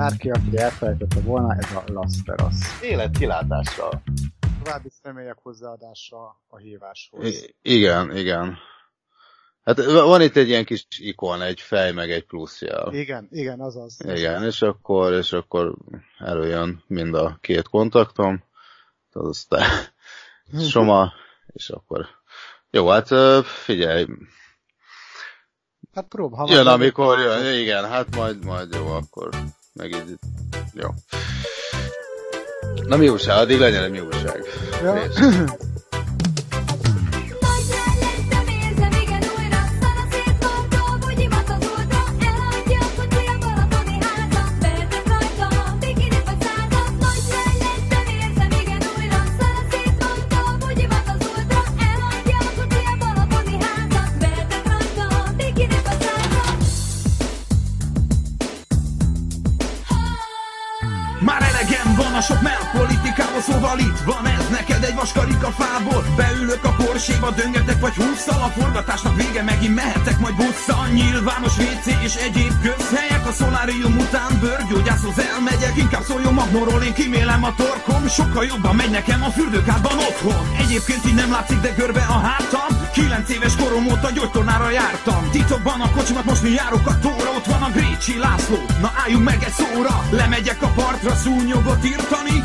bárki, aki elfelejtette volna, ez a Las Vegas. Élet kilátással. További személyek hozzáadása a híváshoz. I- igen, igen. Hát van itt egy ilyen kis ikon, egy fej, meg egy pluszjel. Igen, igen, azaz. Igen, és akkor, és akkor előjön mind a két kontaktom, az aztán Soma, és akkor jó, hát figyelj, Hát próbál. Jön, amikor jön, igen, hát majd, majd jó, akkor meg így, jó. Na mi újság? Addig legyen egy mi újság. Ja. Vaskarika fából. Beülök a porséba, döngetek vagy húszszal A forgatásnak vége, megint mehetek majd busszal. Nyilvános WC és egyéb közhelyek A szolárium után bőrgyógyászhoz elmegyek. Inkább szóljon magnorról, én kimélem a torkom. Sokkal jobban megy nekem a fürdőkádban otthon. Egyébként így nem látszik, de görbe a hátam. Kilenc éves korom óta gyógytornára jártam. Titokban a kocsimat most mi járok a tóra. Ott van a Grécsi László, na álljunk meg egy szóra. Lemegyek a partra, szúnyogot írtani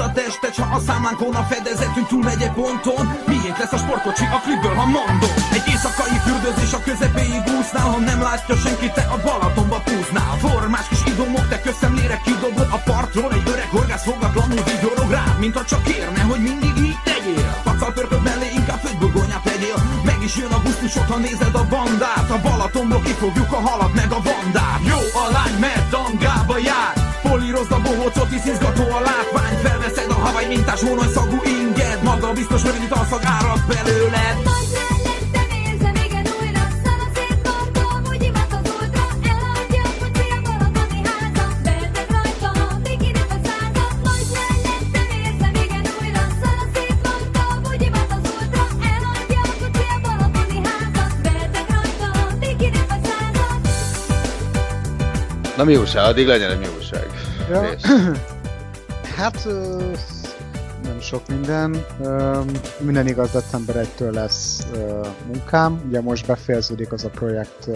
gyúrod a testet Ha a számlánkon a fedezetünk túl egy ponton. Miért lesz a sportkocsi a klipből, ha mondom? Egy éjszakai fürdőzés a közepéig úsznál Ha nem látja senki, te a Balatonba púznál Formás kis idomok, te közszemlére kidobod A partról egy öreg horgász fogatlanul vigyorog rád Mint ha csak kérne, hogy mindig így tegyél. Pacal pörköd mellé, inkább földbogonyát legyél. Meg is jön a gusztusod, ha nézed a bandát. A Balatonból kifogjuk a halat meg a bandát Jó a lány, mert dangába jár Polírozd a bohócot, hisz izgató a látvány. Felveszed a havaj mintás szagú inged. Maga biztos rövid a szag árad belőled Na mi újság? Addig legyen egy mi újság. Ja. hát nem sok minden. Minden igaz, december 1-től lesz munkám. Ugye most befejeződik az a projekt,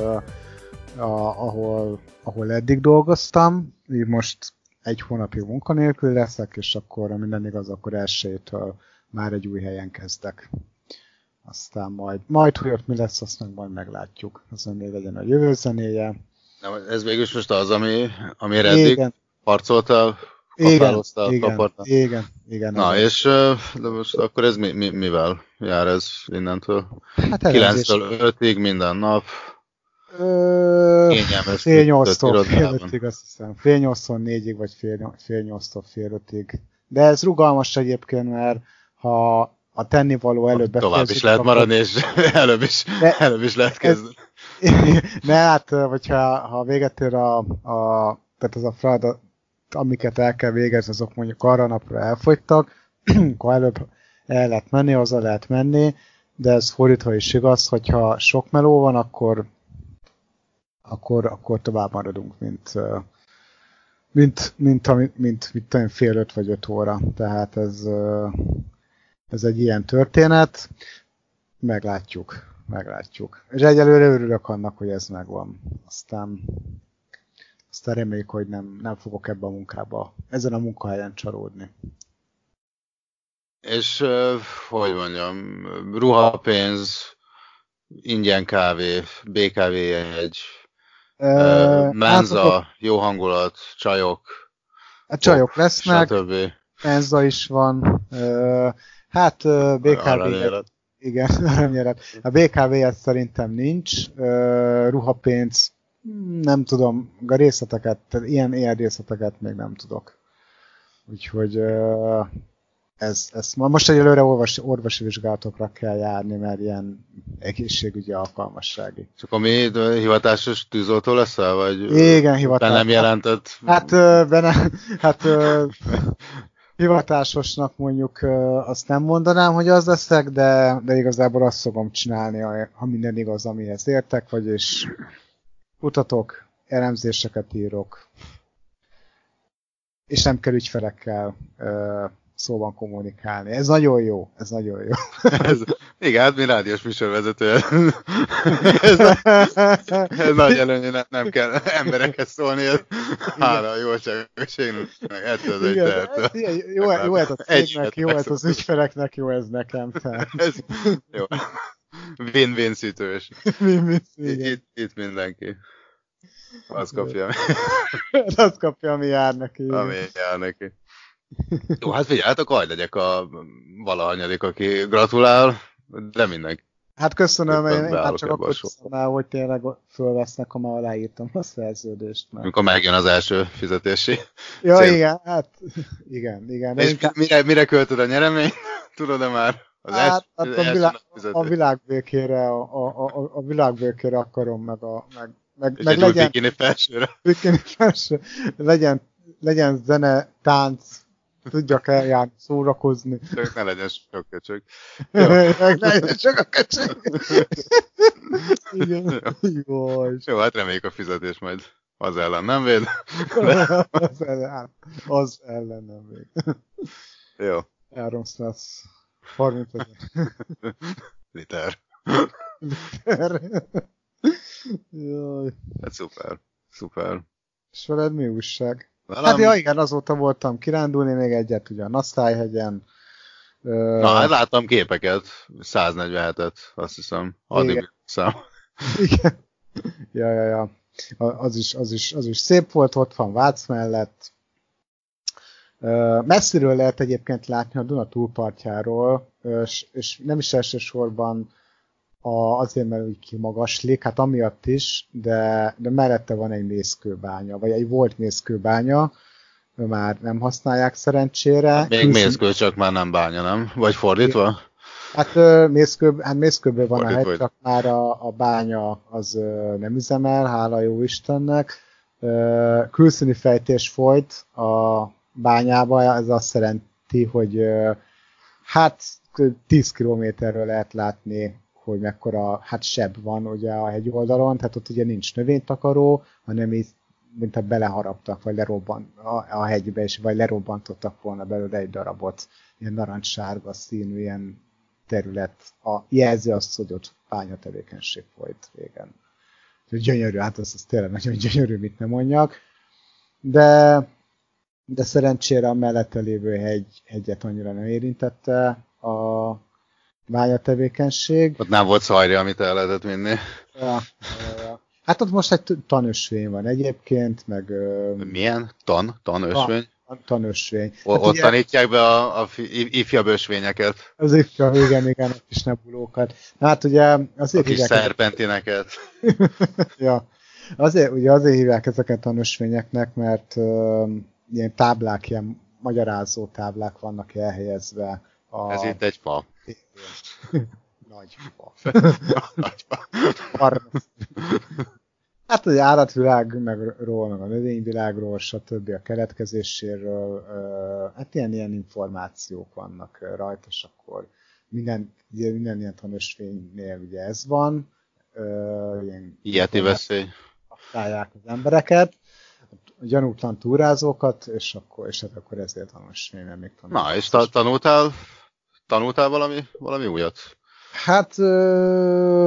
ahol, ahol eddig dolgoztam. Így most egy hónapig munkanélkül leszek, és akkor minden igaz, akkor elsőtől már egy új helyen kezdek. Aztán majd, majd hogy ott mi lesz, azt meg majd meglátjuk. Az még legyen a jövő zenéje. Nem, ez végül most az, ami, amire eddig igen. Harcoltál, igen, igen, igen, igen. Na, és de most akkor ez mi, mi, mivel jár ez innentől? Hát 9-től 5-ig minden nap. Kényelmes. Fél 8-tól fél 5-ig azt hiszem. Fél 8-tól 4-ig, vagy fél, fél 8-tól fél 5-ig. De ez rugalmas egyébként, mert ha a tennivaló előbb Tovább is lehet maradni, és előbb is, de, előbb is lehet kezdeni. ne, hát, hogyha ha véget ér a, a, tehát az a feladat, amiket el kell végezni, azok mondjuk arra napra elfogytak, akkor előbb el lehet menni, haza lehet menni, de ez fordítva is igaz, hogyha sok meló van, akkor akkor, akkor tovább maradunk, mint, mint, mint, mint, mint, mint, mint fél öt vagy öt óra. Tehát ez, ez egy ilyen történet. Meglátjuk meglátjuk. És egyelőre örülök annak, hogy ez megvan. Aztán, aztán reméljük, hogy nem, nem fogok ebbe a munkába, ezen a munkahelyen csalódni. És hogy mondjam, ruhapénz, ingyen kávé, BKV egy, uh, menza, hát, jó hangulat, csajok. A csajok lesznek, stb. menza is van. Hát BKV, igen, aranyélet. A BKV-et szerintem nincs, uh, ruhapénz Nem tudom, a részleteket, tehát ilyen, ilyen részleteket még nem tudok. Úgyhogy ez, ez most egyelőre orvosi, orvosi vizsgálatokra kell járni, mert ilyen egészségügyi alkalmassági. Csak ami hivatásos tűzoltó leszel, vagy Igen, hivatásos. nem jelentett? Hát, benne, hát hivatásosnak mondjuk azt nem mondanám, hogy az leszek, de, de igazából azt szokom csinálni, ha minden igaz, amihez értek, vagyis kutatok, elemzéseket írok, és nem kell ügyfelekkel szóban kommunikálni. Ez nagyon jó, ez nagyon jó. ez, igen, hát mi rádiós műsorvezető. ez, ez nagy előny, nem, nem kell emberekhez szólni, ez hála a jóságosségnek, ettől az egy Jó, jó ez a cégnek, jó ez az ügyfeleknek, jó ez nekem. ez, jó. Win-win szítős. Win-win itt, itt mindenki. Az kapja, ami... az kapja, ami jár neki. Ami jár neki. Jó, hát figyelj, hát akkor legyek a valahanyadik, aki gratulál, de mindenki. Hát köszönöm, én, én hát csak akkor köszönöm, hogy tényleg fölvesznek, ha már aláírtam a szerződést. Mert... Amikor megjön az első fizetési Ja, cél. igen, hát igen, igen. És inkább... mire, mire költöd a nyeremény? Tudod-e már? Az hát, hát a, vilá... a világbékére, a, a, a, a világbékére akarom, meg a, meg, meg, meg legyen, bikini felsőre. Bikini felső. Legyen, legyen zene, tánc, tudjak eljárni, szórakozni. Csak ne legyen sok köcsög. ne legyen sok a köcsög. Igen. Jó. Jó, hát reméljük a fizetés majd az ellen nem véd. az, ellen, az ellen nem véd. Jó. 330 ezer. Liter. Liter. Jaj. Hát szuper. Szuper. És veled mi újság? Velem... Hát ja, igen, azóta voltam kirándulni, még egyet ugye a Nasztályhegyen. Na, hát láttam képeket, 147-et, azt hiszem, addig szám. Igen. Ja, ja, ja. Az is, az, is, az is szép volt, ott van Vác mellett. Messziről lehet egyébként látni a Duna túlpartjáról, és, és nem is elsősorban a, azért, mert úgy kimagaslik, hát amiatt is, de, de mellette van egy mészkőbánya, vagy egy volt mészkőbánya, már nem használják szerencsére. Hát még Külső... mészkő, csak már nem bánya, nem? Vagy fordítva? Hát, mészkő, hát mészkőből van Fordítva a hegy, csak már a, a bánya az nem üzemel, hála jó Istennek. Külszíni fejtés folyt a bányába, ez azt jelenti, hogy hát 10 kilométerről lehet látni hogy mekkora hát seb van ugye a hegy oldalon, tehát ott ugye nincs növénytakaró, hanem így mint ha beleharaptak, vagy lerobban a, a hegybe, és vagy lerobbantottak volna belőle egy darabot, ilyen narancssárga színű, ilyen terület. A jelzi azt, hogy ott tevékenység folyt régen. Gyönyörű, hát az, az tényleg nagyon gyönyörű, mit nem mondjak. De, de szerencsére a mellette lévő hegy, hegyet annyira nem érintette a, tevékenység. Ott nem volt szajra, amit el lehetett vinni. Ja, ja. Hát ott most egy tanösvény van egyébként, meg... Milyen? Tan? Tanösvény? Tan, tanösvény. Hát ott ugye, tanítják be a, a ifjabb ösvényeket. Az ifjabb, igen, igen, a kis nebulókat. Hát ugye azért A kis szerpentineket. ja. Azért, ugye azért hívják ezeket a nösvényeknek, mert ilyen táblák, ilyen magyarázó táblák vannak elhelyezve. A... Ez itt egy fa. Nagy fa. Nagy fa. Hát az állatvilág, meg a növényvilágról, stb. a keletkezéséről, hát ilyen, ilyen információk vannak rajta, és akkor minden, ugye minden ilyen tanösvénynél ugye ez van. Ilyen Ilyeti veszély. Használják az embereket, gyanútlan túrázókat, és akkor, és hát akkor ezért tanúsvény, mert még tanultál. Na, és ta- tanultál Tanultál valami, valami újat? Hát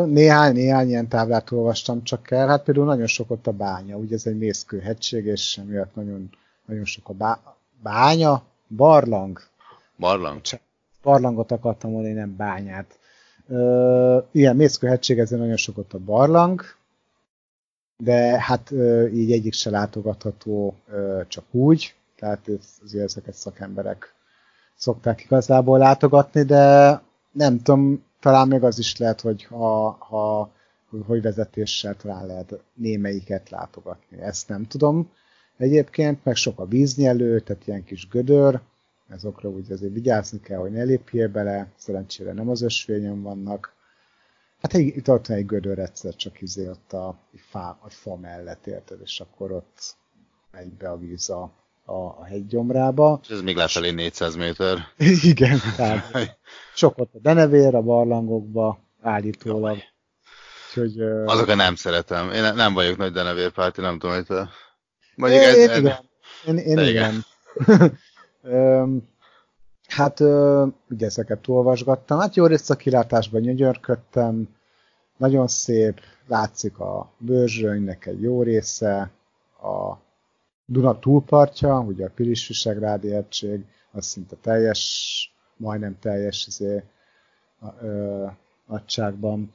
néhány, néhány ilyen táblát olvastam csak el. Hát például nagyon sok ott a bánya, ugye ez egy mészkőhegység, és emiatt nagyon, nagyon sok a bá, bánya, barlang. Barlang? Barlangot akartam mondani, nem bányát. Ö, ilyen mészkőhegység, ezért nagyon sok ott a barlang, de hát így egyik se látogatható csak úgy, tehát azért ezeket szakemberek szokták igazából látogatni, de nem tudom, talán még az is lehet, hogy ha, ha hogy vezetéssel talán lehet némelyiket látogatni. Ezt nem tudom. Egyébként meg sok a víznyelő, tehát ilyen kis gödör, ezokra úgy azért vigyázni kell, hogy ne lépjél bele, szerencsére nem az ösvényen vannak. Hát egy, itt ott egy gödör egyszer csak izé ott a, fá, a fa mellett érted, és akkor ott megy be a víz a, a, a hegygyomrába. És ez még lefelé 400 méter. Igen, tehát sok ott a denevér a barlangokba állítólag. Úgyhogy, Azokat nem szeretem. Én nem vagyok nagy denevérpárti, nem tudom, hogy te... Mondjuk én, ez, igen. Én, én igen. igen. hát ugye ezeket olvasgattam. Hát jó részt a kilátásban gyönyörködtem. Nagyon szép, látszik a bőrzsönynek egy jó része, a Duna túlpartja, ugye a Pilis-Visegrádi egység, az szinte teljes, majdnem teljes izé, ö, nagyságban.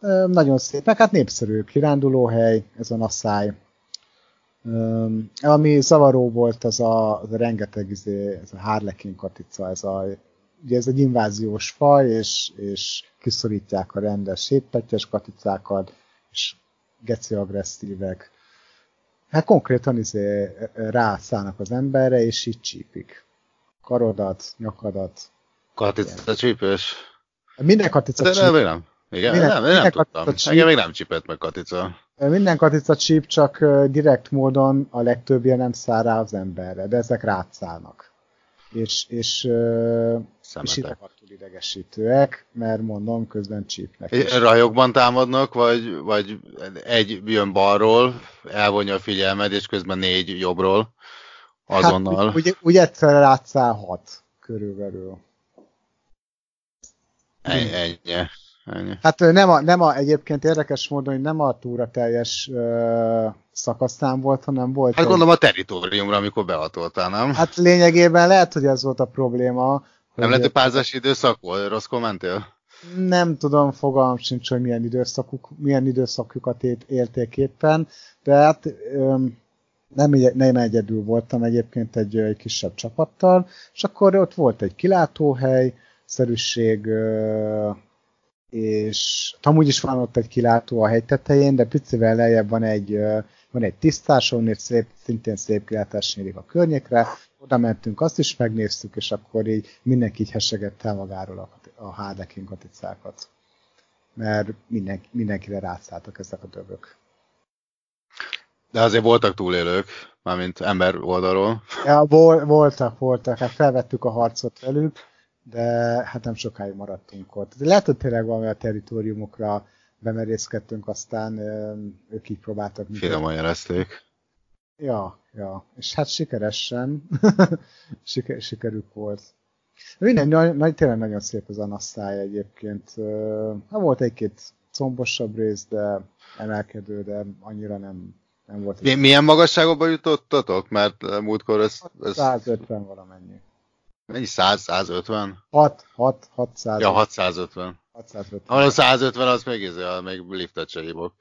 Ö, nagyon szép, meg hát népszerű kirándulóhely, ez a Naszály. Ö, ami zavaró volt, az a, az a rengeteg izé, ez a Harlekin katica, ez a ugye ez egy inváziós faj, és, és kiszorítják a rendes sétpetyes katicákat, és geci agresszívek. Hát konkrétan izé rászállnak az emberre, és így csípik. Karodat, nyakadat. Katica csípős? Minden katica De csíp. nem. Igen, minden, nem, minden nem tudtam. Csíp. Engem még nem csípett meg katica. Minden katica csíp, csak direkt módon a legtöbbje nem száll rá az emberre, de ezek rátszálnak. És, és, és idegattul idegesítőek, mert mondom, közben csípnek. És rajokban támadnak, vagy, vagy egy jön balról, elvonja a figyelmed, és közben négy jobbról azonnal. Hát, úgy, úgy egyszerre rátszál hat körülbelül. Ennyi. Ennyi. Hát nem a, nem a, egyébként érdekes módon, hogy nem a túra teljes ö, szakasztán volt, hanem volt... Hát egy... gondolom a teritoriumra, amikor behatoltál, nem? Hát lényegében lehet, hogy ez volt a probléma. Nem lehet, hogy párzási időszak volt? Rosszkor mentél? Nem tudom, fogalmam sincs, hogy milyen, időszakuk, milyen időszakjukat élték éppen, de hát ö, nem, nem egyedül voltam egyébként egy, egy kisebb csapattal, és akkor ott volt egy kilátóhely, szerűség, ö, és amúgy is van ott egy kilátó a hegy tetején, de picivel lejjebb van egy, van egy tisztás, ahol szép, szintén szép kilátás nyílik a környékre. Oda mentünk, azt is megnéztük, és akkor így mindenki így hesegette el magáról a, a Harlequin katicákat. Mert mindenki, mindenkire rászálltak ezek a dögök. De azért voltak túlélők, mármint ember oldalról. Ja, vol, voltak, voltak. Hát felvettük a harcot velük de hát nem sokáig maradtunk ott. De lehet, hogy tényleg valami a teritoriumokra bemerészkedtünk, aztán ők így próbáltak. Finoman jelezték. Ja, ja, és hát sikeresen Siker, sikerük volt. Minden, nagy, nagy, tényleg nagyon szép az anasszály egyébként. Hát volt egy-két combosabb rész, de emelkedő, de annyira nem, nem volt. Milyen magasságokba jutottatok? Mert múltkor ez... ez... 150 valamennyi. Mennyi? 100, 150? 6, 6, 650. Ja, 650. 650. Ha a 150 az még, ez, még liftet se hívok.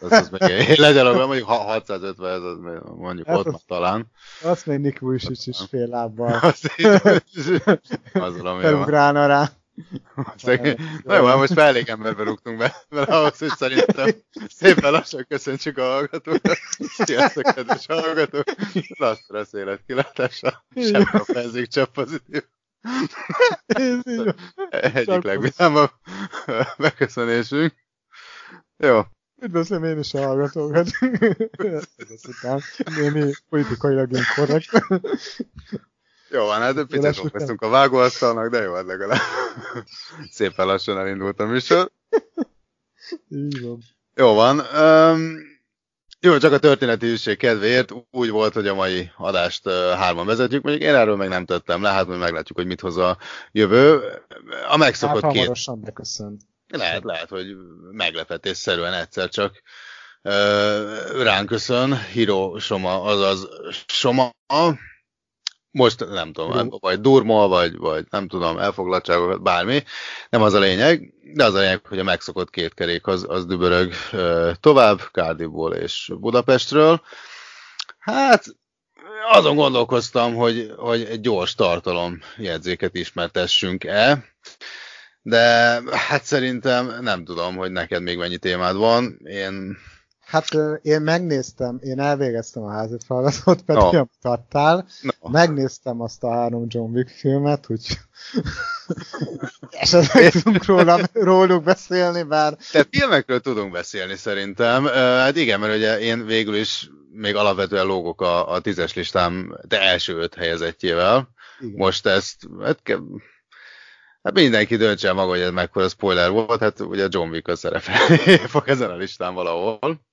az, az még legyalogol, mondjuk 650, ez az mondjuk hát ott az, talán. Azt még Nick Vujicic is fél lábbal. az valami Felugrálna rá. Na jó, most már elég emberbe rúgtunk be, mert ahhoz, hogy szerintem szépen lassan köszöntsük a hallgatókat. Sziasztok, kedves hallgatók! Lasszra az életkilátása, semmi a fenzik, csak pozitív. Egyik legvidámabb beköszönésünk. Jó. Üdvözlöm én is a hallgatókat. Ez után némi politikailag inkorrekt. Jó van, hát picit okoztunk a vágóasztalnak, de jó, hát legalább szépen lassan elindult a műsor. Így van. Jó van. Um, jó, csak a történeti kedvéért úgy volt, hogy a mai adást uh, hárman vezetjük, mondjuk én erről meg nem tettem le, hát majd meglátjuk, hogy mit hoz a jövő. A megszokott hát, két... beköszön. Lehet, lehet, hogy meglepetésszerűen egyszer csak uh, ránk köszön Hiro Soma, azaz Soma, most nem tudom, vagy durma, vagy, vagy nem tudom, elfoglaltságokat, bármi, nem az a lényeg, de az a lényeg, hogy a megszokott két kerék az, az dübörög tovább, Kárdiból és Budapestről. Hát azon gondolkoztam, hogy, hogy egy gyors tartalom jegyzéket ismertessünk-e, de hát szerintem nem tudom, hogy neked még mennyi témád van. Én... Hát én megnéztem, én elvégeztem a házi feladatot, pedig no. amit adtál. No. Megnéztem azt a három John Wick filmet, hogy esetleg tudunk róla, róluk beszélni, bár... De filmekről tudunk beszélni szerintem. Hát igen, mert ugye én végül is még alapvetően lógok a, a tízes listám de első öt helyezettjével. Igen. Most ezt, hát, hát mindenki döntse maga, hogy ez mekkora spoiler volt, hát ugye John Wick a szerepel fog ezen a listán valahol.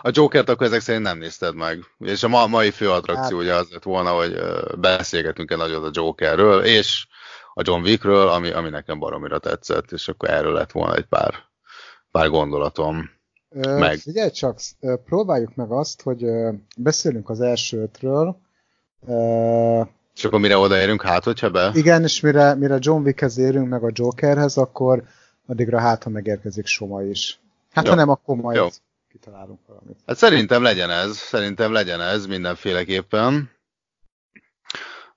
A Jokert akkor ezek szerint nem nézted meg. És a ma, mai fő attrakció hát. ugye az lett volna, hogy beszélgetünk-e nagyon a Jokerről, és a John Wickről, ami, ami nekem baromira tetszett, és akkor erről lett volna egy pár, pár gondolatom. Ö, meg. Figyelj csak, próbáljuk meg azt, hogy beszélünk az első ötről. És akkor mire odaérünk, hát hogyha be? Igen, és mire, mire John Wickhez érünk, meg a Jokerhez, akkor addigra hát, ha megérkezik Soma is. Hát Jó. ha nem, akkor majd Jó. Kitalálunk valamit. Hát szerintem legyen ez, szerintem legyen ez mindenféleképpen.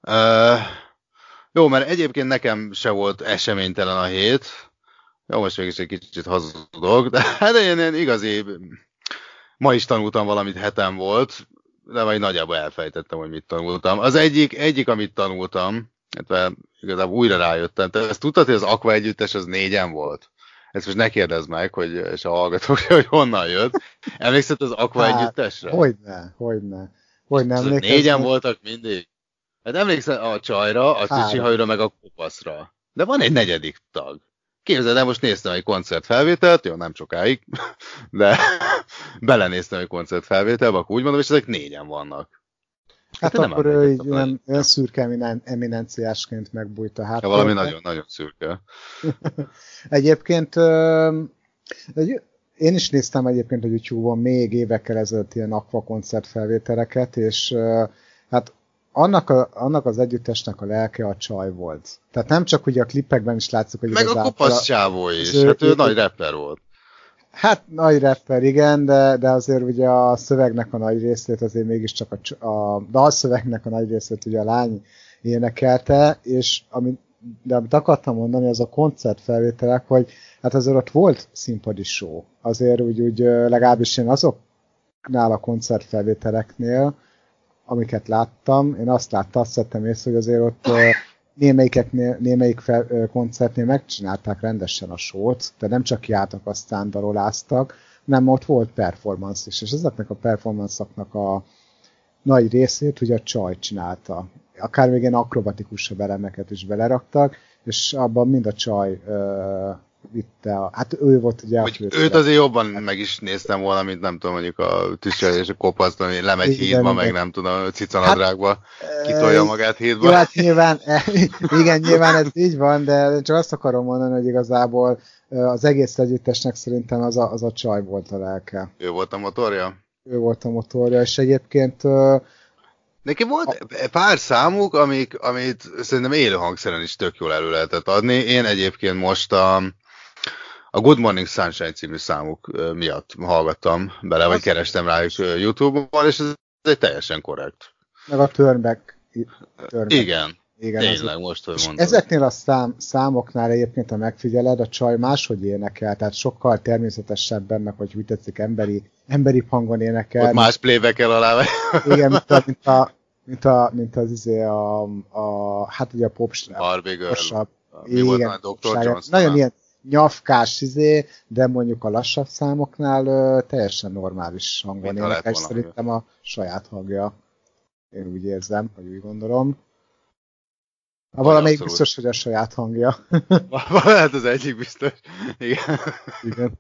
Uh, jó, mert egyébként nekem se volt eseménytelen a hét. Jó, most mégis egy kicsit hazudok, de hát én, én igazi... Ma is tanultam valamit, hetem volt, de majd nagyjából elfejtettem, hogy mit tanultam. Az egyik, egyik amit tanultam, hát igazából újra rájöttem, te ezt tudtad, hogy az Aqua együttes az négyen volt? Ezt most ne kérdezz meg, hogy, és a hallgatók, hogy honnan jött. Emlékszel az Aqua hát, együttesre? Hogyne, hogyne. Hogyne emlékeztem. Négyen voltak mindig? Hát emlékszel a csajra, a cicsihajra, meg a kopaszra. De van egy negyedik tag. Képzeld el, most néztem egy koncertfelvételt, jó, nem sokáig, de belenéztem egy koncertfelvételbe, akkor úgy mondom, és ezek négyen vannak. Hát, hát akkor ő így olyan, olyan szürke eminenciásként megbújt a hátra. Ja, valami nagyon-nagyon szürke. egyébként én is néztem egyébként a YouTube-on még évekkel ezelőtt ilyen aqua koncertfelvételeket, és hát annak, a, annak az együttesnek a lelke a csaj volt. Tehát nem csak ugye a klippekben is látszik, hogy Meg a kopasz csávó is, ő, hát ő, ő nagy rapper volt. Hát nagy rapper, igen, de, de azért ugye a szövegnek a nagy részét azért mégiscsak a, a dalszövegnek a nagy részét ugye a lány énekelte, és ami, de amit akartam mondani, az a koncertfelvételek, hogy hát azért ott volt színpadi show. Azért úgy, úgy legalábbis én azoknál a koncertfelvételeknél, amiket láttam, én azt láttam, azt vettem észre, hogy azért ott némelyikeknél, némelyik fel, koncertnél megcsinálták rendesen a sót, de nem csak kiálltak, aztán daroláztak, nem ott volt performance is, és ezeknek a performance-oknak a nagy részét ugye a csaj csinálta. Akár még ilyen akrobatikusabb elemeket is beleraktak, és abban mind a csaj vitte, a, hát ő volt ugye Hogy őt azért jobban meg is néztem volna, mint nem tudom, mondjuk a tücsel és a kopasz, ami lemegy igen, hídba, meg nem tudom, a cicanadrágba hát, kitolja magát hídba. Jó, hát nyilván, igen, nyilván ez így van, de csak azt akarom mondani, hogy igazából az egész együttesnek szerintem az a, az a csaj volt a lelke. Ő volt a motorja? Ő volt a motorja, és egyébként Neki volt pár számuk, amik, amit szerintem élő hangszeren is tök jól elő lehetett adni. Én egyébként most a, a Good Morning Sunshine című számuk miatt hallgattam bele, vagy kerestem rájuk YouTube-on, és ez egy teljesen korrekt. Meg a Turnback. turnback. Igen. Igen, Tényleg, az, most, hogy mondod. Ezeknél a szám, számoknál egyébként, ha megfigyeled, a csaj máshogy énekel, tehát sokkal természetesebb meg, hogy úgy tetszik, emberi, emberi hangon énekel. Ott más playback-el alá. Igen, mint a, mint a, mint, a, mint az izé a, a, hát ugye a pop Barbie Girl. Mi igen, volt a Dr. Jones Nagyon ilyen nyafkás izé, de mondjuk a lassabb számoknál ö, teljesen normális hangon énekes, szerintem a saját hangja. Én úgy érzem, vagy úgy gondolom. A valamelyik abszolút. biztos, hogy a saját hangja. Lehet az egyik biztos. Igen. Igen.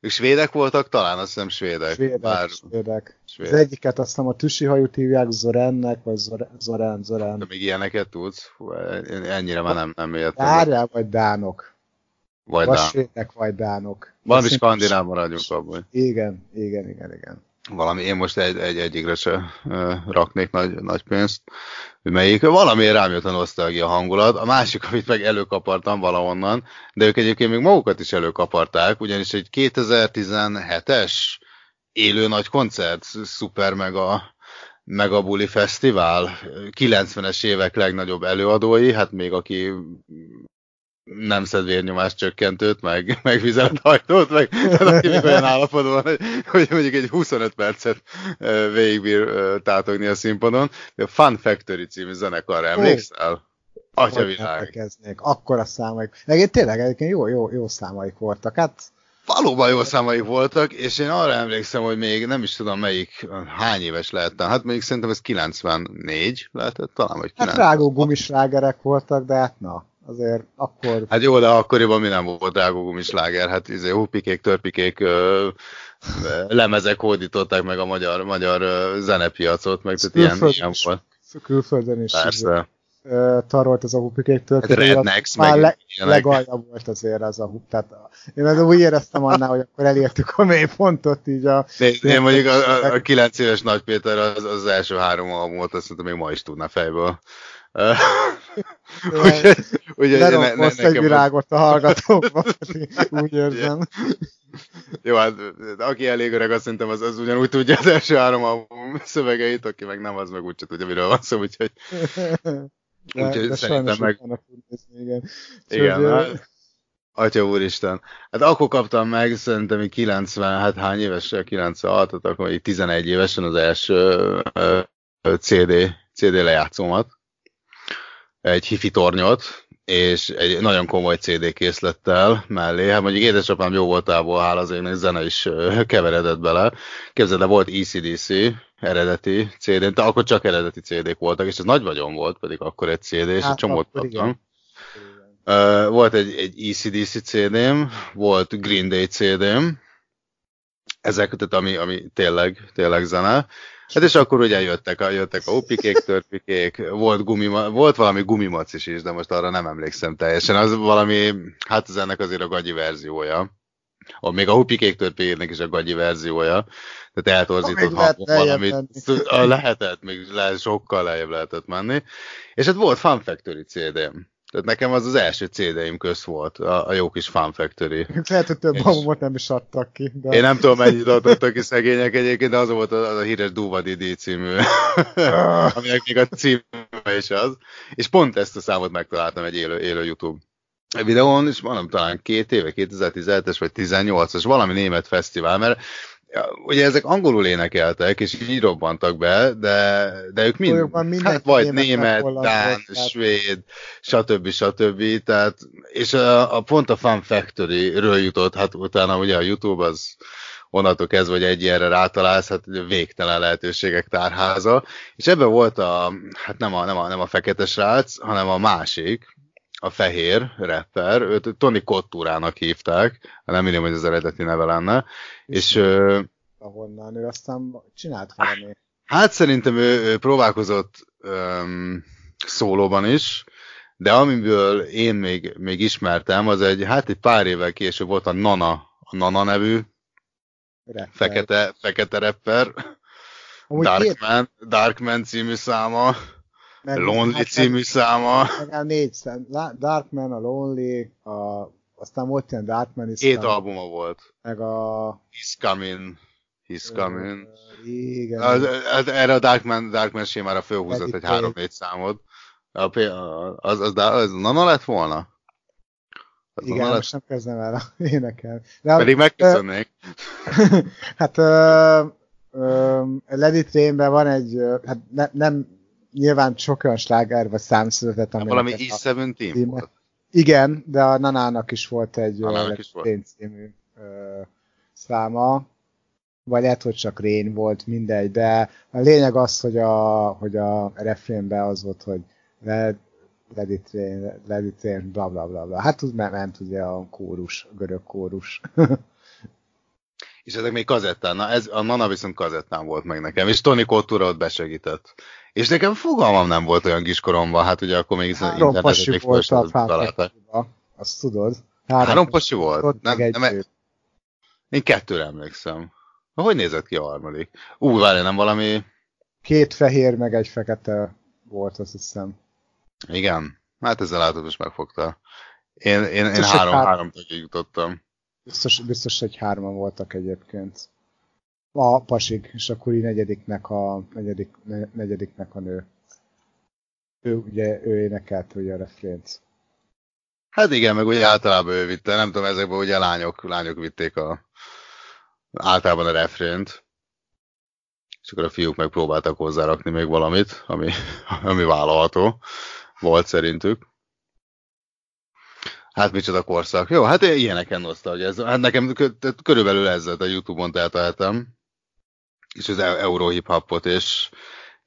És svédek voltak? Talán azt hiszem svédek. Svédek, Bár... svédek. svédek. Az egyiket azt hiszem a tüsi hajú hívják Zorennek, vagy Zoren, Zoren. De még ilyeneket tudsz? Ennyire már nem, nem értem. Várjál, vagy dánok. Vagy, vagy svédek, vagy dánok. Valami skandináv maradjunk abban. Igen, igen, igen, igen. Valami, én most egy, egy egyikre se raknék nagy, nagy pénzt, melyik. Valamiért rám jött a nosztalgia hangulat. A másik, amit meg előkapartam valahonnan, de ők egyébként még magukat is előkaparták, ugyanis egy 2017-es élő nagy koncert, szuper mega Mega Bully Fesztivál, 90-es évek legnagyobb előadói, hát még aki nem szed vérnyomás csökkentőt, meg, meg vizelethajtót, meg még olyan állapotban van, hogy, hogy mondjuk egy 25 percet végigbír tátogni a színpadon. A Fun Factory című zenekarra emlékszel? Atyavilág. Akkor a számaik. Meg tényleg egyébként jó, jó, jó számaik voltak. Hát valóban jó számaik voltak, és én arra emlékszem, hogy még nem is tudom melyik, hány éves lehettem. Hát még szerintem ez 94 lehetett talán, vagy 90. Hát rágó gumislágerek voltak, de hát na, azért akkor... Hát jó, de akkoriban mi nem volt rágó gumisláger, hát izé, hupikék, törpikék, ö, lemezek hódították meg a magyar, magyar zenepiacot, meg tehát ilyen, ilyen volt. Külföldön is. Persze tarolt az a hupikéktől. Hát Rednex, már le, legalja volt azért az a hup. Tehát én az úgy éreztem annál, hogy akkor elértük a mélypontot így a... Én, én mondjuk a, a, a 9 éves Nagy Péter az, az első három albumot, azt mondtam, még ma is tudna fejből. Úgyhogy úgy, ne, ne, ne, egy virágot a hallgatókba, úgy érzem. Jó, hát aki elég öreg, azt szerintem az, az ugyanúgy tudja az első három album szövegeit, aki meg nem, az meg úgyse tudja, miről van szó, úgyhogy... De, Úgyhogy de szerintem meg... Nézni, igen. Igen, hogy, hát, Atya úristen. Hát akkor kaptam meg, szerintem 90, hát hány évesen, 96, tehát akkor 11 évesen az első CD, CD lejátszómat. Egy hifi tornyot, és egy nagyon komoly CD készlettel mellé. Hát mondjuk édesapám jó voltából, hála az én zene is keveredett bele. Képzeld, de volt ECDC, eredeti CD, de akkor csak eredeti CD-k voltak, és ez nagy vagyon volt, pedig akkor egy CD, és hát, egy csomót kaptam. Uh, volt egy, egy ECDC CD-m, volt Green Day CD-m, ezek, tehát ami, ami tényleg, tényleg zene. Hát és akkor ugye jöttek a, jöttek a upikék, törpikék, volt, gumi, volt valami gumimacis is, de most arra nem emlékszem teljesen. Az valami, hát ez ennek azért a gagyi verziója. A, még a hupikék törpének is a gagyi verziója. Tehát eltorzított hangok valamit. Lehetett, még le, sokkal lejjebb lehetett menni. És hát volt Fun Factory CD-m. Tehát nekem az az első CD-im köz volt, a, a jó kis Fun Factory. Lehet, hogy több albumot nem is adtak ki. De... Én nem tudom, mennyit adtak ki szegények egyébként, de az volt az, az a híres Duvadi D című, ah. aminek még a címe is az. És pont ezt a számot megtaláltam egy élő, élő YouTube videón, és mondom, talán két éve, 2017-es vagy 18-as, valami német fesztivál, mert ugye ezek angolul énekeltek, és így robbantak be, de, de ők mind, hát vagy német, dán, svéd, stb. stb. Tehát, és a, a pont a Fun Factory-ről jutott, hát utána ugye a YouTube az onnantól kezdve, hogy egy ilyenre rátalálsz, hát végtelen lehetőségek tárháza, és ebben volt a, hát nem a, nem a, nem a fekete srác, hanem a másik, a fehér rapper, őt Tony Kotturának hívták, nem mondom, hogy az eredeti neve lenne, és... és ahonnan ő aztán csinált valami. Hát szerintem ő, ő próbálkozott um, szólóban is, de amiből én még, még ismertem, az egy, hát egy pár évvel később volt a Nana, a Nana nevű rapper. fekete, fekete rapper, Darkman, Darkman című száma, meg, Lonely hát, című száma. Meg a négy szem. Darkman, a Lonely, a, aztán volt ilyen Darkman is. Két albuma volt. Meg a... He's Coming. He's Coming. Uh, igen. Az, az, erre a Darkman, Darkman sémára fölhúzott egy három-négy számot. A, az, az, az Nana lett volna? Az Igen, most nem kezdem el énekelni. De, Pedig megköszönnék. hát uh, uh, Lady Trainben van egy, hát ne, nem nyilván sok olyan sláger vagy szám született, ami... Valami E17 volt? Igen, de a Nanának is volt egy Nanának is volt. című ö, száma, vagy lehet, hogy csak Rén volt, mindegy, de a lényeg az, hogy a, hogy a refrénben az volt, hogy let, let it rain, let it rain, bla bla bla bla. Hát ment, ment ugye a kórus, görög kórus. és ezek még kazettán, na ez, a Nana viszont kazettán volt meg nekem, és Tony Kottura ott besegített. És nekem fogalmam nem volt olyan kiskoromban, hát ugye akkor még Három internetet még volt a Azt tudod? Három, Három pasi volt? Nem, nem, nem, én kettőre emlékszem. Hogy nézett ki a harmadik? Ú, várj, nem valami... Két fehér, meg egy fekete volt, azt hiszem. Igen? Hát ezzel látod, most megfogta. Én, én, én három, három, három tagig jutottam. Biztos, biztos, hogy hárman voltak egyébként a pasik, és akkor így negyediknek a, negyedik, negyediknek a nő. Ő ugye, ő énekelt ugye a refrént. Hát igen, meg ugye általában ő vitte, nem tudom, ezekben ugye lányok, lányok vitték a, általában a refrént, és akkor a fiúk megpróbáltak hozzárakni még valamit, ami, ami vállalható volt szerintük. Hát micsoda korszak. Jó, hát ilyeneken nosztalgia. Ez, hát nekem körülbelül ezzel a Youtube-on eltaláltam, és az e- Euro hip hopot és,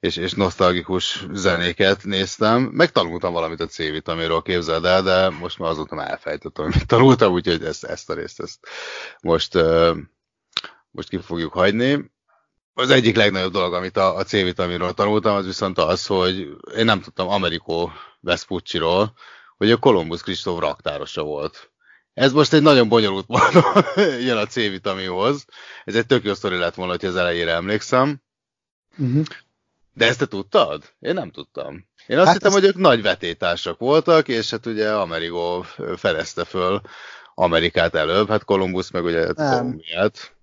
és, és nosztalgikus zenéket néztem. Megtanultam valamit a C-vitamiról, képzeld el, de most már azóta már elfejtettem, amit tanultam, úgyhogy ezt, ezt a részt ezt most, most ki fogjuk hagyni. Az egyik legnagyobb dolog, amit a, a C-vitaminról tanultam, az viszont az, hogy én nem tudtam Amerikó Vespucci-ról, hogy a Columbus Kristóf raktárosa volt. Ez most egy nagyon bonyolult módon jön a C-vitaminhoz. Ez egy tök jó sztori lett volna, hogy az elejére emlékszem. Uh-huh. De ezt te tudtad? Én nem tudtam. Én azt hát hittem, ez... hogy ők nagy vetétársak voltak, és hát ugye Amerigo fedezte föl Amerikát előbb, hát Columbus meg ugye Kolumbiát.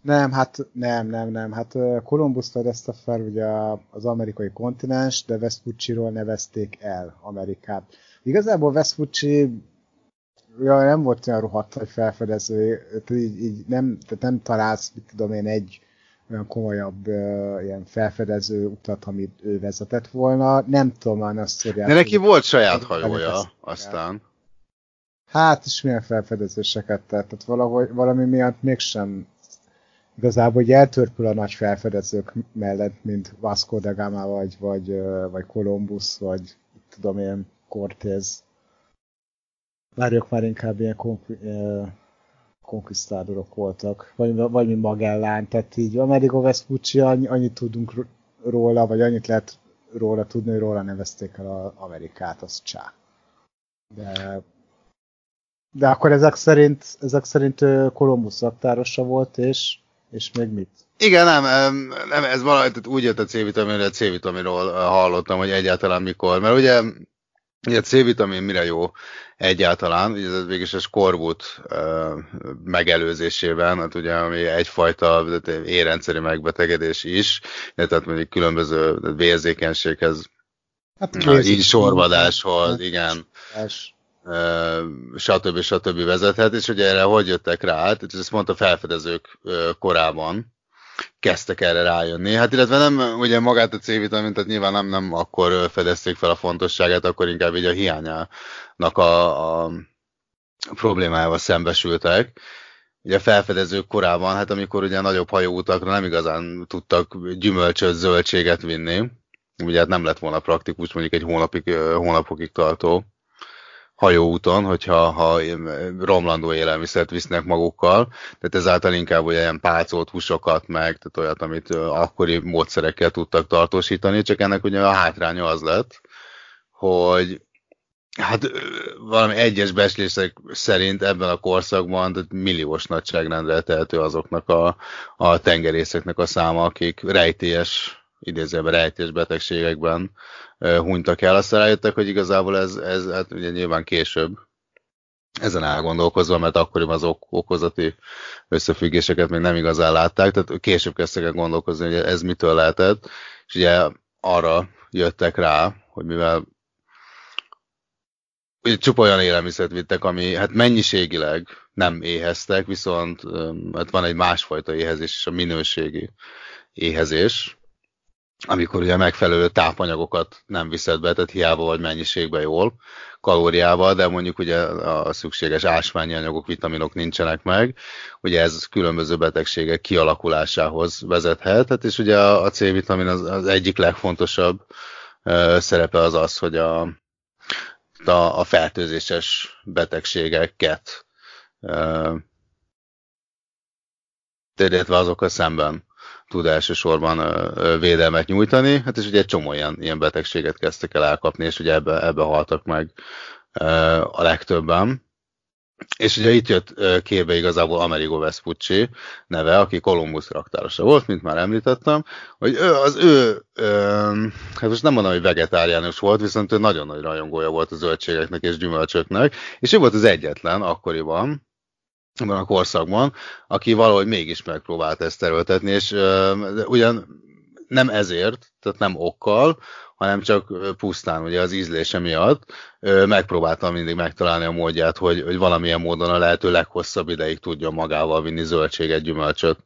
Nem, hát nem, nem, nem. Hát Columbus fedezte fel ugye az amerikai kontinens, de Vespucci-ról nevezték el Amerikát. Igazából Vespucci ja, nem volt olyan rohadt nagy felfedező, így, így nem, tehát nem találsz, mit tudom én, egy olyan komolyabb uh, ilyen felfedező utat, amit ő vezetett volna. Nem tudom már azt szorját. De neki volt saját hajója, aztán. Hát, és milyen felfedezéseket tett. Tehát valahogy, valami miatt mégsem igazából hogy eltörpül a nagy felfedezők mellett, mint Vasco da Gama, vagy, vagy, vagy Columbus, vagy tudom én, Cortez. Várjuk már inkább ilyen konkisztádorok voltak, vagy, vagy mi Magellán, tehát így Amerigo Vespucci, annyi, annyit tudunk róla, vagy annyit lehet róla tudni, hogy róla nevezték el az Amerikát, az csá. De, de akkor ezek szerint, ezek szerint Kolumbusz raktárosa volt, és, és még mit? Igen, nem, nem ez valahogy úgy jött a C-vitamin, hogy a C-vitaminról hallottam, hogy egyáltalán mikor, mert ugye Ugye a C-vitamin mire jó egyáltalán, ugye ez végig a skorbut megelőzésében, hát ugye ami egyfajta érrendszeri megbetegedés is, tehát mondjuk különböző vérzékenységhez, hát, így sorvadáshoz, igen. Uh, stb. stb. vezethet, és ugye erre hogy jöttek rá? Tehát ezt mondta felfedezők korában, kezdtek erre rájönni. Hát illetve nem ugye magát a C-vitamin, tehát nyilván nem, nem akkor fedezték fel a fontosságát, akkor inkább így a hiányának a, a problémájával szembesültek. Ugye felfedezők korában, hát amikor ugye nagyobb hajóutakra nem igazán tudtak gyümölcsöt, zöldséget vinni, ugye hát nem lett volna praktikus mondjuk egy hónapig, hónapokig tartó hajóúton, hogyha ha romlandó élelmiszert visznek magukkal, tehát ezáltal inkább ugye ilyen pálcolt húsokat meg, tehát olyat, amit akkori módszerekkel tudtak tartósítani, csak ennek ugye a hátránya az lett, hogy hát valami egyes beszélések szerint ebben a korszakban tehát milliós nagyságrendre tehető azoknak a, a tengerészeknek a száma, akik rejtélyes idézőben rejtés betegségekben hunytak el. Aztán rájöttek, hogy igazából ez, ez hát ugye nyilván később ezen elgondolkozva, mert akkoriban az ok- okozati összefüggéseket még nem igazán látták, tehát később kezdtek el gondolkozni, hogy ez mitől lehetett, és ugye arra jöttek rá, hogy mivel csupa olyan élelmiszert vittek, ami hát mennyiségileg nem éheztek, viszont hát van egy másfajta éhezés, és a minőségi éhezés, amikor ugye megfelelő tápanyagokat nem viszed be, tehát hiába vagy mennyiségben jól, kalóriával, de mondjuk ugye a szükséges ásványi anyagok, vitaminok nincsenek meg, ugye ez különböző betegségek kialakulásához vezethet, tehát és ugye a C-vitamin az, az egyik legfontosabb uh, szerepe az az, hogy a, a, a fertőzéses betegségeket uh, illetve azokkal szemben tud elsősorban védelmet nyújtani, hát és ugye egy csomó ilyen, ilyen betegséget kezdtek el elkapni, és ugye ebbe, ebbe haltak meg a legtöbben. És ugye itt jött képbe igazából Amerigo Vespucci neve, aki Columbus raktárosa volt, mint már említettem, hogy ő, az ő, hát most nem mondom, hogy vegetáriánus volt, viszont ő nagyon nagy rajongója volt a zöldségeknek és gyümölcsöknek, és ő volt az egyetlen akkoriban, ebben a korszakban, aki valahogy mégis megpróbált ezt erőltetni, és uh, ugyan nem ezért, tehát nem okkal, hanem csak pusztán ugye az ízlése miatt megpróbáltam mindig megtalálni a módját, hogy, hogy valamilyen módon a lehető leghosszabb ideig tudjon magával vinni zöldséget, gyümölcsöt.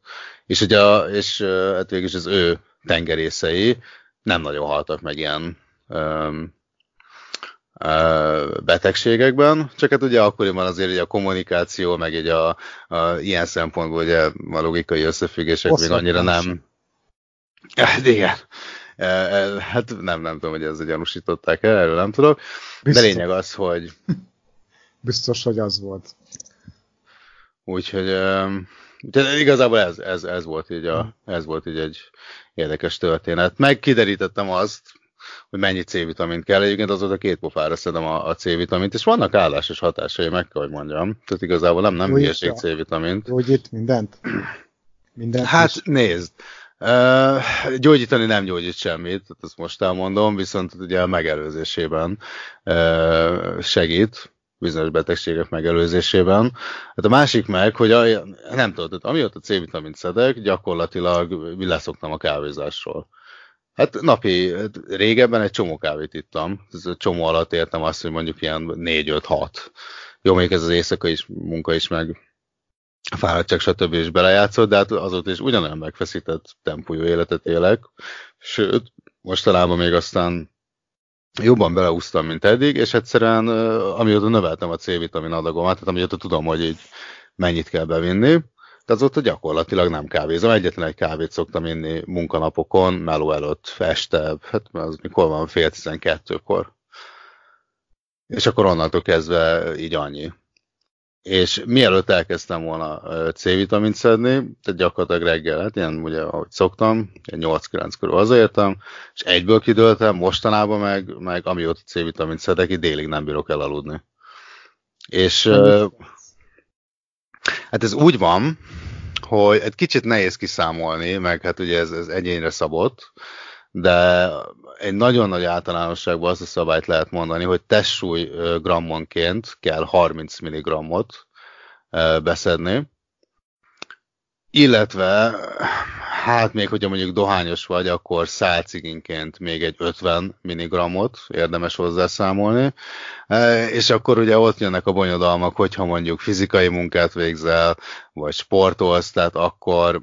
És ugye, és hát végülis az ő tengerészei nem nagyon haltak meg ilyen betegségekben, csak hát ugye akkoriban azért ugye a kommunikáció, meg egy a, a, ilyen szempontból ugye a logikai összefüggések még annyira nem... Hát igen. Hát nem, nem tudom, hogy ezzel gyanúsították el, erről nem tudok. Biztos. De lényeg az, hogy... Biztos, hogy az volt. Úgyhogy de igazából ez, ez, ez, volt így a, ez volt így egy érdekes történet. Megkiderítettem azt, hogy mennyi C-vitamint kell. Egyébként azóta két pofára szedem a, a C-vitamint, és vannak állásos hatásai, meg kell, hogy mondjam. Tehát igazából nem, nem hülyeség C-vitamint. Gyógyít mindent? mindent hát is? nézd, Uh, gyógyítani nem gyógyít semmit, ezt most elmondom, viszont ugye a megelőzésében uh, segít, bizonyos betegségek megelőzésében. Hát a másik meg, hogy a, nem tudod, amióta C-vitamint szedek, gyakorlatilag leszoktam a kávézásról. Hát napi, hát régebben egy csomó kávét ittam. Ez a csomó alatt értem azt, hogy mondjuk ilyen 4-5-6. Jó, még ez az éjszaka is, munka is, meg fáradtság, stb. is belejátszott, de hát azóta is ugyanolyan megfeszített tempójú életet élek. Sőt, mostanában még aztán jobban beleúztam, mint eddig, és egyszerűen amióta növeltem a C-vitamin adagomat, tehát amióta tudom, hogy így mennyit kell bevinni, de azóta gyakorlatilag nem kávézom. Egyetlen egy kávét szoktam inni munkanapokon, meló előtt, este, hát az mikor van, fél tizenkettőkor. És akkor onnantól kezdve így annyi. És mielőtt elkezdtem volna C-vitamint szedni, tehát gyakorlatilag reggel, hát ilyen ugye, ahogy szoktam, 8-9 körül hazaértem, és egyből kidőltem, mostanában meg, meg amióta C-vitamint szedek, így délig nem bírok elaludni. És hát ez úgy van, hogy egy kicsit nehéz kiszámolni, meg hát ugye ez, ez egyénre szabott, de egy nagyon nagy általánosságban azt a szabályt lehet mondani, hogy testsúly grammonként kell 30 mg-ot beszedni, illetve hát még hogyha mondjuk dohányos vagy, akkor szálciginként még egy 50 mg-ot érdemes hozzászámolni, és akkor ugye ott jönnek a bonyodalmak, hogyha mondjuk fizikai munkát végzel, vagy sportolsz, tehát akkor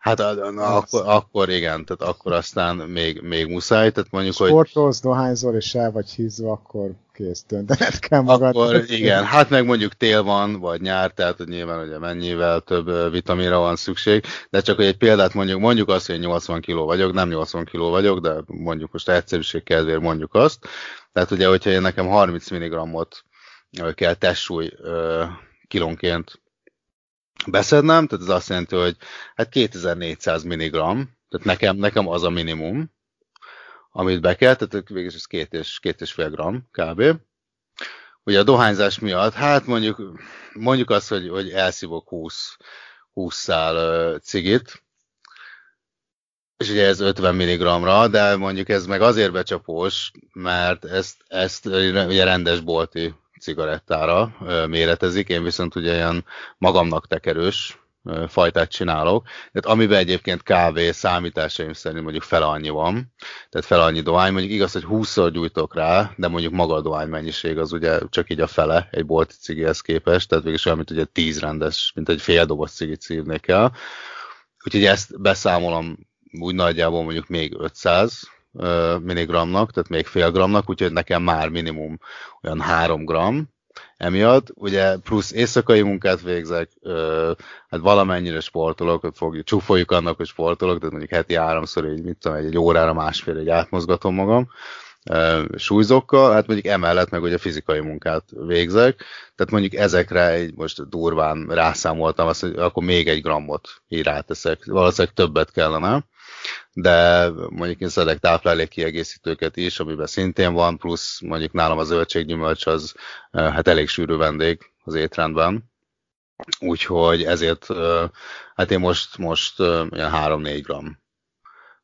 Hát na, akkor, akkor igen, tehát akkor aztán még, még muszáj, tehát mondjuk, Sportolsz, hogy... Sportolsz, dohányzol és el vagy hízva, akkor kész döntened kell magad. Akkor igen, hát meg mondjuk tél van, vagy nyár, tehát hogy nyilván ugye mennyivel több vitaminra van szükség, de csak hogy egy példát mondjuk, mondjuk azt, hogy 80 kg vagyok, nem 80 kg vagyok, de mondjuk most egyszerűség kedvéért mondjuk azt. Tehát ugye, hogyha én nekem 30 mg-ot kell testsúly kilónként beszednem, tehát ez azt jelenti, hogy hát 2400 mg, tehát nekem, nekem az a minimum, amit be kell, tehát végül ez két és, két és fél gram kb. Ugye a dohányzás miatt, hát mondjuk, mondjuk azt, hogy, hogy elszívok 20, 20 szál cigit, és ugye ez 50 mg-ra, de mondjuk ez meg azért becsapós, mert ezt, ezt ugye rendes bolti cigarettára méretezik, én viszont ugye ilyen magamnak tekerős fajtát csinálok, tehát amiben egyébként kávé számításaim szerint mondjuk fel annyi van, tehát fel annyi dohány, mondjuk igaz, hogy 20-szor gyújtok rá, de mondjuk maga a dohány mennyiség az ugye csak így a fele egy bolti cigihez képest, tehát végül olyan, mint ugye 10 rendes, mint egy fél doboz cigit szívnék el. Úgyhogy ezt beszámolom úgy nagyjából mondjuk még 500 milligramnak, tehát még fél gramnak, úgyhogy nekem már minimum olyan 3 gram emiatt. Ugye plusz éjszakai munkát végzek, hát valamennyire sportolok, hogy fogjuk, csúfoljuk annak, hogy sportolok, tehát mondjuk heti háromszor így, mit tudom, egy, egy órára másfél egy átmozgatom magam súlyzókkal, hát mondjuk emellett meg ugye fizikai munkát végzek, tehát mondjuk ezekre egy most durván rászámoltam azt, hogy akkor még egy grammot így ráteszek, valószínűleg többet kellene, de mondjuk én szedek táplálék kiegészítőket is, amiben szintén van, plusz mondjuk nálam a zöldséggyümölcs az hát elég sűrű vendég az étrendben, úgyhogy ezért hát én most, most ilyen 3-4 gram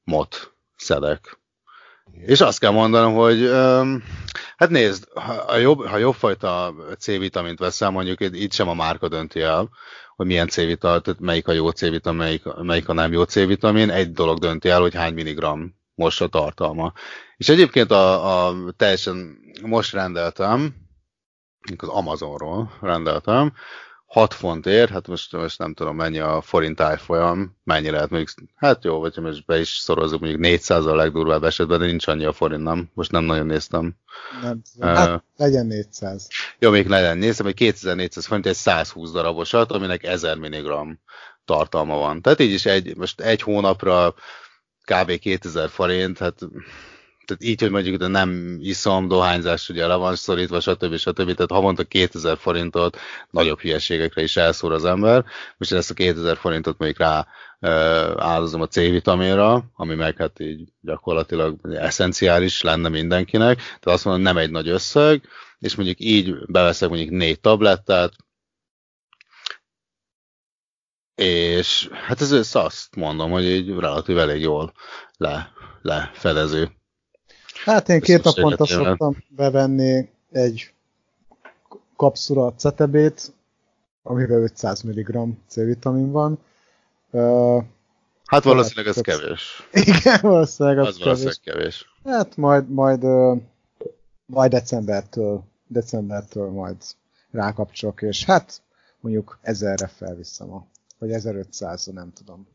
mot szedek. És azt kell mondanom, hogy hát nézd, ha jobb, ha jobb fajta C-vitamint veszel, mondjuk itt sem a márka dönti el, hogy milyen C-vitamin, tehát melyik a jó C-vitamin, melyik, melyik a nem jó C-vitamin. Egy dolog dönti el, hogy hány milligram most a tartalma. És egyébként a, a teljesen most rendeltem, az Amazonról rendeltem, 6 fontért, hát most, most nem tudom mennyi a forint árfolyam, mennyi lehet mondjuk, hát jó, vagy most be is szorozunk, mondjuk 400 a legdurvább esetben, de nincs annyi a forint, nem? Most nem nagyon néztem. Nem uh, hát legyen 400. Jó, még legyen, néztem, hogy 2400 forint egy 120 darabosat, aminek 1000 mg tartalma van. Tehát így is egy, most egy hónapra kb. 2000 forint, hát tehát így, hogy mondjuk de nem iszom, dohányzás ugye le van szorítva, stb. stb. Tehát havonta 2000 forintot nagyobb hülyeségekre is elszór az ember. Most ezt a 2000 forintot mondjuk rá áldozom a C-vitaminra, ami meg hát így gyakorlatilag eszenciális lenne mindenkinek. Tehát azt mondom, nem egy nagy összeg, és mondjuk így beveszek mondjuk négy tablettát, és hát ez azt mondom, hogy így relatív elég jól le, lefedező. Hát én két naponta szoktam bevenni egy kapszula cetebét, amiben 500 mg C-vitamin van. Uh, hát valószínűleg ez kevés. Igen, valószínűleg az, az kevés. valószínűleg kevés. Hát majd, majd, uh, majd decembertől, decembertől majd rákapcsolok, és hát mondjuk ezerre felviszem a, vagy 1500 nem tudom.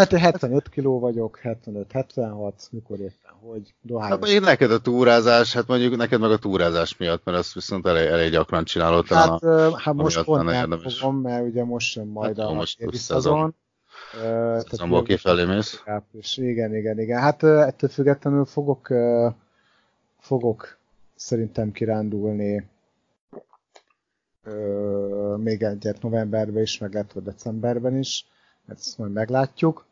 Hát én 75 kiló vagyok, 75-76, mikor éppen, hogy dohányos. Hát neked a túrázás, hát mondjuk neked meg a túrázás miatt, mert azt viszont elég, elég gyakran csinálod. Hát, a, hát most pont nem fogom, mert ugye most sem majd hát, a most szezon. Szezonból kifelé mész. És igen, igen, igen. Hát ettől függetlenül fogok, fogok szerintem kirándulni még egyet novemberben is, meg lehet, decemberben is, ezt majd meglátjuk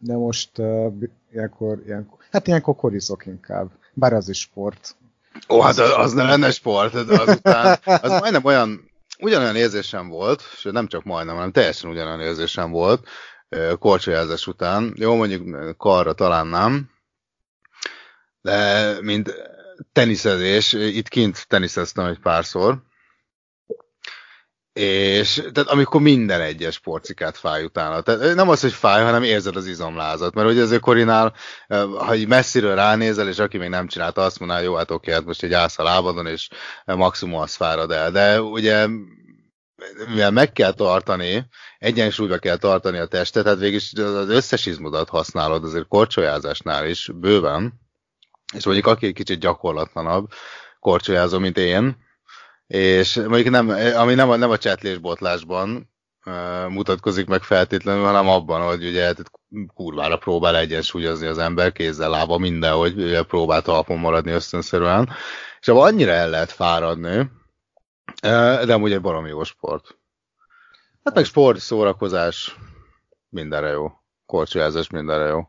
de most uh, ilyenkor, ilyenkor, hát ilyenkor korizok inkább, bár az is sport. Ó, hát az, az nem lenne sport, azután, az majdnem olyan, ugyanolyan érzésem volt, és nem csak majdnem, hanem teljesen ugyanolyan érzésem volt, korcsolyázás után. Jó, mondjuk karra talán nem, de mint teniszezés, itt kint teniszeztem egy párszor, és tehát amikor minden egyes porcikát fáj utána. Tehát nem az, hogy fáj, hanem érzed az izomlázat. Mert ugye azért Korinál, ha egy messziről ránézel, és aki még nem csinálta, azt mondaná, jó, hát oké, hát most egy állsz a lábadon, és maximum az fárad el. De ugye mivel meg kell tartani, egyensúlyba kell tartani a testet, tehát végig az összes izmodat használod, azért korcsolyázásnál is bőven, és mondjuk aki egy kicsit gyakorlatlanabb korcsolyázó, mint én, és mondjuk nem, ami nem a, nem a csetlésbotlásban uh, mutatkozik meg feltétlenül, hanem abban, hogy ugye hát kurvára próbál egyensúlyozni az ember kézzel, lába mindenhogy ugye próbál talpon maradni ösztönszerűen, és abban annyira el lehet fáradni, uh, de amúgy egy baromi jó sport. Hát meg sport, szórakozás, mindenre jó. Korcsolyázás mindenre jó.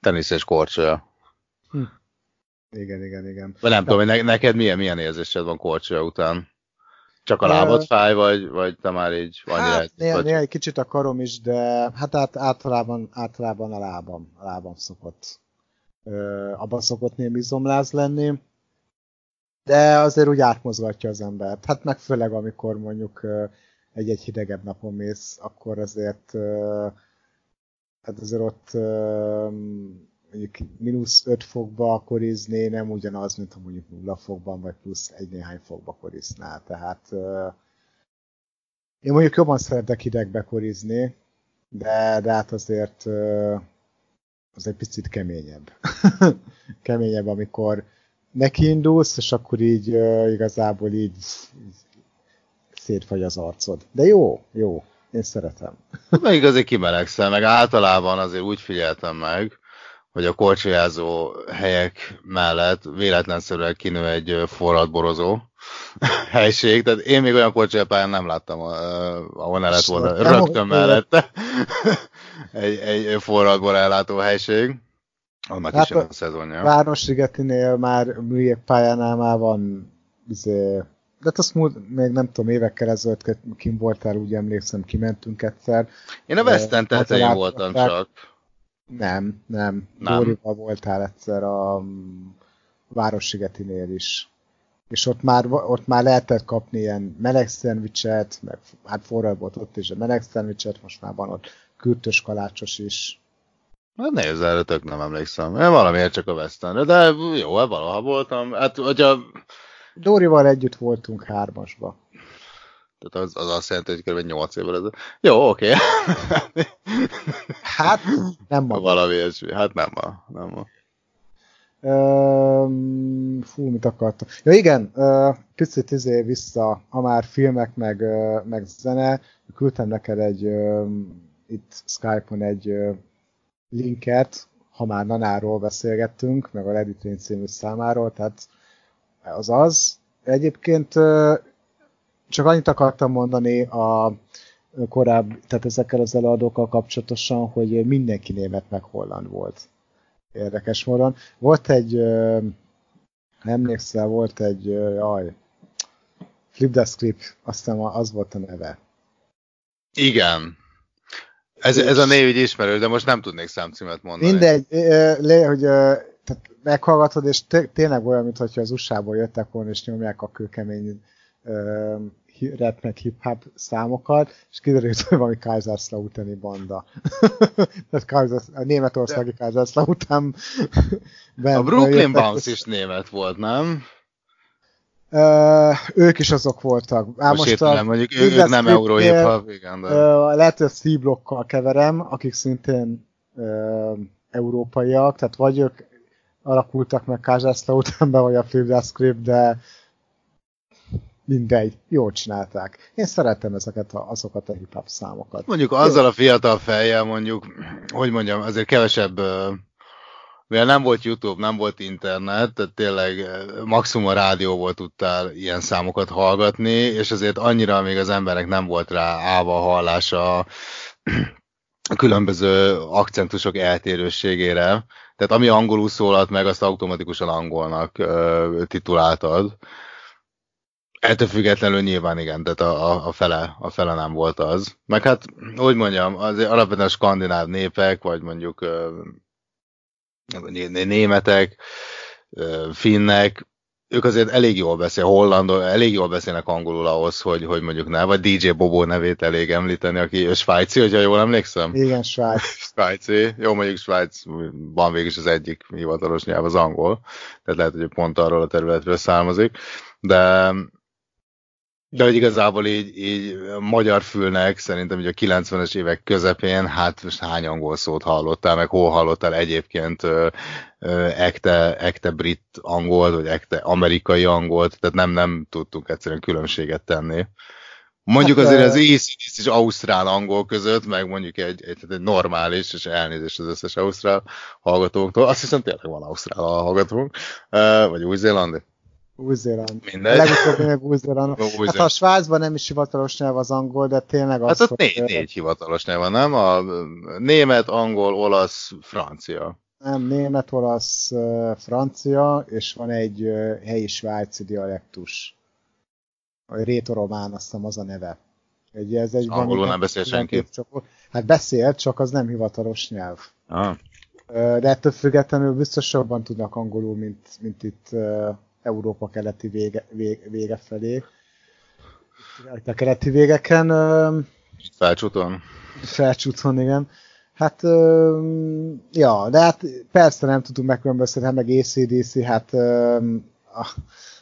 Tenisz és korcsolya. Hm. Igen, igen, igen. Vagy nem De... tudom, hogy neked milyen, milyen érzésed van korcsolya után? Csak a lábad fáj, vagy, vagy te már így annyira... Hát, néha, vagy... néha egy kicsit a karom is, de hát át, általában, általában a lábam, a lábam szokott ö, abban szokott némi izomláz lenni, de azért úgy átmozgatja az embert. Hát meg főleg, amikor mondjuk egy-egy hidegebb napon mész, akkor azért hát azért ott mondjuk mínusz 5 fokba korizni nem ugyanaz, mint ha mondjuk 0 fokban, vagy plusz egy néhány fokba koriznál. Tehát én mondjuk jobban szeretek hidegbe korizni, de, de hát azért az egy picit keményebb. keményebb, amikor nekiindulsz, és akkor így igazából így, így szétfagy az arcod. De jó, jó. Én szeretem. meg azért kimelegszel, meg általában azért úgy figyeltem meg, hogy a korcsolyázó helyek mellett véletlenszerűen kinő egy forradborozó helység, tehát én még olyan korcsolyapályán nem láttam, ahol ne lett volna rögtön mellette egy, egy forradbor ellátó helység. Annak hát is a szezonja. Városligetinél már műjégpályánál már van izé, de hát azt múlt, még nem tudom, évekkel ezelőtt kim voltál, úgy emlékszem, kimentünk egyszer. Én a West End tetején voltam csak. Nem, nem. nem. Dórival voltál egyszer a Várossigetinél is. És ott már, ott már lehetett kapni ilyen meleg szendvicset, meg hát forrad volt ott is a meleg szendvicset, most már van ott kürtös kalácsos is. Hát nézd, erre tök nem emlékszem. Én valamiért csak a West Endre, de jó, hát valaha voltam. Hát, hogyha... Dórival együtt voltunk hármasba. Tehát az, az azt jelenti, hogy kb. 8 évvel ez. Jó, oké. Okay. hát, nem ma. Valami ilyesmi. Hát nem ma. Nem ma. Uh, fú, mit akartam? Ja igen, uh, picit izé vissza, ha már filmek meg, uh, meg zene, küldtem neked egy uh, itt Skype-on egy uh, linket, ha már Nanáról beszélgettünk, meg a Reddit című számáról, tehát az az. Egyébként uh, csak annyit akartam mondani a korábbi, tehát ezekkel az előadókkal kapcsolatosan, hogy mindenki német meg holland volt érdekes módon. Volt egy, emlékszel, volt egy, jaj, Flip the Script, azt hiszem az volt a neve. Igen. Ez, ez a név így ismerő, de most nem tudnék számcímet mondani. Mindegy, le, hogy tehát meghallgatod, és tényleg olyan, mintha az USA-ból jöttek volna, és nyomják a kőkemény rap meg hip-hop számokat, és kiderült, hogy valami Kaiserslautern banda. Tehát Kaiser, a németországi Kaiserslautern A Brooklyn Bounce is német volt, nem? Uh, ők is azok voltak. Ám most, most a, nem, mondjuk ők, ők nem euró igen. De... Uh, lehet, hogy a C-blockkal keverem, akik szintén uh, európaiak, tehát vagy ők alakultak meg Kaiserslauternben, vagy a Flip Script, de mindegy, jól csinálták. Én szeretem ezeket a, azokat a hip-hop számokat. Mondjuk azzal a fiatal fejjel mondjuk, hogy mondjam, azért kevesebb, mivel nem volt YouTube, nem volt internet, tehát tényleg maximum a rádióból tudtál ilyen számokat hallgatni, és azért annyira még az emberek nem volt rá állva a hallása a különböző akcentusok eltérőségére. Tehát ami angolul szólalt meg, azt automatikusan angolnak uh, tituláltad Ettől függetlenül nyilván igen, tehát a, a, a, fele, a fele nem volt az. Meg hát, hogy mondjam, az alapvetően a skandináv népek, vagy mondjuk németek, finnek, ők azért elég jól beszél, hollandul, elég jól beszélnek angolul ahhoz, hogy, hogy mondjuk ne, vagy DJ Bobo nevét elég említeni, aki svájci, hogyha jól emlékszem? Igen, Svájc. Svájci. Jó, mondjuk Svájc van végig az egyik hivatalos nyelv az angol, tehát lehet, hogy pont arról a területről származik, de de hogy igazából így, így magyar fülnek szerintem hogy a 90-es évek közepén, hát most hány angol szót hallottál, meg hol hallottál egyébként ö, ö, ekte, ekte brit angolt, vagy ekte amerikai angolt, tehát nem, nem tudtunk egyszerűen különbséget tenni. Mondjuk hát, azért az ACDC és ausztrál angol között, meg mondjuk egy, egy, egy normális, és elnézést az összes ausztrál hallgatóktól, azt hiszem tényleg van ausztrál hallgatónk, vagy új-zélandi. Új-Zéland. Mindegy. Legutóbb még Új-Zéland. Hát a Svájcban nem is hivatalos nyelv az angol, de tényleg az, Hát ott négy, négy hivatalos nyelv van, nem? A német, angol, olasz, francia. Nem, német, olasz, francia, és van egy helyi svájci dialektus. A rétoromán, azt hiszem az a neve. Egy, ez egy Angolul nem beszél senki? Csoport. Hát beszél, csak az nem hivatalos nyelv. Ah. De ettől függetlenül biztos jobban tudnak angolul, mint, mint itt Európa keleti vége, vége, vége felé. A keleti végeken... Felcsúton. Felcsúton, igen. Hát, ja, de hát persze nem tudunk megkülönböztetni, hát meg ACDC, hát uh,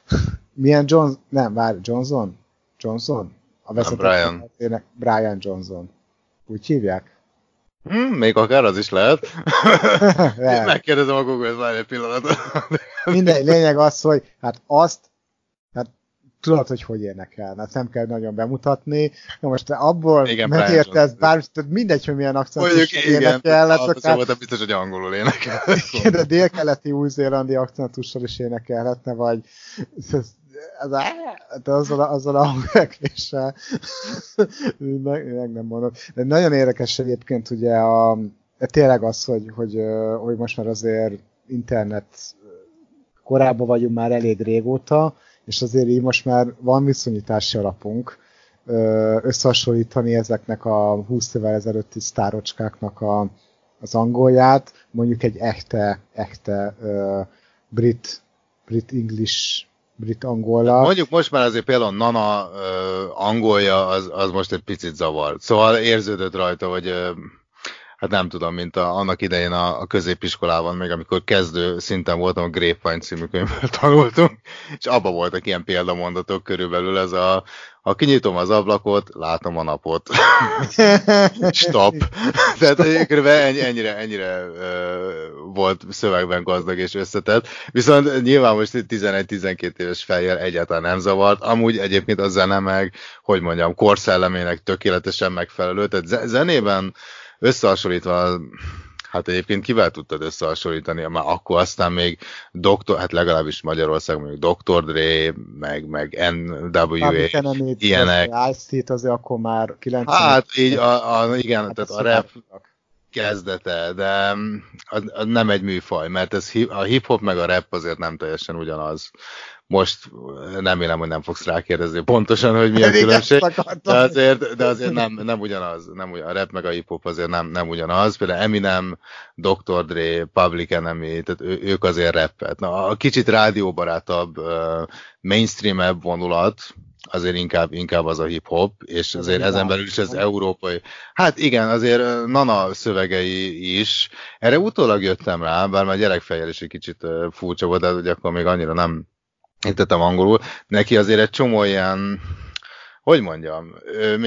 milyen John, nem, várj, Johnson? Johnson? A Brian. Brian Johnson. Úgy hívják? Hmm, még akár az is lehet. Megkérdezem a Google-t, várj egy pillanatot. Minden lényeg az, hogy hát azt, hát tudod, hogy hogy énekel, mert nem kell nagyon bemutatni. Na most te abból igen, megértesz, bár mindegy, hogy milyen akcentus énekel. Hát akár... Szóval biztos, hogy angolul énekel. Igen, de délkeleti új-zélandi akcentussal is énekelhetne, vagy az, hát azzal, azzal a hangvekvéssel meg, meg nem mondom. De nagyon érdekes egyébként ugye a, tényleg az, hogy, hogy, hogy most már azért internet korábban vagyunk már elég régóta, és azért így most már van viszonyítási alapunk összehasonlítani ezeknek a 20 évvel ezelőtti sztárocskáknak a, az angolját, mondjuk egy echte, echte uh, brit, brit English brit angollal. Mondjuk most már azért például Nana uh, angolja az, az most egy picit zavar. Szóval érződött rajta, hogy uh, hát nem tudom, mint a, annak idején a, a középiskolában, még amikor kezdő szinten voltam, a Grapevine című könyvből tanultunk, és abba voltak ilyen példamondatok körülbelül, ez a ha kinyitom az ablakot, látom a napot. Stop. Tehát ennyi, ennyire, ennyire uh, volt szövegben gazdag és összetett. Viszont nyilván most 11-12 éves fejjel egyáltalán nem zavart. Amúgy egyébként a zene meg, hogy mondjam, korszellemének tökéletesen megfelelő. Tehát zenében összehasonlítva Hát egyébként kivel tudtad összehasonlítani? Már akkor aztán még doktor, hát legalábbis Magyarország még Dr. Dre, meg, meg NWA, ilyenek. Ice-T azért akkor már 90 Hát így, a, a, igen, hát tehát a rap kezdete, de az, az nem egy műfaj, mert ez, a hip-hop meg a rap azért nem teljesen ugyanaz most nem élem, hogy nem fogsz rákérdezni pontosan, hogy mi a különbség, de azért, de azért nem, nem ugyanaz, nem ugyan, a rap meg a hip-hop azért nem, nem ugyanaz, például Eminem, Dr. Dre, Public Enemy, tehát ő, ők azért rappet. Na, a kicsit rádióbarátabb, mainstream vonulat, azért inkább, inkább az a hip-hop, és azért ezen belül is az európai. Hát igen, azért Nana szövegei is. Erre utólag jöttem rá, bár már gyerekfejjel is egy kicsit furcsa volt, de ugye akkor még annyira nem értettem angolul, neki azért egy csomó ilyen, hogy mondjam,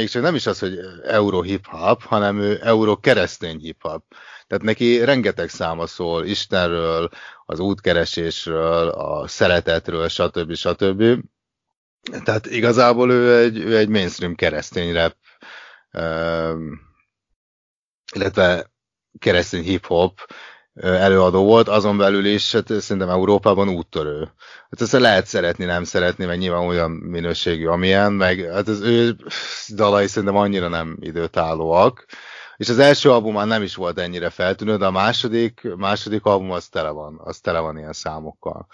csak nem is az, hogy euro hip-hop, hanem ő euro keresztény hip-hop. Tehát neki rengeteg száma szól Istenről, az útkeresésről, a szeretetről, stb. stb. Tehát igazából ő egy, ő egy mainstream keresztény rap, illetve keresztény hip-hop, előadó volt, azon belül is hát szerintem Európában úttörő. Hát ezt lehet szeretni, nem szeretni, meg nyilván olyan minőségű, amilyen, meg hát az ő dalai szerintem annyira nem időtállóak. És az első album már nem is volt ennyire feltűnő, de a második, második album az tele van, az tele van ilyen számokkal.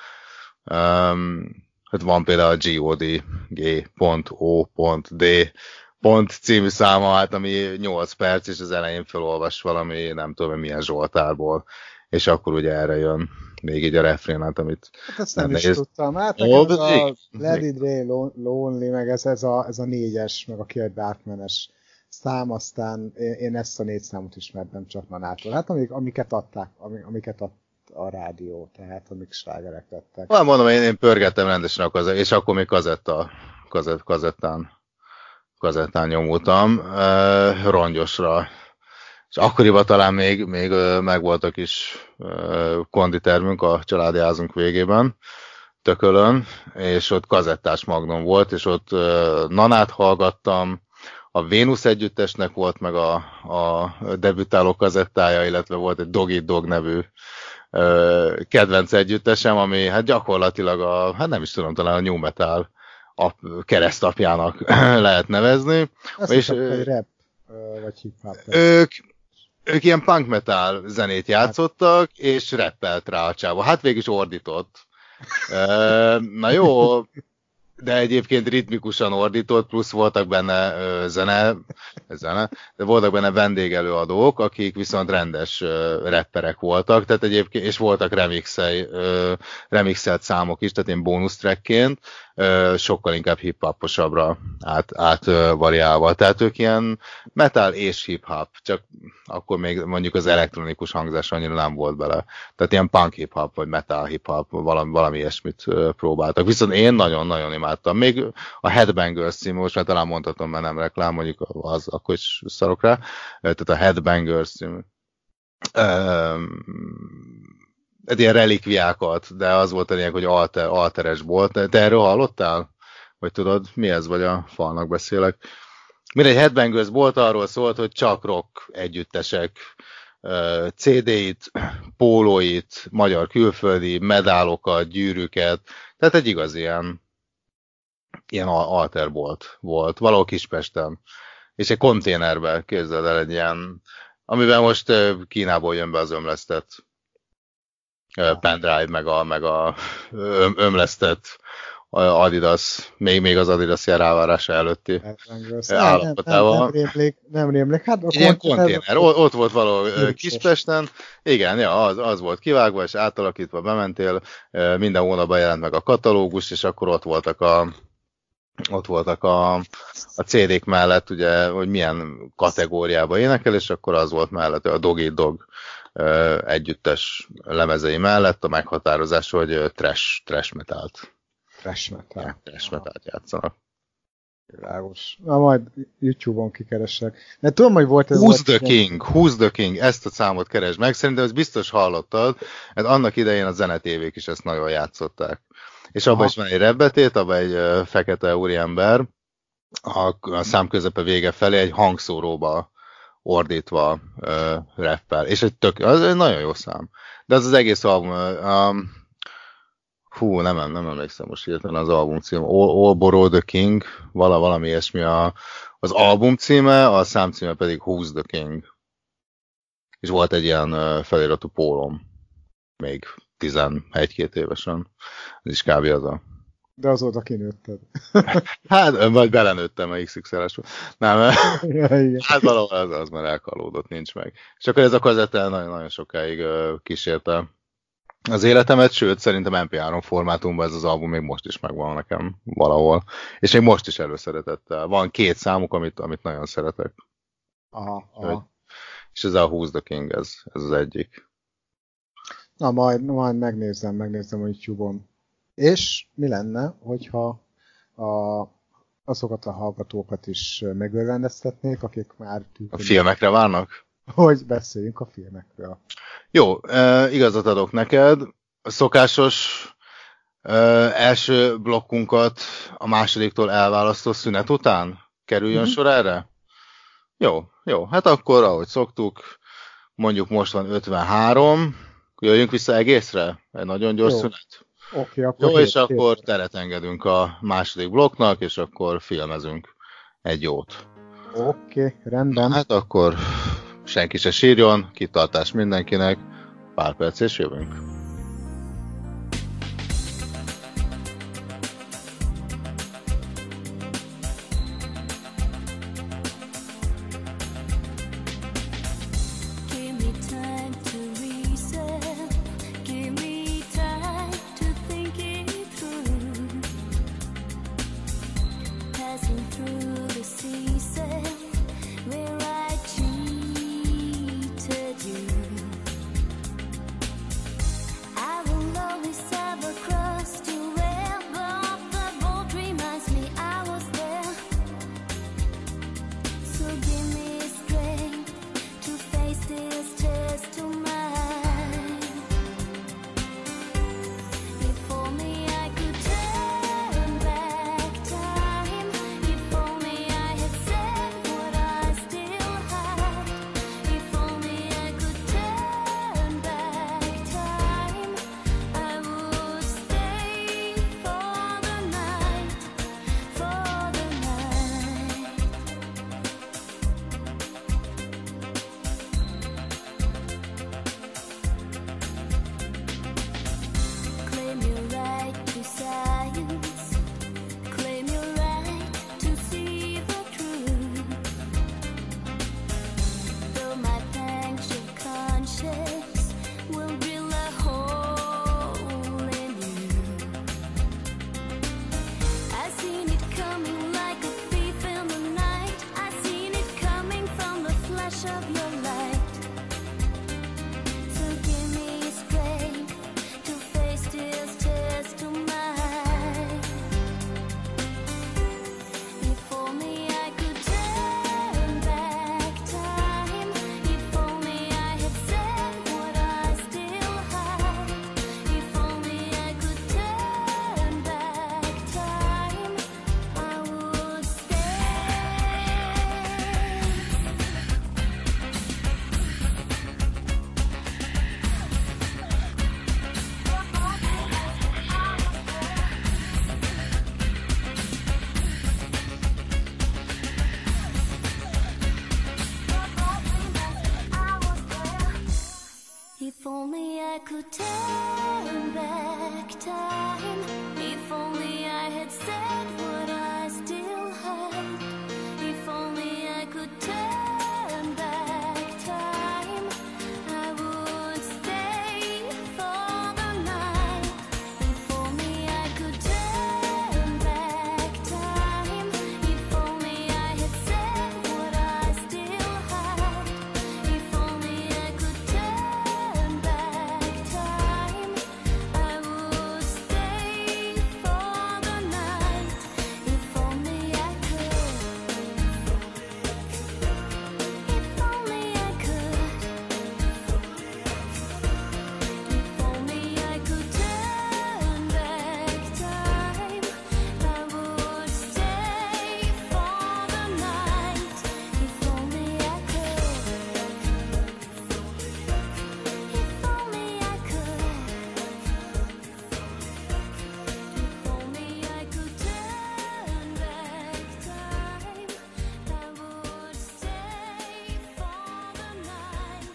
Um, hát van például a GOD, G.O.D pont című száma, hát ami 8 perc, és az elején felolvas valami, nem tudom, milyen Zsoltárból és akkor ugye erre jön még így a refrénát, amit... Hát ezt nem, nem is nehéz. tudtam. Hát nekem ez a Lady Dre, Lonely, meg ez, ez, a, ez a négyes, meg a két Darkman-es szám, aztán én, én ezt a négy számot ismertem csak Manától. Hát amik, amiket adták, amik, amiket ad a rádió, tehát amik slágerek lettek. Hát mondom, én, én pörgettem rendesen a kazett, és akkor még kazetta, kazett, kazettán, kazettán nyomultam, uh, rongyosra és akkoriban talán még, még megvoltak is konditermünk a családi házunk végében, Tökölön, és ott kazettás magnum volt, és ott Nanát hallgattam, a Vénusz együttesnek volt meg a, a debütáló kazettája, illetve volt egy Doggy Dog nevű kedvenc együttesem, ami hát gyakorlatilag a, hát nem is tudom, talán a New Metal a keresztapjának lehet nevezni. Azt és, hiszem, rap, vagy hip-hop. Ők, ők ilyen punk metal zenét játszottak, és rappelt rá a csáva. Hát végig is ordított. Na jó, de egyébként ritmikusan ordított, plusz voltak benne ö, zene, zene, de voltak benne vendégelőadók, akik viszont rendes ö, rapperek voltak, tehát egyébként, és voltak remixei, ö, remixelt számok is, tehát én bónusz trackként, sokkal inkább hip-hoposabbra át, át variálva. Tehát ők ilyen metal és hip-hop, csak akkor még mondjuk az elektronikus hangzás annyira nem volt bele. Tehát ilyen punk hip-hop, vagy metal hip-hop, valami, valami ilyesmit próbáltak. Viszont én nagyon-nagyon imádtam. Még a Headbangers című, most már talán mondhatom, mert nem reklám, mondjuk az, akkor is szarok rá. Tehát a Headbangers című egy ilyen relikviákat, de az volt a lényeg, hogy alter, alteres volt. Te erről hallottál? Vagy tudod, mi ez, vagy a falnak beszélek? Mindegy Headbangers volt arról szólt, hogy csak rock együttesek CD-it, pólóit, magyar külföldi medálokat, gyűrűket, tehát egy igaz ilyen, ilyen alter volt, volt, valahol Kispesten. És egy konténerbe képzeld el egy ilyen, amiben most Kínából jön be az ömlesztett pendrive, meg a, meg a öm, ömlesztett Adidas, még, még az Adidas rávárása előtti állapotával. Nem, nem, nem, rémlik, nem rémlik. Hát a Ilyen konténer, ott, ott volt való Kispesten, igen, ja, az, az volt kivágva, és átalakítva bementél, minden hónapban jelent meg a katalógus, és akkor ott voltak a ott voltak a, a CD-k mellett, ugye, hogy milyen kategóriába énekel, és akkor az volt mellett a Doggy Dog együttes lemezei mellett a meghatározás, hogy trash, trash metalt. Trash metal. Ja, trash metalt játszanak. Világos. Na majd YouTube-on kikeresek. De tudom, hogy volt ez... Who's the King? Who's the King? Ezt a számot keresd meg. Szerintem ezt biztos hallottad, mert annak idején a zenetévék is ezt nagyon játszották. És abban is van egy rebbetét, abban egy uh, fekete úriember a, a szám közepe vége felé egy hangszóróba ordítva uh, rappel. És egy tök, az egy nagyon jó szám. De az az egész album, um, hú, nem, nem emlékszem most hirtelen az album cím, All, All Borrow the King, vala, valami ilyesmi a, az album címe, a szám címe pedig Who's the King. És volt egy ilyen uh, feliratú pólom, még 11-2 évesen. Ez is kb. az a de azóta kinőtted. hát, vagy belenőttem a XXL-es. Nem, ja, hát valahol az, az már elkalódott, nincs meg. És akkor ez a kazetta nagyon-nagyon sokáig kísérte az életemet, sőt, szerintem MP3 formátumban ez az album még most is megvan nekem valahol. És még most is előszeretettel. Van két számuk, amit, amit nagyon szeretek. Aha, aha. És ez a Who's the King, ez, ez az egyik. Na, majd, majd megnézem, megnézem a YouTube-on. És mi lenne, hogyha a, azokat a hallgatókat is megörvendeztetnék, akik már tűnködik. A filmekre várnak? Hogy beszéljünk a filmekről. Jó, e, igazat adok neked. A szokásos e, első blokkunkat a másodiktól elválasztó szünet után kerüljön mm-hmm. sor erre? Jó, jó. Hát akkor, ahogy szoktuk, mondjuk most van 53, jöjjünk vissza egészre? Egy nagyon gyors jó. szünet. Okay, akkor Jó, hét, és hét. akkor teret engedünk a második blokknak, és akkor filmezünk egy jót. Oké, okay, rendben. Hát akkor senki se sírjon, kitartás mindenkinek, pár perc és jövünk.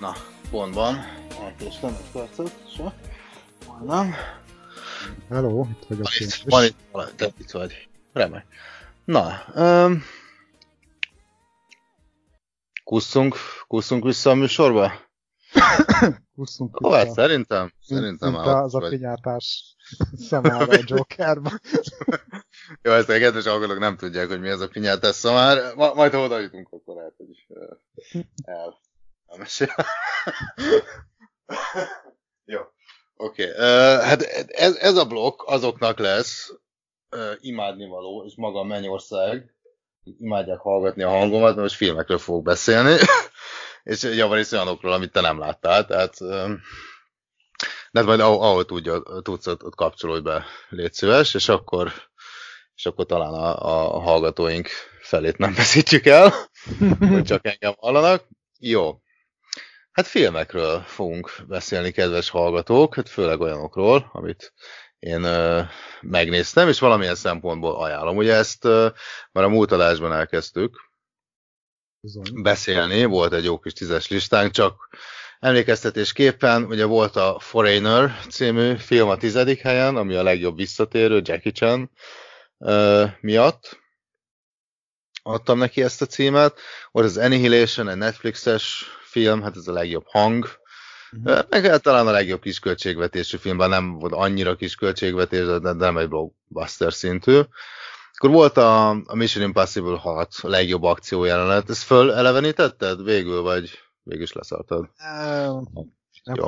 Na, pontban. Elkéstem egy percet, se. Majdnem. Hello, itt vagyok Van én itt, van itt, valami, te itt vagy. Remek. Na, um, kusszunk, kusszunk vissza a műsorba? Ó, hát vissza. szerintem, szerintem Mint már az a pinyátás szemára a Jokerba. Jó, ezt a kedves hallgatók nem tudják, hogy mi ez a pinyátás szamár. Ma, majd ha oda jutunk, akkor lehet, hogy ö, el. elmesél. Jó. Oké. Okay. hát ez, ez a blokk azoknak lesz uh, imádnivaló, és maga a Mennyország imádják hallgatni a hangomat, mert most filmekről fogok beszélni, és javarészt olyanokról, amit te nem láttál, tehát um, de hát majd ahol, ahol tudja, tudsz, ott, ott kapcsolódj be, légy szíves, és akkor, és akkor talán a, a hallgatóink felét nem veszítjük el, hogy csak engem hallanak. Jó. Hát filmekről fogunk beszélni, kedves hallgatók, hát főleg olyanokról, amit én ö, megnéztem, és valamilyen szempontból ajánlom. Ugye ezt ö, már a múlt adásban elkezdtük Bizony. beszélni, volt egy jó kis tízes listánk, csak emlékeztetésképpen, ugye volt a Foreigner című film a tizedik helyen, ami a legjobb visszatérő Jackie Chan ö, miatt. Adtam neki ezt a címet. Volt az Annihilation, egy Netflixes film, hát ez a legjobb hang. Ö, Meg hát talán a legjobb kis költségvetésű film, bár nem volt annyira kis költségvetés, de de nem egy blockbuster szintű. Akkor volt a, a Mission Impossible 6, a legjobb akció jelenet. Ezt fölelevenítetted végül, vagy végül is leszartad? Jó.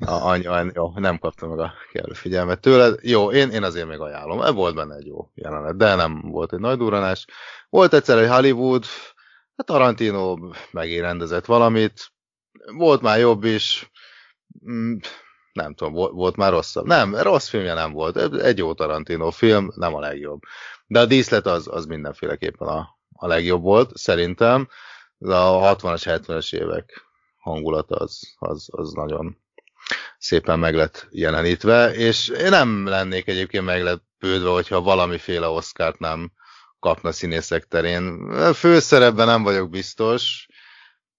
A, annyi, annyi, jó, nem kaptam meg a kellő figyelmet tőled. Jó, én, én azért még ajánlom. E, Volt benne egy jó jelenet, de nem volt egy nagy duranás. Volt egyszer egy Hollywood, hát Tarantino megint rendezett valamit. Volt már jobb is. Mm, Nem tudom, volt, már rosszabb. Nem, rossz filmje nem volt. Egy jó Tarantino film, nem a legjobb. De a díszlet az, az mindenféleképpen a, a legjobb volt, szerintem. Ez a 60-as, 70-es évek hangulata az, az, az nagyon szépen meg lett jelenítve, és én nem lennék egyébként meglepődve, hogyha valamiféle Oscárt nem kapna színészek terén. Főszerepben nem vagyok biztos,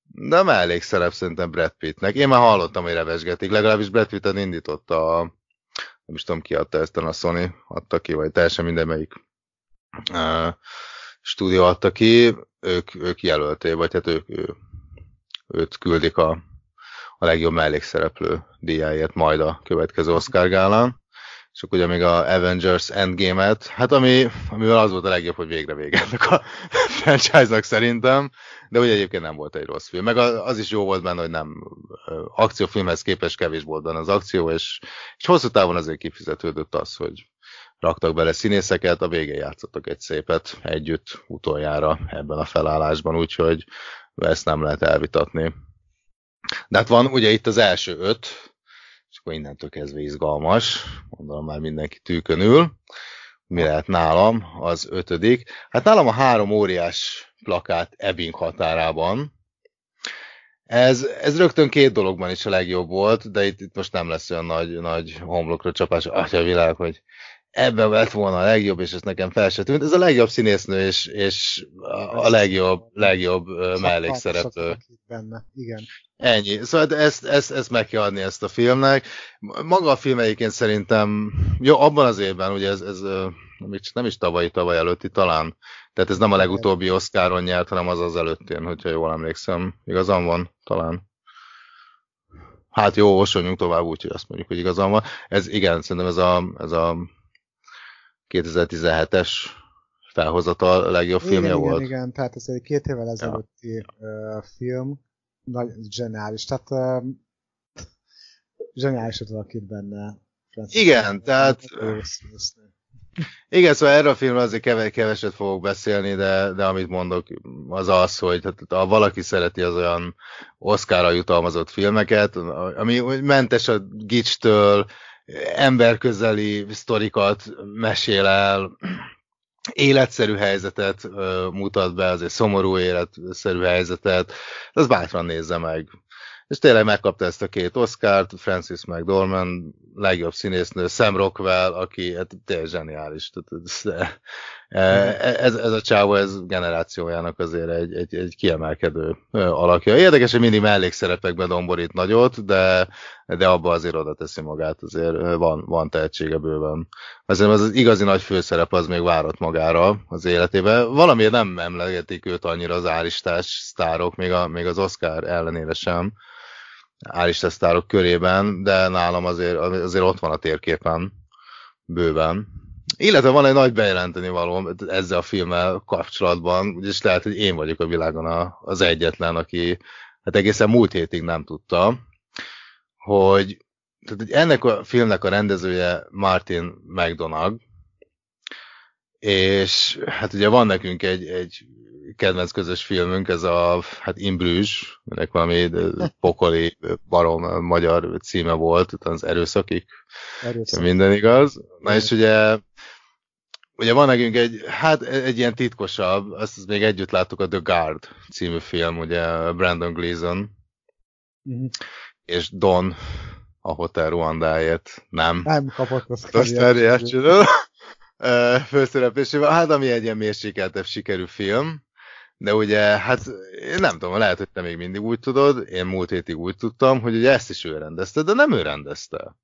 de mellékszerep szerintem Brad Pittnek. Én már hallottam, hogy revesgetik, legalábbis Brad Pittet indította a, nem is tudom ki adta ezt a Sony, adta ki, vagy teljesen minden melyik uh, stúdió adta ki, ők, ők jelölték, vagy hát ők, ő, őt küldik a, a legjobb mellékszereplő díjáért majd a következő Oscar gálán. És akkor ugye még a Avengers Endgame-et, hát ami, amivel az volt a legjobb, hogy végre vége ennek a franchise-nak szerintem, de ugye egyébként nem volt egy rossz film. Meg az is jó volt benne, hogy nem akciófilmhez képest kevés volt benne az akció, és, és hosszú távon azért kifizetődött az, hogy raktak bele színészeket, a végén játszottak egy szépet együtt utoljára ebben a felállásban, úgyhogy ezt nem lehet elvitatni. De hát van ugye itt az első öt, akkor innentől kezdve izgalmas, mondom már mindenki tűkön ül. Mi lehet nálam az ötödik? Hát nálam a három óriás plakát Ebbing határában. Ez, ez rögtön két dologban is a legjobb volt, de itt, itt most nem lesz olyan nagy, nagy homlokra csapás, atya világ, hogy ebben lett volna a legjobb, és ez nekem fel se tűnt. Ez a legjobb színésznő, és, és a, legjobb, legjobb mellékszereplő. Benne, igen. Ennyi. Szóval ezt, ezt, ezt meg kell adni ezt a filmnek. Maga a film egyébként szerintem, jó, abban az évben, ugye ez, ez ö, nem is, nem is tavalyi, tavaly előtti talán, tehát ez nem a legutóbbi Oscaron nyert, hanem az az előttén, hogyha jól emlékszem. Igazam van, talán. Hát jó, osonjunk tovább, úgyhogy azt mondjuk, hogy igazam van. Ez igen, szerintem ez a, ez a 2017-es felhozatal a legjobb igen, filmje igen, volt. Igen, tehát ez egy két évvel ezelőtti ja. uh, film, nagy, zseniális, tehát uh, zseniális alakít benne. Francis Igen, tehát-. Igen, szóval erről a filmről azért keve- keveset fogok beszélni, de, de amit mondok, az az, hogy hát, ha valaki szereti az olyan Oscarra jutalmazott filmeket, ami mentes a gicstől, emberközeli sztorikat mesél el, életszerű helyzetet mutat be, azért szomorú életszerű helyzetet, az bátran nézze meg. És tényleg megkapta ezt a két Oscárt, Francis McDormand, legjobb színésznő, Sam Rockwell, aki hát tényleg zseniális. Tehát ez, E, ez, ez a csávó, ez generációjának azért egy, egy, egy kiemelkedő alakja. Érdekes, hogy mindig mellékszerepekben domborít nagyot, de, de abba azért oda teszi magát, azért van, van tehetsége bőven. Azért az, az igazi nagy főszerep az még várat magára az életébe. Valamiért nem emlegetik őt annyira az állistás sztárok, még, a, még az Oscar ellenére sem állistás sztárok körében, de nálam azért, azért ott van a térképen bőven illetve van egy nagy bejelenteni való ezzel a filmmel kapcsolatban, és lehet, hogy én vagyok a világon az egyetlen, aki hát egészen múlt hétig nem tudta, hogy tehát, hogy ennek a filmnek a rendezője Martin McDonagh, és hát ugye van nekünk egy, egy kedvenc közös filmünk, ez a hát In Bruges, ennek valami pokoli barom magyar címe volt, az erőszakik, Erőszak. minden igaz. Na és ugye ugye van nekünk egy, hát egy ilyen titkosabb, azt még együtt láttuk a The Guard című film, ugye Brandon Gleeson, uh-huh. és Don a Hotel Ruandáért nem. Nem kapott az karriert. főszereplésével, hát ami egy ilyen mérsékeltebb sikerű film, de ugye, hát én nem tudom, lehet, hogy te még mindig úgy tudod, én múlt hétig úgy tudtam, hogy ugye ezt is ő rendezte, de nem ő rendezte.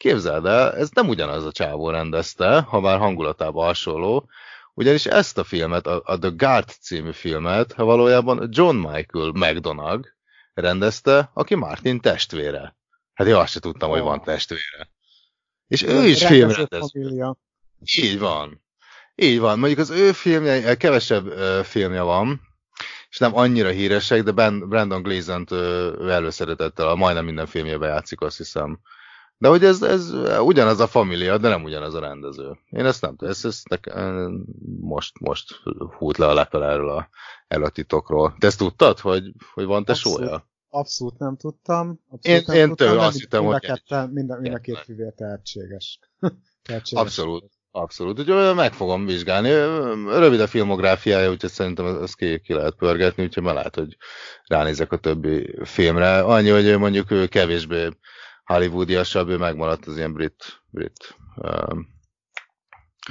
Képzeld el, ez nem ugyanaz a csávó rendezte, ha már hangulatában hasonló, ugyanis ezt a filmet, a, a The Guard című filmet, valójában John Michael McDonagh rendezte, aki Martin testvére. Hát én azt se tudtam, oh. hogy van testvére. És ő is filmrendező. Így van. Így van. Mondjuk az ő filmje, kevesebb uh, filmje van, és nem annyira híresek, de ben, Brandon Gleeson-t uh, előszeretettel a majdnem minden filmjében játszik, azt hiszem. De hogy ez, ez ugyanaz a família, de nem ugyanaz a rendező. Én ezt nem tudom, ezt, ezt nekem, most, most hút le a lepel erről a, erről a titokról. Te ezt tudtad, hogy, hogy van te sója? Abszolút nem tudtam. Abszolút én, nem én tudtam, tőle azt hittem, hogy... Mind, mind, mind a két fivér tehetséges. tehetséges. Abszolút. Abszolút, úgyhogy meg fogom vizsgálni. Rövid a filmográfiája, úgyhogy szerintem ezt ki, ki lehet pörgetni, úgyhogy már lehet, hogy ránézek a többi filmre. Annyi, hogy mondjuk ő kevésbé hollywoodiasabb, ő megmaradt az ilyen brit, brit um,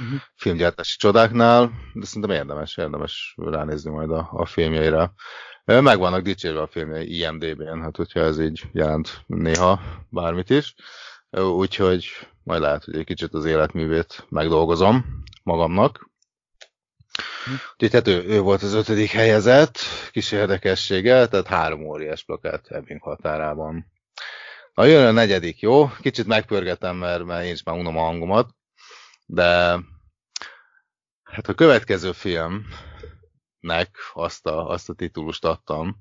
uh-huh. filmgyártási csodáknál, de szerintem érdemes, érdemes ránézni majd a, a filmjeire. Meg vannak dicsérve a filmjei IMDB-n, hát hogyha ez így jelent néha bármit is. Úgyhogy majd lehet, hogy egy kicsit az életművét megdolgozom magamnak. Úgyhogy hát ő, ő volt az ötödik helyezett, kis érdekessége, tehát három óriás plakát Ebbing határában. Na jön a negyedik, jó? Kicsit megpörgetem, mert, mert én is már unom a hangomat, de hát a következő filmnek azt a, azt a titulust adtam,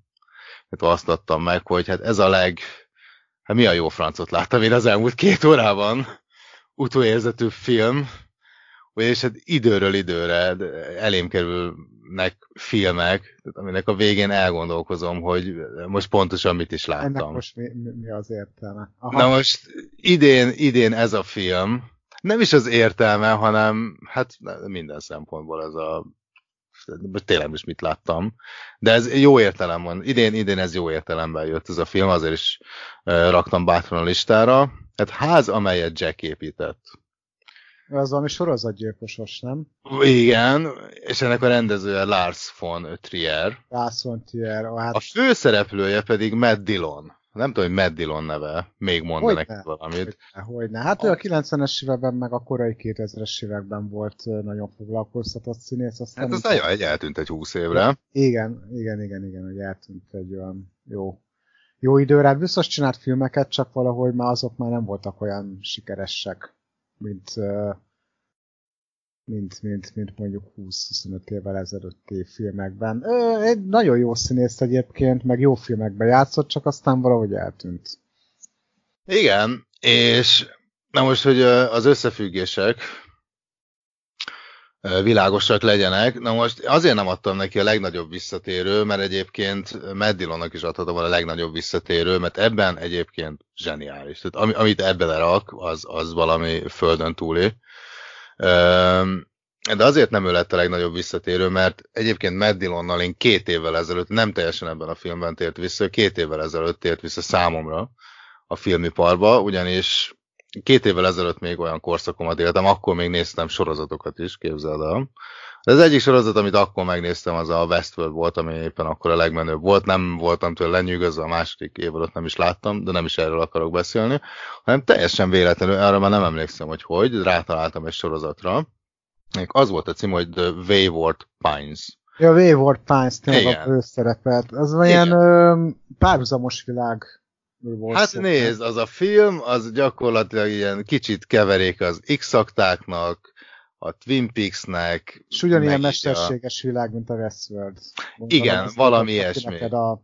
hát azt adtam meg, hogy hát ez a leg, hát mi a jó francot láttam én az elmúlt két órában, utóérzetű film, és hát időről időre elém kerülnek filmek, aminek a végén elgondolkozom, hogy most pontosan mit is láttam. Ennek most mi, mi, az értelme? Aha. Na most idén, idén ez a film, nem is az értelme, hanem hát minden szempontból ez a tényleg most mit láttam. De ez jó értelem van. Idén, idén ez jó értelemben jött ez a film, azért is raktam bátran a listára. Hát ház, amelyet Jack épített. Az valami sorozatgyilkosos, nem? Igen, és ennek a rendezője Lars von Trier. Lars von Trier. Hát... A főszereplője pedig Matt Dillon. Nem tudom, hogy Matt Dillon neve. Még mondanak nekik valamit. Hogyne, hogyne. Hát a... ő a 90-es években, meg a korai 2000-es években volt nagyon foglalkoztatott színész. Aztán hát az nagyon egy eltűnt egy 20 évre. Igen, igen, igen, igen, hogy eltűnt egy olyan jó jó időre. Hát biztos csinált filmeket, csak valahogy már azok már nem voltak olyan sikeresek mint, mint, mint, mint mondjuk 20-25 évvel ezelőtti filmekben. Egy nagyon jó színész egyébként, meg jó filmekben játszott, csak aztán valahogy eltűnt. Igen, és na most, hogy az összefüggések világosak legyenek. Na most azért nem adtam neki a legnagyobb visszatérő, mert egyébként Meddilonnak is adhatom a legnagyobb visszatérő, mert ebben egyébként zseniális. Tehát ami, amit ebbe lerak, az, az valami földön túli. De azért nem ő lett a legnagyobb visszatérő, mert egyébként Meddilonnal én két évvel ezelőtt, nem teljesen ebben a filmben tért vissza, két évvel ezelőtt tért vissza számomra a filmiparba, ugyanis két évvel ezelőtt még olyan korszakomat éltem, akkor még néztem sorozatokat is, képzeld el. De az egyik sorozat, amit akkor megnéztem, az a Westworld volt, ami éppen akkor a legmenőbb volt. Nem voltam tőle lenyűgözve, a második év alatt nem is láttam, de nem is erről akarok beszélni, hanem teljesen véletlenül, arra már nem emlékszem, hogy hogy, rátaláltam egy sorozatra. Az volt a cím, hogy The Wayward Pines. Ja, Wayward Pines tényleg a főszerepelt. Az olyan párhuzamos világ volt hát szó. nézd, az a film, az gyakorlatilag ilyen kicsit keverék az X-aktáknak, a Twin Peaks-nek. És ugyanilyen mesterséges a... világ, mint a Westworld. Mondtam, Igen, valami ilyesmi. Neked a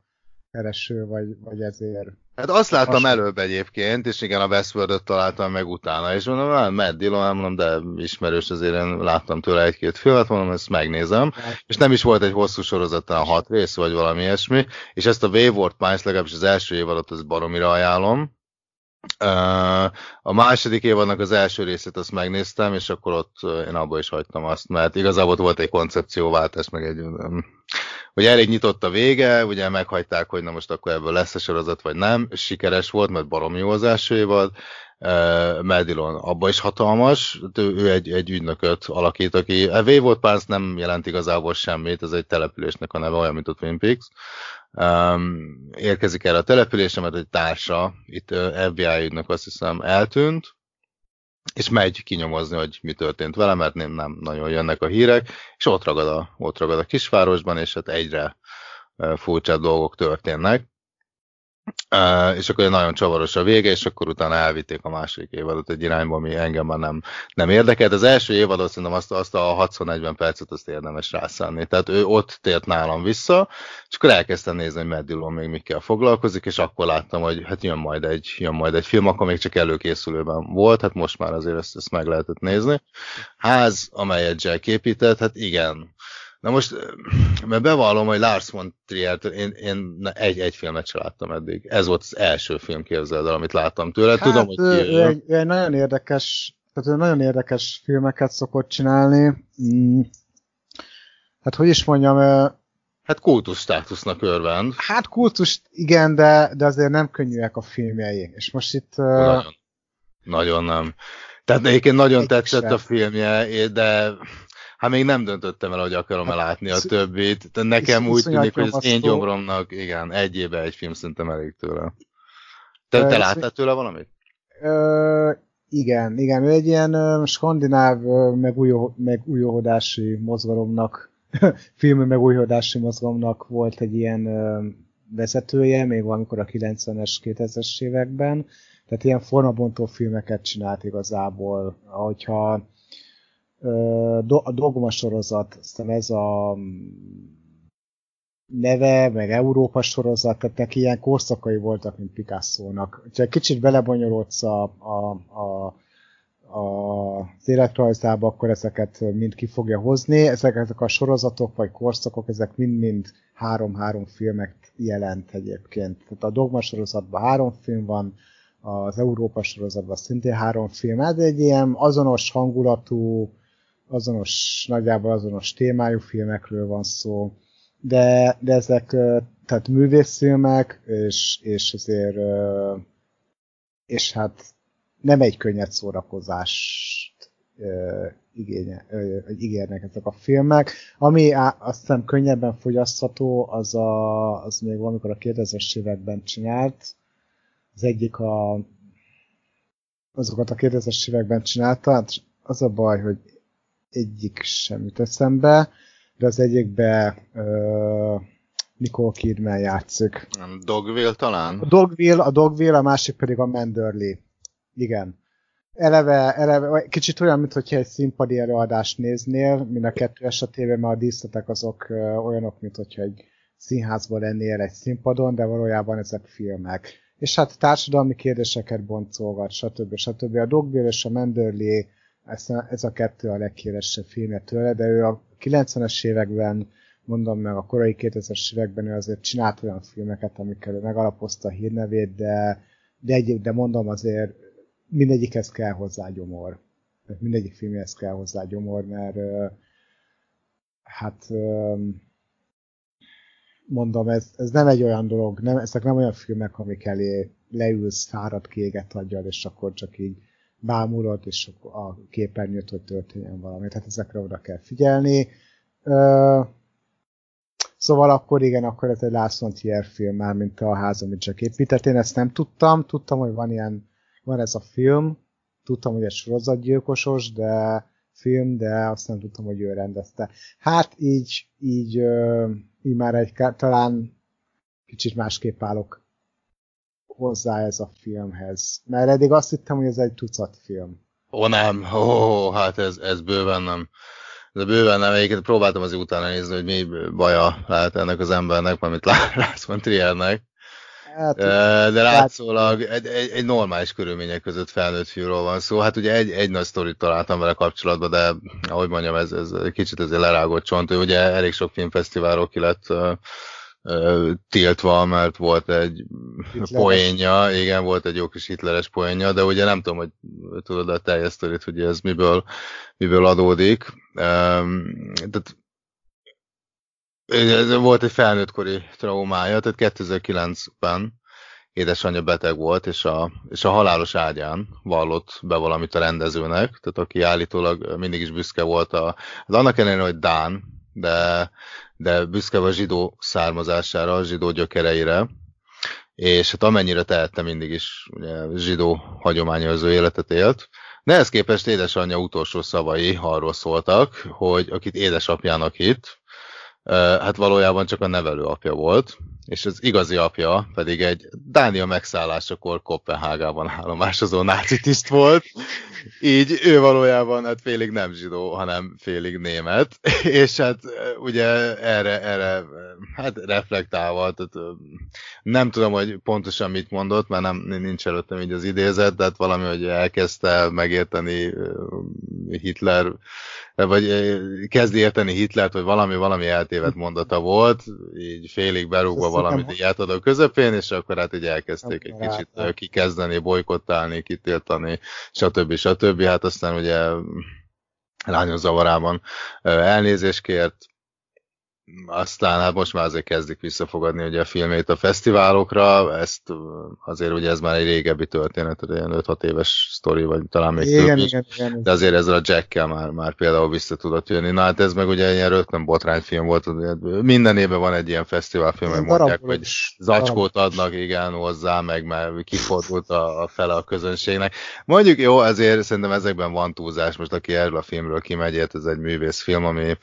kereső, vagy, vagy ezért. Hát azt láttam Most... előbb egyébként, és igen, a westworld találtam meg utána, és mondom, hát Matt Dillon, mondom, de ismerős, azért én láttam tőle egy-két filmet, mondom, ezt megnézem, hát. és nem is volt egy hosszú sorozat, a hat rész, vagy valami ilyesmi, és ezt a Wayward Pines legalábbis az első év alatt az baromira ajánlom, a második évadnak az első részét azt megnéztem, és akkor ott én abba is hagytam azt, mert igazából volt egy koncepcióváltás, meg egy, hogy elég nyitott a vége, ugye meghagyták, hogy na most akkor ebből lesz a sorozat, vagy nem, sikeres volt, mert barom jó az első évad, uh, Medilon abba is hatalmas, ő, egy, egy ügynököt alakít, aki, a Wayward Pines nem jelent igazából semmit, ez egy településnek a neve, olyan, mint a Twin Peaks, um, érkezik el a településre, mert egy társa, itt uh, FBI ügynök azt hiszem eltűnt, és megy kinyomozni, hogy mi történt vele, mert nem, nem nagyon jönnek a hírek, és ott ragad a, ott ragad a kisvárosban, és hát egyre furcsább dolgok történnek. És akkor nagyon csavaros a vége, és akkor utána elvitték a második évadot egy irányba, ami engem már nem, nem érdekelt. Az első évadot szerintem azt, azt a 60-40 percet azt érdemes rászállni. Tehát ő ott tért nálam vissza, és akkor elkezdtem nézni, hogy Matt még mikkel foglalkozik, és akkor láttam, hogy hát jön majd egy, jön majd egy film, akkor még csak előkészülőben volt, hát most már azért ezt, ezt meg lehetett nézni. Ház, amelyet Jack épített, hát igen, Na most, mert bevallom, hogy Lars von trier én, én egy, egy filmet sem láttam eddig. Ez volt az első film, képzeld el, amit láttam tőle. Hát, Tudom, hogy ő, ő, egy, ő egy nagyon érdekes, tehát ő nagyon érdekes filmeket szokott csinálni. Mm. Hát hogy is mondjam, Hát kultusz státusznak örvend. Hát kultusz, igen, de, de azért nem könnyűek a filmjei. És most itt... Nagyon, nagyon nem. Tehát egyébként nagyon tetszett sem. a filmje, de hát még nem döntöttem el, hogy akarom-e hát, látni a többit. De nekem úgy tűnik, hogy az én gyomromnak, igen, egy éve egy film szerintem elég tőle. Te, te láttál tőle valamit? Ö, igen, igen, ő egy ilyen ö, skandináv megújó, megújódási mozgalomnak, film megújódási mozgalomnak volt egy ilyen ö, vezetője, még valamikor a 90-es, 2000-es években, tehát ilyen formabontó filmeket csinált igazából, ahogyha a Dogma sorozat, aztán ez a mm, neve, meg Európa sorozat, tehát neki ilyen korszakai voltak, mint Picasso-nak. Ha kicsit belebonyolódsz a, a, a, a, az életrajzába, akkor ezeket mind ki fogja hozni. Ezek, ezek a sorozatok vagy korszakok, ezek mind-mind három-három filmek jelent egyébként. Tehát a Dogma sorozatban három film van, az Európa sorozatban szintén három film. Ez egy ilyen azonos hangulatú, azonos, nagyjából azonos témájú filmekről van szó, de, de ezek tehát művészfilmek, és, és azért és hát nem egy könnyed szórakozást igénye, ígérnek ezek a filmek. Ami azt hiszem könnyebben fogyasztható, az, a, az még valamikor a 2000-es években csinált. Az egyik a azokat a 2000-es években csinálta, hát az a baj, hogy egyik sem jut eszembe, de az egyikbe uh, Nicole Kidman játszik. Dogville talán? A Dogville, a Dogville, a másik pedig a Manderley. Igen. Eleve, eleve kicsit olyan, mintha egy színpadi előadást néznél, mint a kettő esetében, mert a díszletek azok olyanok, mint hogyha egy színházban lennél egy színpadon, de valójában ezek filmek. És hát társadalmi kérdéseket boncolgat, stb. stb. A Dogville és a Manderley ez, ez a kettő a leghíresebb filmje tőle, de ő a 90-es években, mondom meg a korai 2000-es években ő azért csinált olyan filmeket, amikkel ő megalapozta a hírnevét, de, de, egy, de mondom azért mindegyikhez kell hozzá gyomor. Mindegyik filmhez kell hozzá gyomor, mert hát mondom, ez, ez nem egy olyan dolog, nem, ezek nem olyan filmek, amik elé leülsz, fáradt kéget adjad, és akkor csak így bámulod, és a képernyőt, hogy történjen valami. Tehát ezekre oda kell figyelni. Szóval akkor igen, akkor ez egy Lars von film már, mint a ház, amit csak épített. Én ezt nem tudtam, tudtam, hogy van ilyen, van ez a film, tudtam, hogy egy sorozatgyilkosos, de film, de azt nem tudtam, hogy ő rendezte. Hát így, így, így már egy, talán kicsit másképp állok hozzá ez a filmhez. Mert eddig azt hittem, hogy ez egy tucat film. Ó nem, ó, hát ez, ez bőven nem. De bőven nem, egyébként próbáltam az utána nézni, hogy mi baja lehet ennek az embernek, amit látsz van Triernek. Hát, de látszólag egy, egy, egy normális körülmények között felnőtt fiúról van szó. Hát ugye egy, egy nagy sztorit találtam vele kapcsolatban, de ahogy mondjam, ez, ez kicsit ezért lerágott csont. Ő ugye elég sok filmfesztiválról ki lett tiltva, mert volt egy Hitleres. poénja, igen, volt egy jó kis hitleres poénja, de ugye nem tudom, hogy tudod a teljes sztorit, hogy ez miből, miből adódik. Tehát volt egy felnőttkori traumája, tehát 2009-ben édesanyja beteg volt, és a, és a halálos ágyán vallott be valamit a rendezőnek, tehát aki állítólag mindig is büszke volt a, az annak ellenére, hogy Dán, de, de büszke a zsidó származására, a zsidó gyökereire, és hát amennyire tehette mindig is ugye, zsidó hagyományozó életet élt. De ehhez képest édesanyja utolsó szavai arról szóltak, hogy akit édesapjának hitt, hát valójában csak a nevelő apja volt, és az igazi apja pedig egy Dánia megszállásakor Kopenhágában állomásozó náci tiszt volt, így ő valójában hát félig nem zsidó, hanem félig német, és hát ugye erre, erre hát reflektálva, tehát nem tudom, hogy pontosan mit mondott, mert nem, nincs előttem így az idézet, tehát valami, hogy elkezdte megérteni Hitler, vagy kezdi érteni Hitlert, hogy valami, valami eltévedt mondata volt, így félig berúgva valami diátadó közepén, és akkor hát így elkezdték egy kicsit kikezdeni, bolykottálni, kitiltani, stb. stb. Hát aztán ugye lányos zavarában elnézést kért, aztán hát most már azért kezdik visszafogadni ugye a filmét a fesztiválokra, ezt azért ugye ez már egy régebbi történet, ilyen 5-6 éves sztori, vagy talán még igen, több igen, is, igen, de azért ezzel a Jackkel már, már például vissza tudott jönni. Na hát ez meg ugye ilyen rögtön botrányfilm volt, minden évben van egy ilyen fesztiválfilm, hogy mondják, hogy zacskót adnak igen hozzá, meg már kifordult a, a fele a közönségnek. Mondjuk jó, ezért szerintem ezekben van túlzás, most aki erről a filmről kimegy, ez egy művészfilm, ami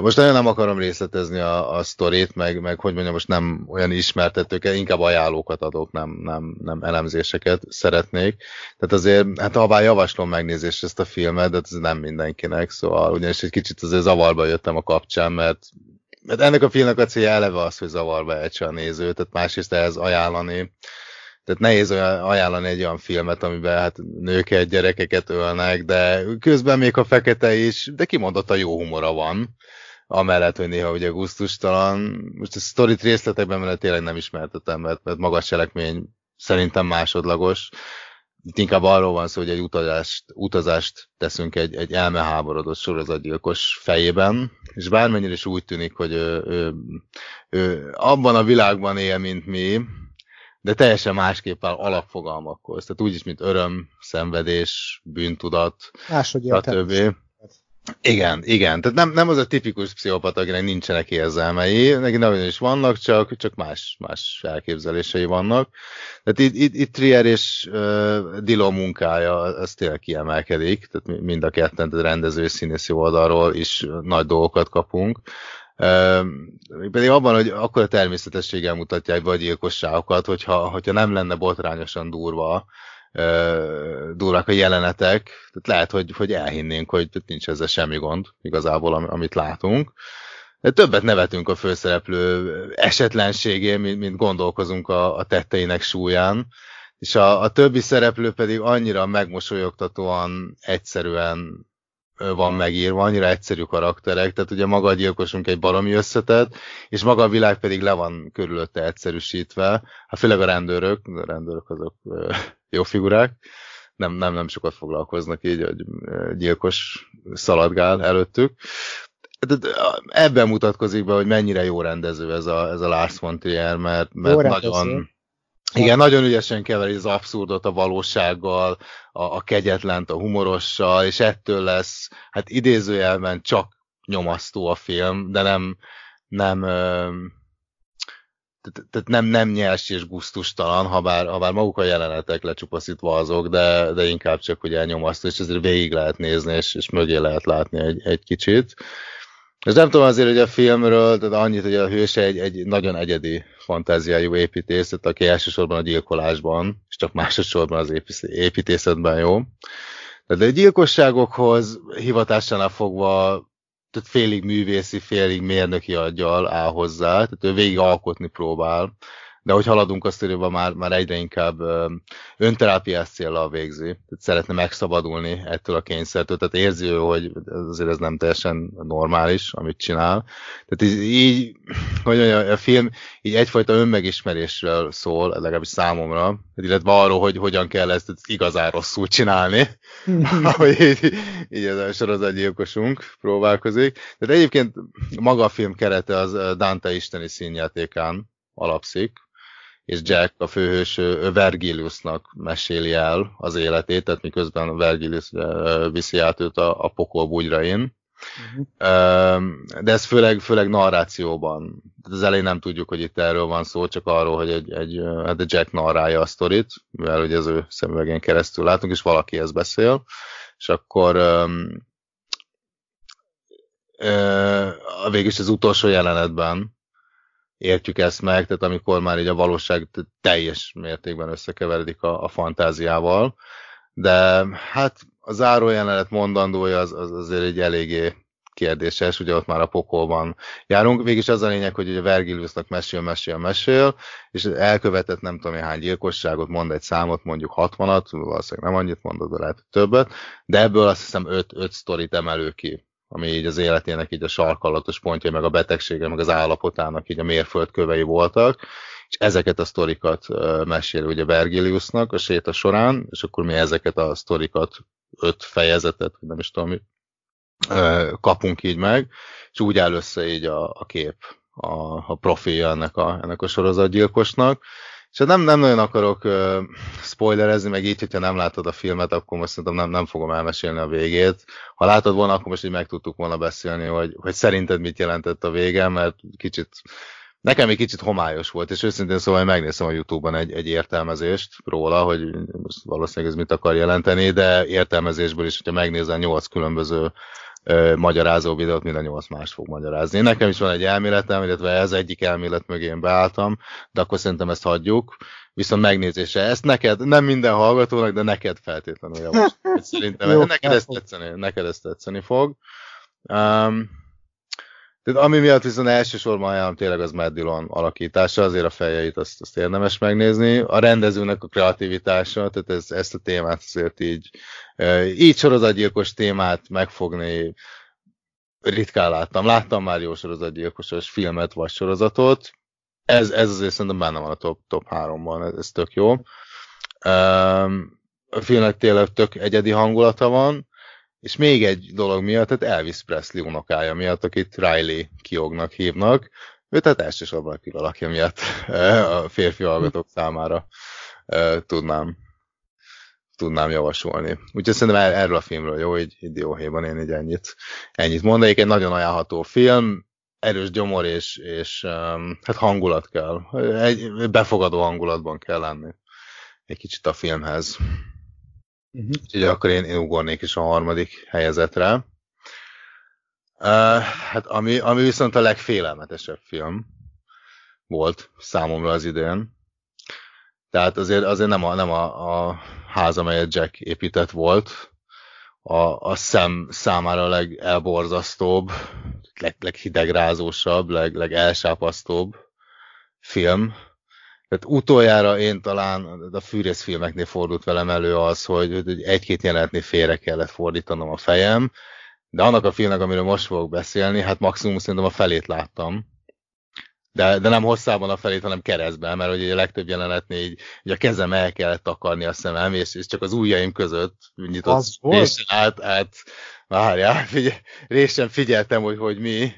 most nagyon nem akarom részletezni a, a sztorit, meg, meg hogy mondjam, most nem olyan ismertetőket, inkább ajánlókat adok, nem, nem, nem elemzéseket szeretnék. Tehát azért, hát ha bár javaslom megnézést ezt a filmet, de ez nem mindenkinek, szóval ugyanis egy kicsit azért zavarba jöttem a kapcsán, mert, mert ennek a filmnek a célja eleve az, hogy zavarba ejtse a nézőt, tehát másrészt ehhez ajánlani tehát nehéz olyan, ajánlani egy olyan filmet, amiben hát nőket, gyerekeket ölnek, de közben még a fekete is, de kimondott a jó humora van. Amellett, hogy néha ugye gusztustalan. Most a sztorit részletekben mert tényleg nem ismertetem, mert, mert magas cselekmény szerintem másodlagos. Itt inkább arról van szó, hogy egy utazást, utazást teszünk egy, egy elmeháborodott sorozatgyilkos fejében, és bármennyire is úgy tűnik, hogy ő, ő, ő abban a világban él, mint mi, de teljesen másképp áll alapfogalmakhoz. Tehát úgyis, mint öröm, szenvedés, bűntudat, Máshogy stb. Igen, igen. Tehát nem, nem az a tipikus pszichopata, akinek nincsenek érzelmei, neki nagyon is vannak, csak, csak más, más elképzelései vannak. Tehát itt, itt, itt Trier és uh, Dilo munkája, az tényleg kiemelkedik, tehát mind a ketten, tehát rendező színészi oldalról is nagy dolgokat kapunk. Pedig abban, hogy akkor a természetességgel mutatják be a gyilkosságokat, hogyha, hogyha nem lenne botrányosan durva, durvák a jelenetek, tehát lehet, hogy, hogy elhinnénk, hogy nincs ezzel semmi gond igazából, amit látunk. De többet nevetünk a főszereplő esetlenségén, mint, mint gondolkozunk a, a tetteinek súlyán, és a, a többi szereplő pedig annyira megmosolyogtatóan, egyszerűen van megírva, annyira egyszerű karakterek, tehát ugye maga a gyilkosunk egy baromi összetett, és maga a világ pedig le van körülötte egyszerűsítve, hát főleg a rendőrök, a rendőrök azok jó figurák, nem, nem, nem sokat foglalkoznak így, hogy gyilkos szaladgál előttük. Ebben mutatkozik be, hogy mennyire jó rendező ez a, ez a Lars von Trier, mert, mert nagyon, Igen, nagyon ügyesen keveri az abszurdot a valósággal, a, a kegyetlent a humorossal, és ettől lesz, hát idézőjelben csak nyomasztó a film, de nem, nem, tehát nem, nem nyers és guztustalan, ha bár, ha bár maguk a jelenetek lecsupaszítva azok, de, de inkább csak hogy elnyomasztó, és ezért végig lehet nézni, és, és mögé lehet látni egy, egy kicsit. És nem tudom azért, hogy a filmről, tehát annyit, hogy a hőse egy, egy nagyon egyedi fantáziájú építészet, aki elsősorban a gyilkolásban, és csak másodszorban az építészetben jó. Tehát a gyilkosságokhoz hivatásánál fogva tehát félig művészi, félig mérnöki aggyal áll hozzá, tehát ő végig alkotni próbál, de hogy haladunk a sztoriban, már, már egyre inkább önterápiás célra végzi. Tehát szeretne megszabadulni ettől a kényszertől, tehát érzi ő, hogy azért ez nem teljesen normális, amit csinál. Tehát így, így hogy mondjam, a film így egyfajta önmegismerésről szól, legalábbis számomra, illetve arról, hogy hogyan kell ezt igazán rosszul csinálni, ahogy így, így ez a sorozatgyilkosunk próbálkozik. Tehát egyébként maga a film kerete az Dante isteni színjátékán alapszik, és Jack, a főhős, Vergiliusnak meséli el az életét, tehát miközben Vergilius viszi át őt a, a pokol bugyrain. Uh-huh. De ez főleg, főleg narrációban. Az elején nem tudjuk, hogy itt erről van szó, csak arról, hogy egy, egy, hát Jack narrálja a sztorit, mivel ugye az ő szemüvegén keresztül látunk, és valaki ezt beszél, és akkor um, uh, végülis az utolsó jelenetben értjük ezt meg, tehát amikor már így a valóság teljes mértékben összekeveredik a, a fantáziával, de hát a zárójelenet mondandója az, az azért egy eléggé kérdéses, ugye ott már a pokolban járunk. Végülis az a lényeg, hogy ugye Vergiliusnak mesél, mesél, mesél, és elkövetett nem tudom hány gyilkosságot, mond egy számot, mondjuk 60-at, valószínűleg nem annyit mondod, de lehet többet, de ebből azt hiszem 5, 5 sztorit emelő ki ami így az életének így a sarkallatos pontja, meg a betegsége, meg az állapotának így a mérföldkövei voltak, és ezeket a sztorikat mesél ugye Vergiliusnak a séta során, és akkor mi ezeket a sztorikat, öt fejezetet, nem is tudom, kapunk így meg, és úgy áll össze így a, a kép, a, a profilja ennek a, ennek a sorozatgyilkosnak, és nem, nem nagyon akarok uh, spoilerezni, meg így, hogyha nem látod a filmet, akkor most szerintem nem, nem fogom elmesélni a végét. Ha látod volna, akkor most így meg tudtuk volna beszélni, hogy, hogy szerinted mit jelentett a vége, mert kicsit, nekem egy kicsit homályos volt, és őszintén szóval megnéztem a Youtube-on egy, egy értelmezést róla, hogy most valószínűleg ez mit akar jelenteni, de értelmezésből is, hogyha megnézel nyolc különböző magyarázó videót, minden nyolc más fog magyarázni. Nekem is van egy elméletem, illetve ez egyik elmélet mögé én beálltam, de akkor szerintem ezt hagyjuk. Viszont megnézése, ezt neked, nem minden hallgatónak, de neked feltétlenül javaslom. Szerintem Jó, neked, ezt tetszeni, neked ezt tetszeni fog. Um, tehát ami miatt viszont elsősorban ajánlom tényleg az Matt Dillon alakítása, azért a fejeit azt, azt érdemes megnézni. A rendezőnek a kreativitása, tehát ez, ezt a témát azért így, így sorozatgyilkos témát megfogni ritkán láttam. Láttam már jó sorozatgyilkosos filmet vagy sorozatot. Ez, ez azért szerintem benne van a top, top 3-ban, ez, ez tök jó. A filmnek tényleg tök egyedi hangulata van, és még egy dolog miatt, tehát Elvis Presley unokája miatt, akit Riley kiognak hívnak, ő tehát elsősorban a kilalakja miatt a férfi hallgatók számára tudnám, tudnám javasolni. Úgyhogy szerintem erről a filmről jó, így, így dióhéjban én így ennyit, ennyit mondanék. Egy nagyon ajánlható film, erős gyomor és, és um, hát hangulat kell. Egy befogadó hangulatban kell lenni egy kicsit a filmhez. Uh-huh. Úgyhogy akkor én, én ugornék is a harmadik helyezetre. Uh, hát ami, ami viszont a legfélelmetesebb film volt számomra az idén. Tehát azért, azért nem, a, nem a, a ház, amelyet Jack épített volt, a, a szem számára a legelborzasztóbb, leg, leghidegrázósabb, leg, legelsápasztóbb film, tehát utoljára én talán a fűrész filmeknél fordult velem elő az, hogy, hogy egy-két jelenetnél félre kellett fordítanom a fejem, de annak a filmnek, amiről most fogok beszélni, hát maximum szerintem a felét láttam. De, de nem hosszában a felét, hanem keresztben, mert ugye a legtöbb jelenetnél így, így a kezem el kellett takarni a szemem, és, és csak az ujjaim között nyitott résen át, át várjál, figyel, résen figyeltem, hogy, hogy mi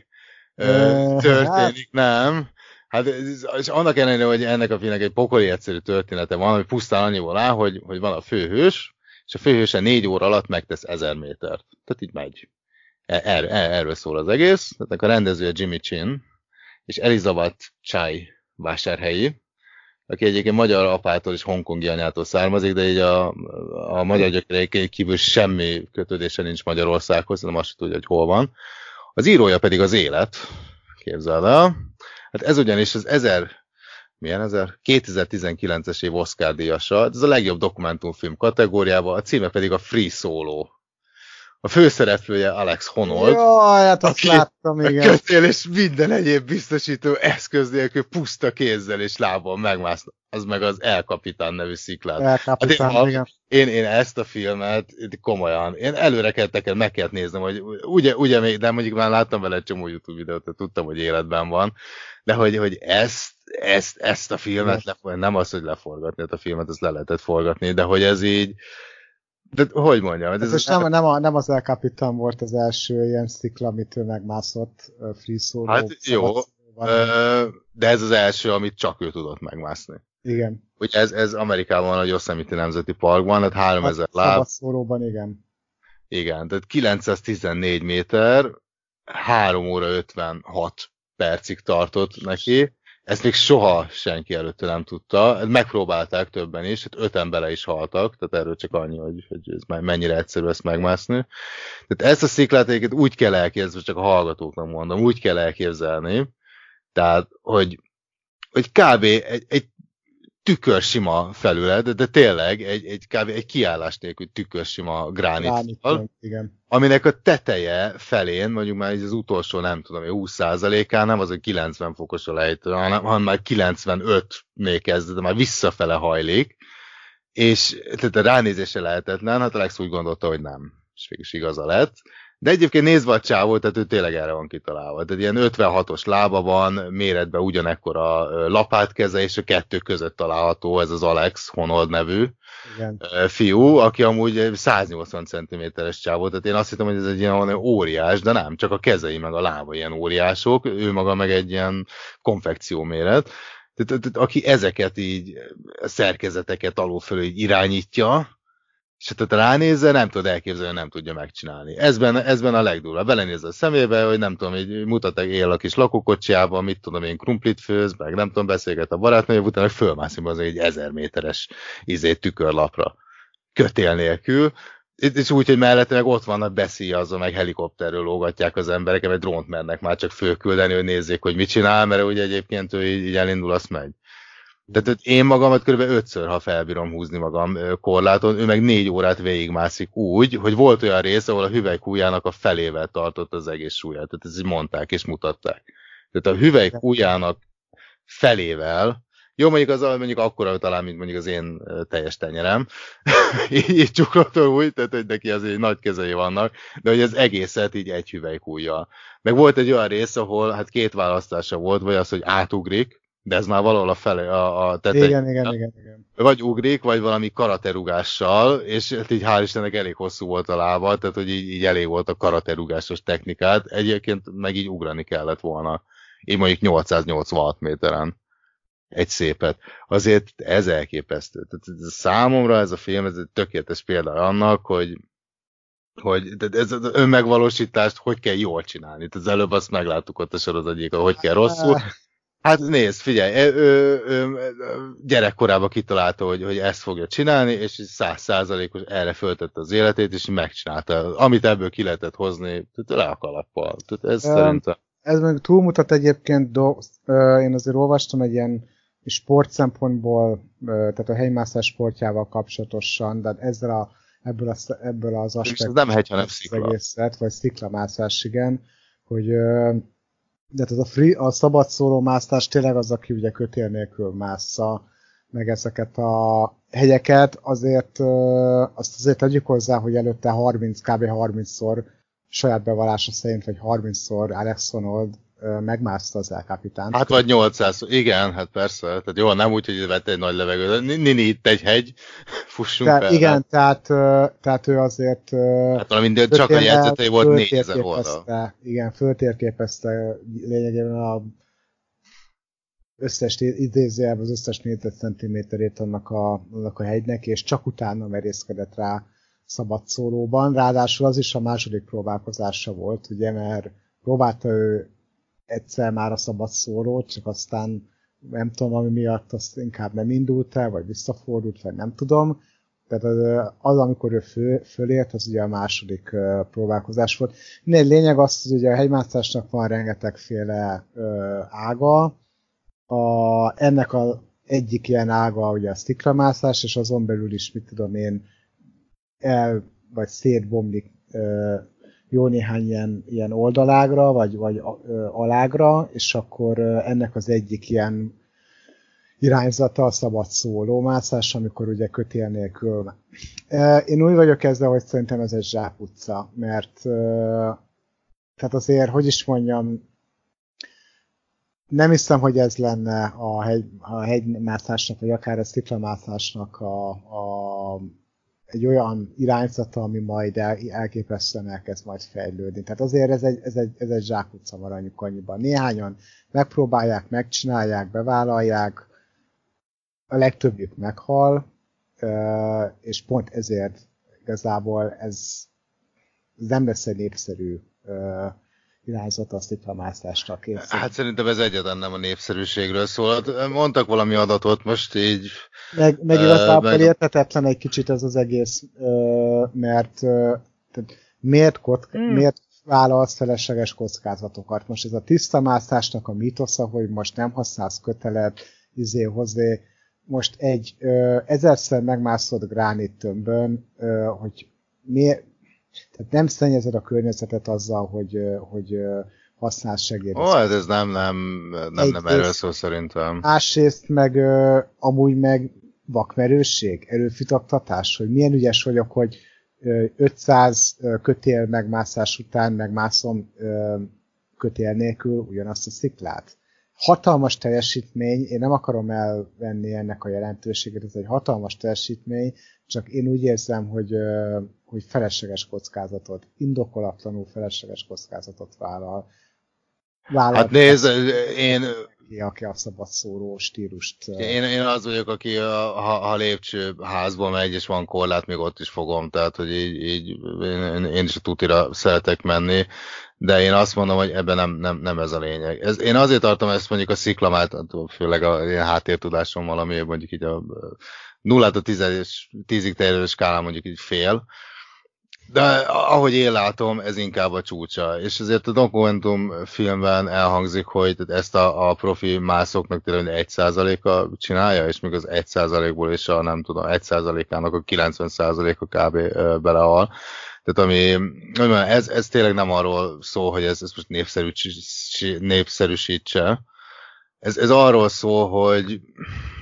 ö, történik, nem Hát és annak ellenére, hogy ennek a filmnek egy pokoli egyszerű története van, ami pusztán annyiból áll, hogy, hogy van a főhős, és a főhőse négy óra alatt megtesz ezer métert. Tehát így megy. Er, er, erről szól az egész. Tehát a rendezője Jimmy Chin, és Elizabeth Chai vásárhelyi, aki egyébként magyar apától és hongkongi anyától származik, de így a, a magyar gyökereik kívül semmi kötődése nincs Magyarországhoz, nem azt tudja, hogy hol van. Az írója pedig az élet, képzeld el. Hát ez ugyanis az 1000, milyen ezer? 2019-es év Oscar díjasa, ez a legjobb dokumentumfilm kategóriában, a címe pedig a Free Solo a főszereplője Alex Honnold. Jaj, hát azt láttam, igen. Kötél és minden egyéb biztosító eszköz nélkül puszta kézzel és lábon megmász. Az meg az El Capitán nevű sziklát. El Capitán, hát én, igen. Én, én, ezt a filmet komolyan, én előre kellett, meg kellett néznem, hogy ugye, ugye még, de mondjuk már láttam vele egy csomó YouTube videót, tehát tudtam, hogy életben van, de hogy, hogy ezt, ezt, ezt a filmet, le, nem az, hogy leforgatni, hát a filmet ezt le lehetett forgatni, de hogy ez így, de hogy mondjam? Ez, ez nem, nem, a, nem az El Capitan volt az első ilyen szikla, amit ő megmászott free solo. Hát jó, de ez az első, amit csak ő tudott megmászni. Igen. Ugye ez, ez Amerikában a Yosemite Nemzeti Parkban, tehát 3000 láb. Szabadszóróban, igen. Igen, tehát 914 méter, 3 óra 56 percig tartott neki, ezt még soha senki előtte nem tudta. Megpróbálták többen is, hát öten bele is haltak, tehát erről csak annyi, hogy, hogy ez mennyire egyszerű ezt megmászni. Tehát ezt a sziklát úgy kell elképzelni, csak a hallgatóknak mondom, úgy kell elképzelni, tehát, hogy, hogy kb. egy, egy tükörsima felület, de tényleg egy, egy, kb. egy kiállás nélkül tükörsima gránitfal, igen. aminek a teteje felén, mondjuk már az utolsó, nem tudom, 20%-án nem az, hogy 90 fokos a lejtő, hanem, hanem már 95-nél kezd, de már visszafele hajlik, és tehát a ránézése lehetetlen, hát Alex úgy gondolta, hogy nem, és végül is igaza lett. De egyébként nézve a csávó, tehát ő tényleg erre van kitalálva. Tehát ilyen 56-os lába van, méretben ugyanekkora lapátkeze, és a kettő között található ez az Alex Honold nevű Igen. fiú, aki amúgy 180 cm-es csávó, tehát én azt hittem, hogy ez egy ilyen óriás, de nem, csak a kezei meg a lába ilyen óriások, ő maga meg egy ilyen konfekció méret. Tehát, aki ezeket így, szerkezeteket alul így irányítja, és tehát ránézze, nem tud elképzelni, nem tudja megcsinálni. Ezben, ezben a legdurvább. Belenéz a szemébe, hogy nem tudom, hogy mutat él a kis lakókocsiában, mit tudom én, krumplit főz, meg nem tudom, beszélget a barátnője, utána hogy fölmászik az egy ezer méteres izé, tükörlapra. Kötél nélkül. És úgy, hogy mellette meg ott vannak beszíjazva, meg helikopterről lógatják az embereket, vagy drónt mernek már csak fölküldeni, hogy nézzék, hogy mit csinál, mert ugye egyébként ő így, így elindul, azt megy. Tehát én magamat kb. ötször, ha felbírom húzni magam korláton, ő meg négy órát végigmászik úgy, hogy volt olyan rész, ahol a hüvelykújának a felével tartott az egész súlyát. Tehát ezt így mondták és mutatták. Tehát a hüvelykújának felével, jó, mondjuk az mondjuk akkora talán, mint mondjuk az én teljes tenyerem, így, így csuklottul úgy, tehát hogy neki azért nagy kezei vannak, de hogy az egészet így egy hüvelykújjal. Meg volt egy olyan rész, ahol hát két választása volt, vagy az, hogy átugrik, de ez már valahol a fele, a, a tetej. Igen, igen, igen, igen. Vagy ugrik, vagy valami karaterugással, és hát így hál' Istennek elég hosszú volt a lába, tehát hogy így, így elég volt a karaterugásos technikát. Egyébként meg így ugrani kellett volna. Így mondjuk 886 méteren egy szépet. Azért ez elképesztő. Tehát számomra ez a film, ez egy tökéletes példa annak, hogy hogy ez az önmegvalósítást hogy kell jól csinálni. Tehát az előbb azt megláttuk ott a sorozatgyék, hogy kell rosszul. Hát nézd, figyelj, ő, ő, ő, gyerekkorában kitalálta, hogy, hogy ezt fogja csinálni, és száz százalékos erre föltette az életét, és megcsinálta. Amit ebből ki lehetett hozni, le a kalappal. Tehát ez um, szerintem... Ez meg túlmutat egyébként, do, én azért olvastam egy ilyen sport szempontból, tehát a helymászás sportjával kapcsolatosan, de ezzel a, ebből, a, ebből az aspektusból nem hegy, hanem szikla. egészet, vagy sziklamászás, igen, hogy de ez a, free, a szabad szóló másztás tényleg az, aki ugye kötél nélkül mássza meg ezeket a hegyeket, azért azt azért tegyük hozzá, hogy előtte 30, kb. 30-szor saját bevallása szerint, vagy 30-szor Alex Honnold megmászta az elkapitánt. Hát vagy 800, igen, hát persze. Tehát jó, nem úgy, hogy vett egy nagy levegőt. Nini itt egy hegy, fussunk Te, fel. Igen, tehát, tehát ő azért... Hát valami csak a jegyzetei volt 4000 oldal. Igen, föltérképezte lényegében a összes idézőjelben az összes négyzetcentiméterét annak a, annak a hegynek, és csak utána merészkedett rá szabad szólóban. Ráadásul az is a második próbálkozása volt, ugye, mert próbálta ő egyszer már a szabad szólót, csak aztán nem tudom, ami miatt azt inkább nem indult el, vagy visszafordult, vagy nem tudom. Tehát az, amikor ő fő, fölért, az ugye a második uh, próbálkozás volt. Minden lényeg az, hogy ugye a hegymászásnak van rengetegféle uh, ága. A, ennek a egyik ilyen ága ugye a sziklamászás, és azon belül is, mit tudom én, el vagy szétbomlik uh, jó néhány ilyen, ilyen oldalágra, vagy, vagy alágra, és akkor ennek az egyik ilyen irányzata a szabad szólómászás, amikor ugye kötél nélkül. Én úgy vagyok ezzel, hogy szerintem ez egy zsákutca, mert tehát azért, hogy is mondjam, nem hiszem, hogy ez lenne a, hegy, a hegymászásnak, vagy akár a sziklamászásnak a, a egy olyan irányzata, ami majd el, elképesztően elkezd majd fejlődni. Tehát azért ez egy, ez egy, ez egy zsákutca maradjuk annyiban. Néhányan megpróbálják, megcsinálják, bevállalják, a legtöbbjük meghal, és pont ezért igazából ez, ez nem lesz egy népszerű irányzat a sziklamászásra készül. Hát szerintem ez egyetlen nem a népszerűségről szól. Hát, mondtak valami adatot, most így... Meg, meg igazából meg... értetetlen egy kicsit ez az egész, mert tehát miért, kock, hmm. miért vállalsz felesleges kockázatokat? Most ez a tiszta mászásnak a mitosza, hogy most nem használsz kötelet, izé, hozzé, most egy ö, ezerszer megmászott gránit tömbön, ö, hogy miért, tehát nem szennyezed a környezetet azzal, hogy, hogy használsz segélyt. Ó, hát ez nem, nem, nem, nem erről szó szerintem. Másrészt meg amúgy meg vakmerősség, erőfitaktatás, hogy milyen ügyes vagyok, hogy 500 kötél megmászás után megmászom kötél nélkül ugyanazt a sziklát. Hatalmas teljesítmény, én nem akarom elvenni ennek a jelentőséget, ez egy hatalmas teljesítmény, csak én úgy érzem, hogy hogy felesleges kockázatot, indokolatlanul felesleges kockázatot vállal. vállal hát nézd, én... Aki a szabad szóró stílust... Én, én az vagyok, aki a, ha, ha lépcső házba megy, és van korlát, még ott is fogom, tehát hogy így, így én, én is a tutira szeretek menni, de én azt mondom, hogy ebben nem, nem, nem ez a lényeg. Ez, én azért tartom ezt mondjuk a sziklamát, főleg a ilyen háttértudásom valami, mondjuk így a 0 a 10-ig terjedő skálán mondjuk így fél, de ahogy én látom, ez inkább a csúcsa. És ezért a dokumentum filmben elhangzik, hogy ezt a, a profi mászoknak tényleg egy százaléka csinálja, és még az egy százalékból is a nem tudom, egy százalékának a 90 százaléka kb. belehal. Tehát ami, ez, ez tényleg nem arról szól, hogy ez, ez most népszerűsítse, ez, ez arról szól, hogy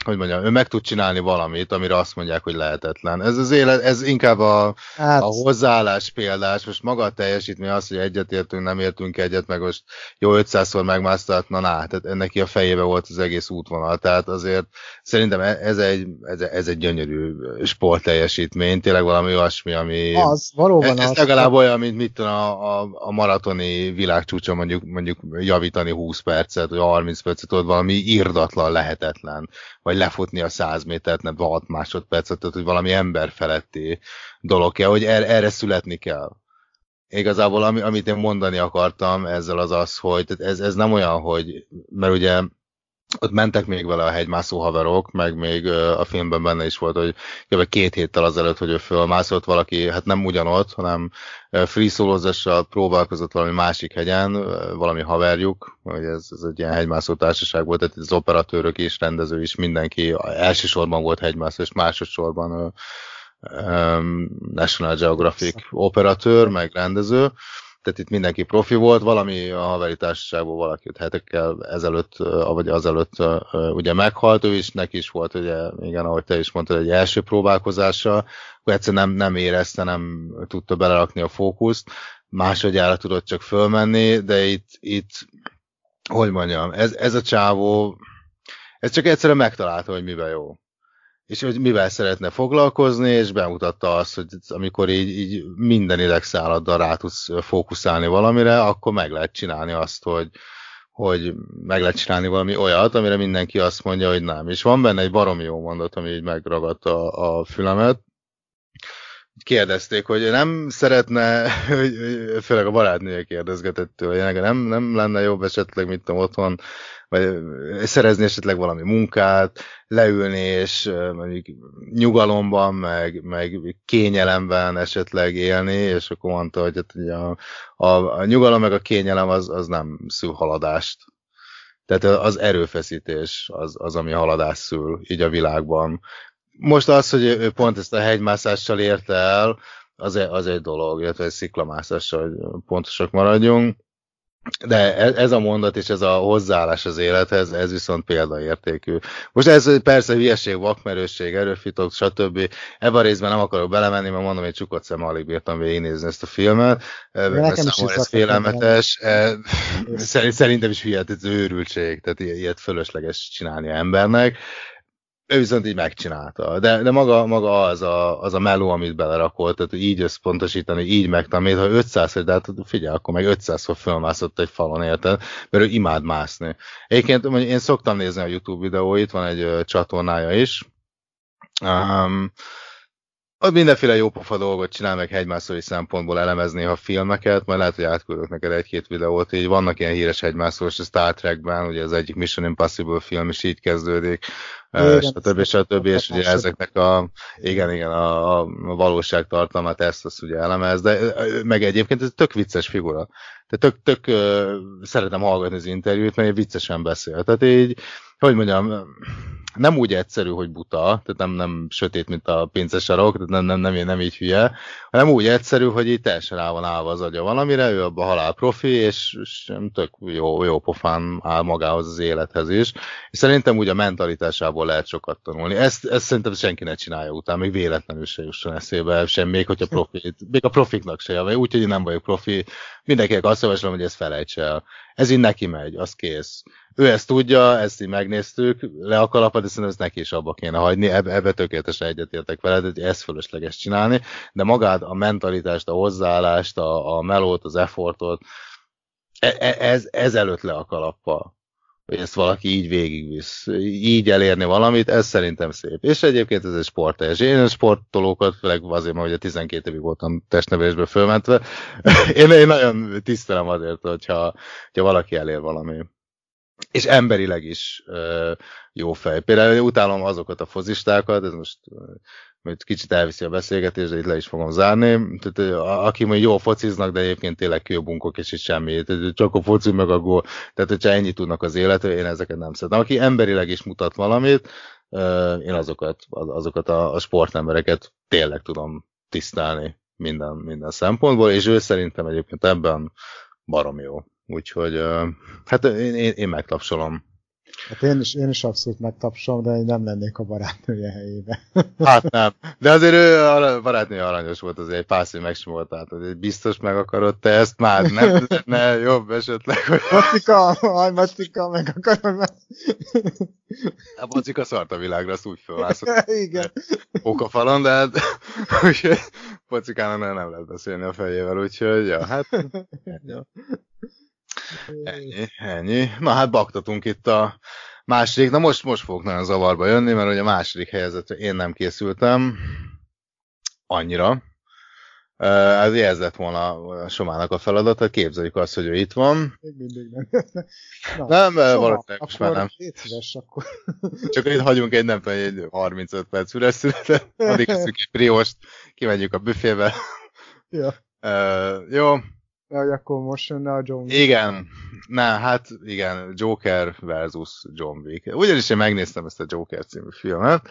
hogy mondjam, ő meg tud csinálni valamit, amire azt mondják, hogy lehetetlen. Ez az élet, ez inkább a, hát... a hozzáállás példás, most maga a teljesítmény az, hogy egyet értünk, nem értünk egyet, meg most jó 500-szor megmásztat, na, na, tehát neki a fejébe volt az egész útvonal, tehát azért szerintem e, ez egy, ez, ez egy gyönyörű sportteljesítmény, tényleg valami olyasmi, ami... Az, valóban ez, ez az. legalább olyan, mint mit tudom, a, a, a maratoni világcsúcson mondjuk, mondjuk javítani 20 percet, vagy 30 percet, ott valami írdatlan, lehetetlen, vagy lefutni a 100 métert, nem 6 másodpercet, tehát hogy valami ember feletti dolog kell, hogy er, erre születni kell. Igazából ami, amit én mondani akartam ezzel az az, hogy ez, ez nem olyan, hogy, mert ugye ott mentek még vele a hegymászó haverok, meg még a filmben benne is volt, hogy kb. két héttel azelőtt, hogy ő fölmászott valaki, hát nem ugyanott, hanem free solozással próbálkozott valami másik hegyen, valami haverjuk, hogy ez, ez egy ilyen hegymászó társaság volt, tehát az operatőrök is, rendező is, mindenki elsősorban volt hegymászó, és másodszorban National Geographic operatőr, meg rendező, tehát itt mindenki profi volt, valami a haveri társaságból valaki hetekkel ezelőtt, vagy azelőtt ugye meghalt, ő is, neki is volt, ugye, igen, ahogy te is mondtad, egy első próbálkozása, akkor egyszerűen nem, nem érezte, nem tudta belerakni a fókuszt, másodjára tudott csak fölmenni, de itt, itt hogy mondjam, ez, ez a csávó, ez csak egyszerűen megtalálta, hogy miben jó és hogy mivel szeretne foglalkozni, és bemutatta azt, hogy amikor így, így minden idegszálladdal rá tudsz fókuszálni valamire, akkor meg lehet csinálni azt, hogy, hogy meg lehet csinálni valami olyat, amire mindenki azt mondja, hogy nem. És van benne egy baromi jó mondat, ami így megragadta a, a fülemet. Kérdezték, hogy nem szeretne, főleg a barátnője kérdezgetett tőle, nem, nem lenne jobb esetleg, mint otthon vagy szerezni esetleg valami munkát, leülni és mondjuk nyugalomban, meg, meg kényelemben esetleg élni, és akkor mondta, hogy hát, a, a, a nyugalom meg a kényelem az, az nem szül haladást. Tehát az erőfeszítés az, az, ami haladás szül így a világban. Most az, hogy ő pont ezt a hegymászással érte el, az, az egy dolog, illetve egy sziklamászással, hogy pontosak maradjunk de e- ez a mondat és ez a hozzáállás az élethez, ez viszont példaértékű. Most ez persze hülyeség, vakmerősség, erőfitok, stb. Ebben a részben nem akarok belemenni, mert mondom, hogy csukott szem alig bírtam végignézni ezt a filmet. Nekem is ez félelmetes. E, szerintem is hülye, ez őrültség, tehát ilyet fölösleges csinálni embernek ő viszont így megcsinálta. De, de maga, maga az, a, az a meló, amit belerakolt, tehát így összpontosítani, így megtanít, ha 500 de hát figyelj, akkor meg 500-szor fölmászott egy falon, érted? Mert ő imád mászni. Egyébként én szoktam nézni a YouTube videóit, van egy uh, csatornája is. Um, ott mindenféle jópofa dolgot csinál, meg hegymászói szempontból elemezni a filmeket, majd lehet, hogy átküldök neked egy-két videót, így vannak ilyen híres hegymászós, a Star Trekben, ugye az egyik Mission Impossible film is így kezdődik, stb. stb. És ugye ezeknek a, igen, igen, a, a valóságtartalmát ezt azt ugye elemez, de meg egyébként ez tök vicces figura. Tehát tök, tök uh, szeretem hallgatni az interjút, mert viccesen beszél. Tehát így, hogy mondjam, nem úgy egyszerű, hogy buta, tehát nem, nem sötét, mint a pincesarok, tehát nem, nem, nem, nem így hülye, hanem úgy egyszerű, hogy így teljesen rá van állva az agya valamire, ő abban halál profi, és, és tök jó, jó pofán áll magához az élethez is. És szerintem úgy a mentalitásából lehet sokat tanulni. Ezt, ezt szerintem senki ne csinálja után, még véletlenül se jusson eszébe sem, még hogyha profi, még a profiknak se, vagy úgy, hogy én nem vagyok profi, mindenkinek azt javaslom, hogy ezt felejts el. Ez így neki megy, az kész. Ő ezt tudja, ezt így megnéztük, le a kalapot, de szerintem ezt neki is abba kéne hagyni, ebbe, ebbe tökéletesen egyetértek veled, hogy ezt fölösleges csinálni, de magát a mentalitást, a hozzáállást, a, a melót, az effortot, e, e, ez, ez előtt le a kalappal hogy ezt valaki így végigvisz, így elérni valamit, ez szerintem szép. És egyébként ez egy sporteljes. Én a sportolókat, főleg azért, mert ugye 12 évig voltam testnevelésbe fölmentve, én, én nagyon tisztelem azért, hogyha, hogyha valaki elér valami és emberileg is jó fej. Például utálom azokat a fozistákat, ez most mert kicsit elviszi a beszélgetést, de itt le is fogom zárni. Tehát, aki mondjuk jól fociznak, de egyébként tényleg kőbunkok, és itt semmi. Tehát, csak a foci meg a gól. Tehát, hogyha ennyit tudnak az életről, én ezeket nem szeretem. Aki emberileg is mutat valamit, én azokat, azokat a, a sportembereket tényleg tudom tisztelni minden, minden szempontból, és ő szerintem egyébként ebben barom jó. Úgyhogy hát én, én, én megtapsolom. Hát én is, én is abszolút megtapsolom, de én nem lennék a barátnője helyébe. Hát nem. De azért ő a barátnője aranyos volt, azért egy pár volt, tehát azért biztos meg akarod te ezt már, nem ne jobb esetleg, hogy... Macika, aj, macika, meg akarod A macika szart a világra, azt úgy fölmászott. Igen. Okafalon, de hát úgyhogy pocikának nem, nem lehet beszélni a fejével, úgyhogy ja, hát... Ja. Ennyi, ennyi. Na hát baktatunk itt a második. Na most, most fogok nagyon zavarba jönni, mert ugye a második helyezetre én nem készültem annyira. Ez ez lett volna a Somának a feladata, képzeljük azt, hogy ő itt van. Még mindig nem. Na, nem, Soma, valószínűleg most már nem. Szíves, akkor. Csak itt hagyunk egy, nem tudom, egy 35 perc üres születet, addig eszünk egy priost, kimegyünk a büfébe. Ja. Uh, jó, hogy akkor most jönne a John Wick. Igen, ne, hát igen, Joker versus John Wick. Ugyanis én megnéztem ezt a Joker című filmet,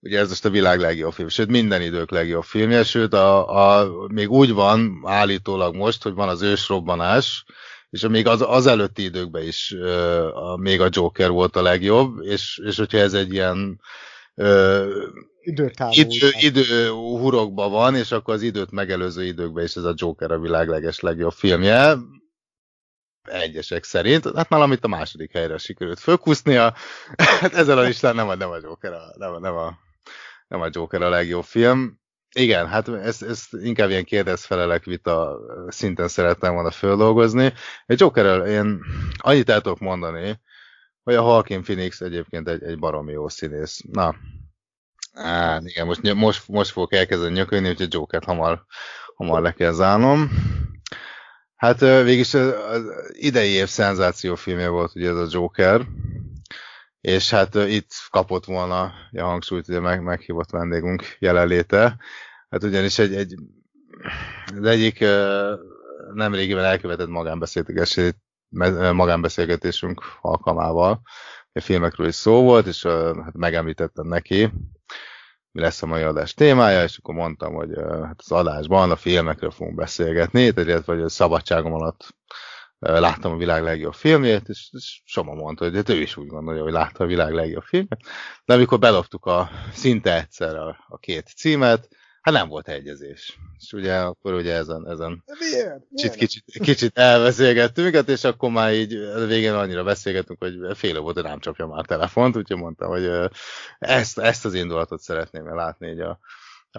ugye ez most a világ legjobb film, sőt minden idők legjobb filmje, sőt a, a, még úgy van állítólag most, hogy van az ősrobbanás, és még az, az előtti időkben is uh, a, még a Joker volt a legjobb, és, és hogyha ez egy ilyen időtávú. Idő, idő hurokban van, és akkor az időt megelőző időkben is ez a Joker a világ leges legjobb filmje. Egyesek szerint. Hát már amit a második helyre sikerült fölkusznia. Hát ezzel a listán nem a, nem a Joker a, nem a, nem a, nem a Joker a legjobb film. igen, hát ezt, ezt inkább ilyen kérdezfelelek vita szinten szerettem volna földolgozni. Egy Jokerrel én annyit el tudok mondani, hogy a Halkin Phoenix egyébként egy, egy baromi jó színész. Na, Á, igen, most, most, most fogok elkezdeni nyökölni, úgyhogy Jokert hamar, hamar le kell zárnom. Hát végig az idei év szenzációfilmje volt ugye ez a Joker, és hát itt kapott volna a hangsúlyt ugye meg, meghívott vendégünk jelenléte. Hát ugyanis egy, egy az egyik nemrégiben elkövetett magánbeszélgetését magánbeszélgetésünk alkalmával. A filmekről is szó volt, és hát megemlítettem neki, mi lesz a mai adás témája, és akkor mondtam, hogy hát az adásban a filmekről fogunk beszélgetni, illetve hogy a szabadságom alatt láttam a világ legjobb filmjét, és, és Soma mondta, hogy hát ő is úgy gondolja, hogy látta a világ legjobb filmjét. De amikor beloptuk a szinte egyszer a, a két címet, Hát nem volt egyezés. És ugye akkor ugye ezen, ezen miért? Miért? Kicsit, kicsit elbeszélgettünk, hát és akkor már így a végén annyira beszélgettünk, hogy fél volt, hogy nem csapja már a telefont, úgyhogy mondtam, hogy ezt, ezt az indulatot szeretném látni így a,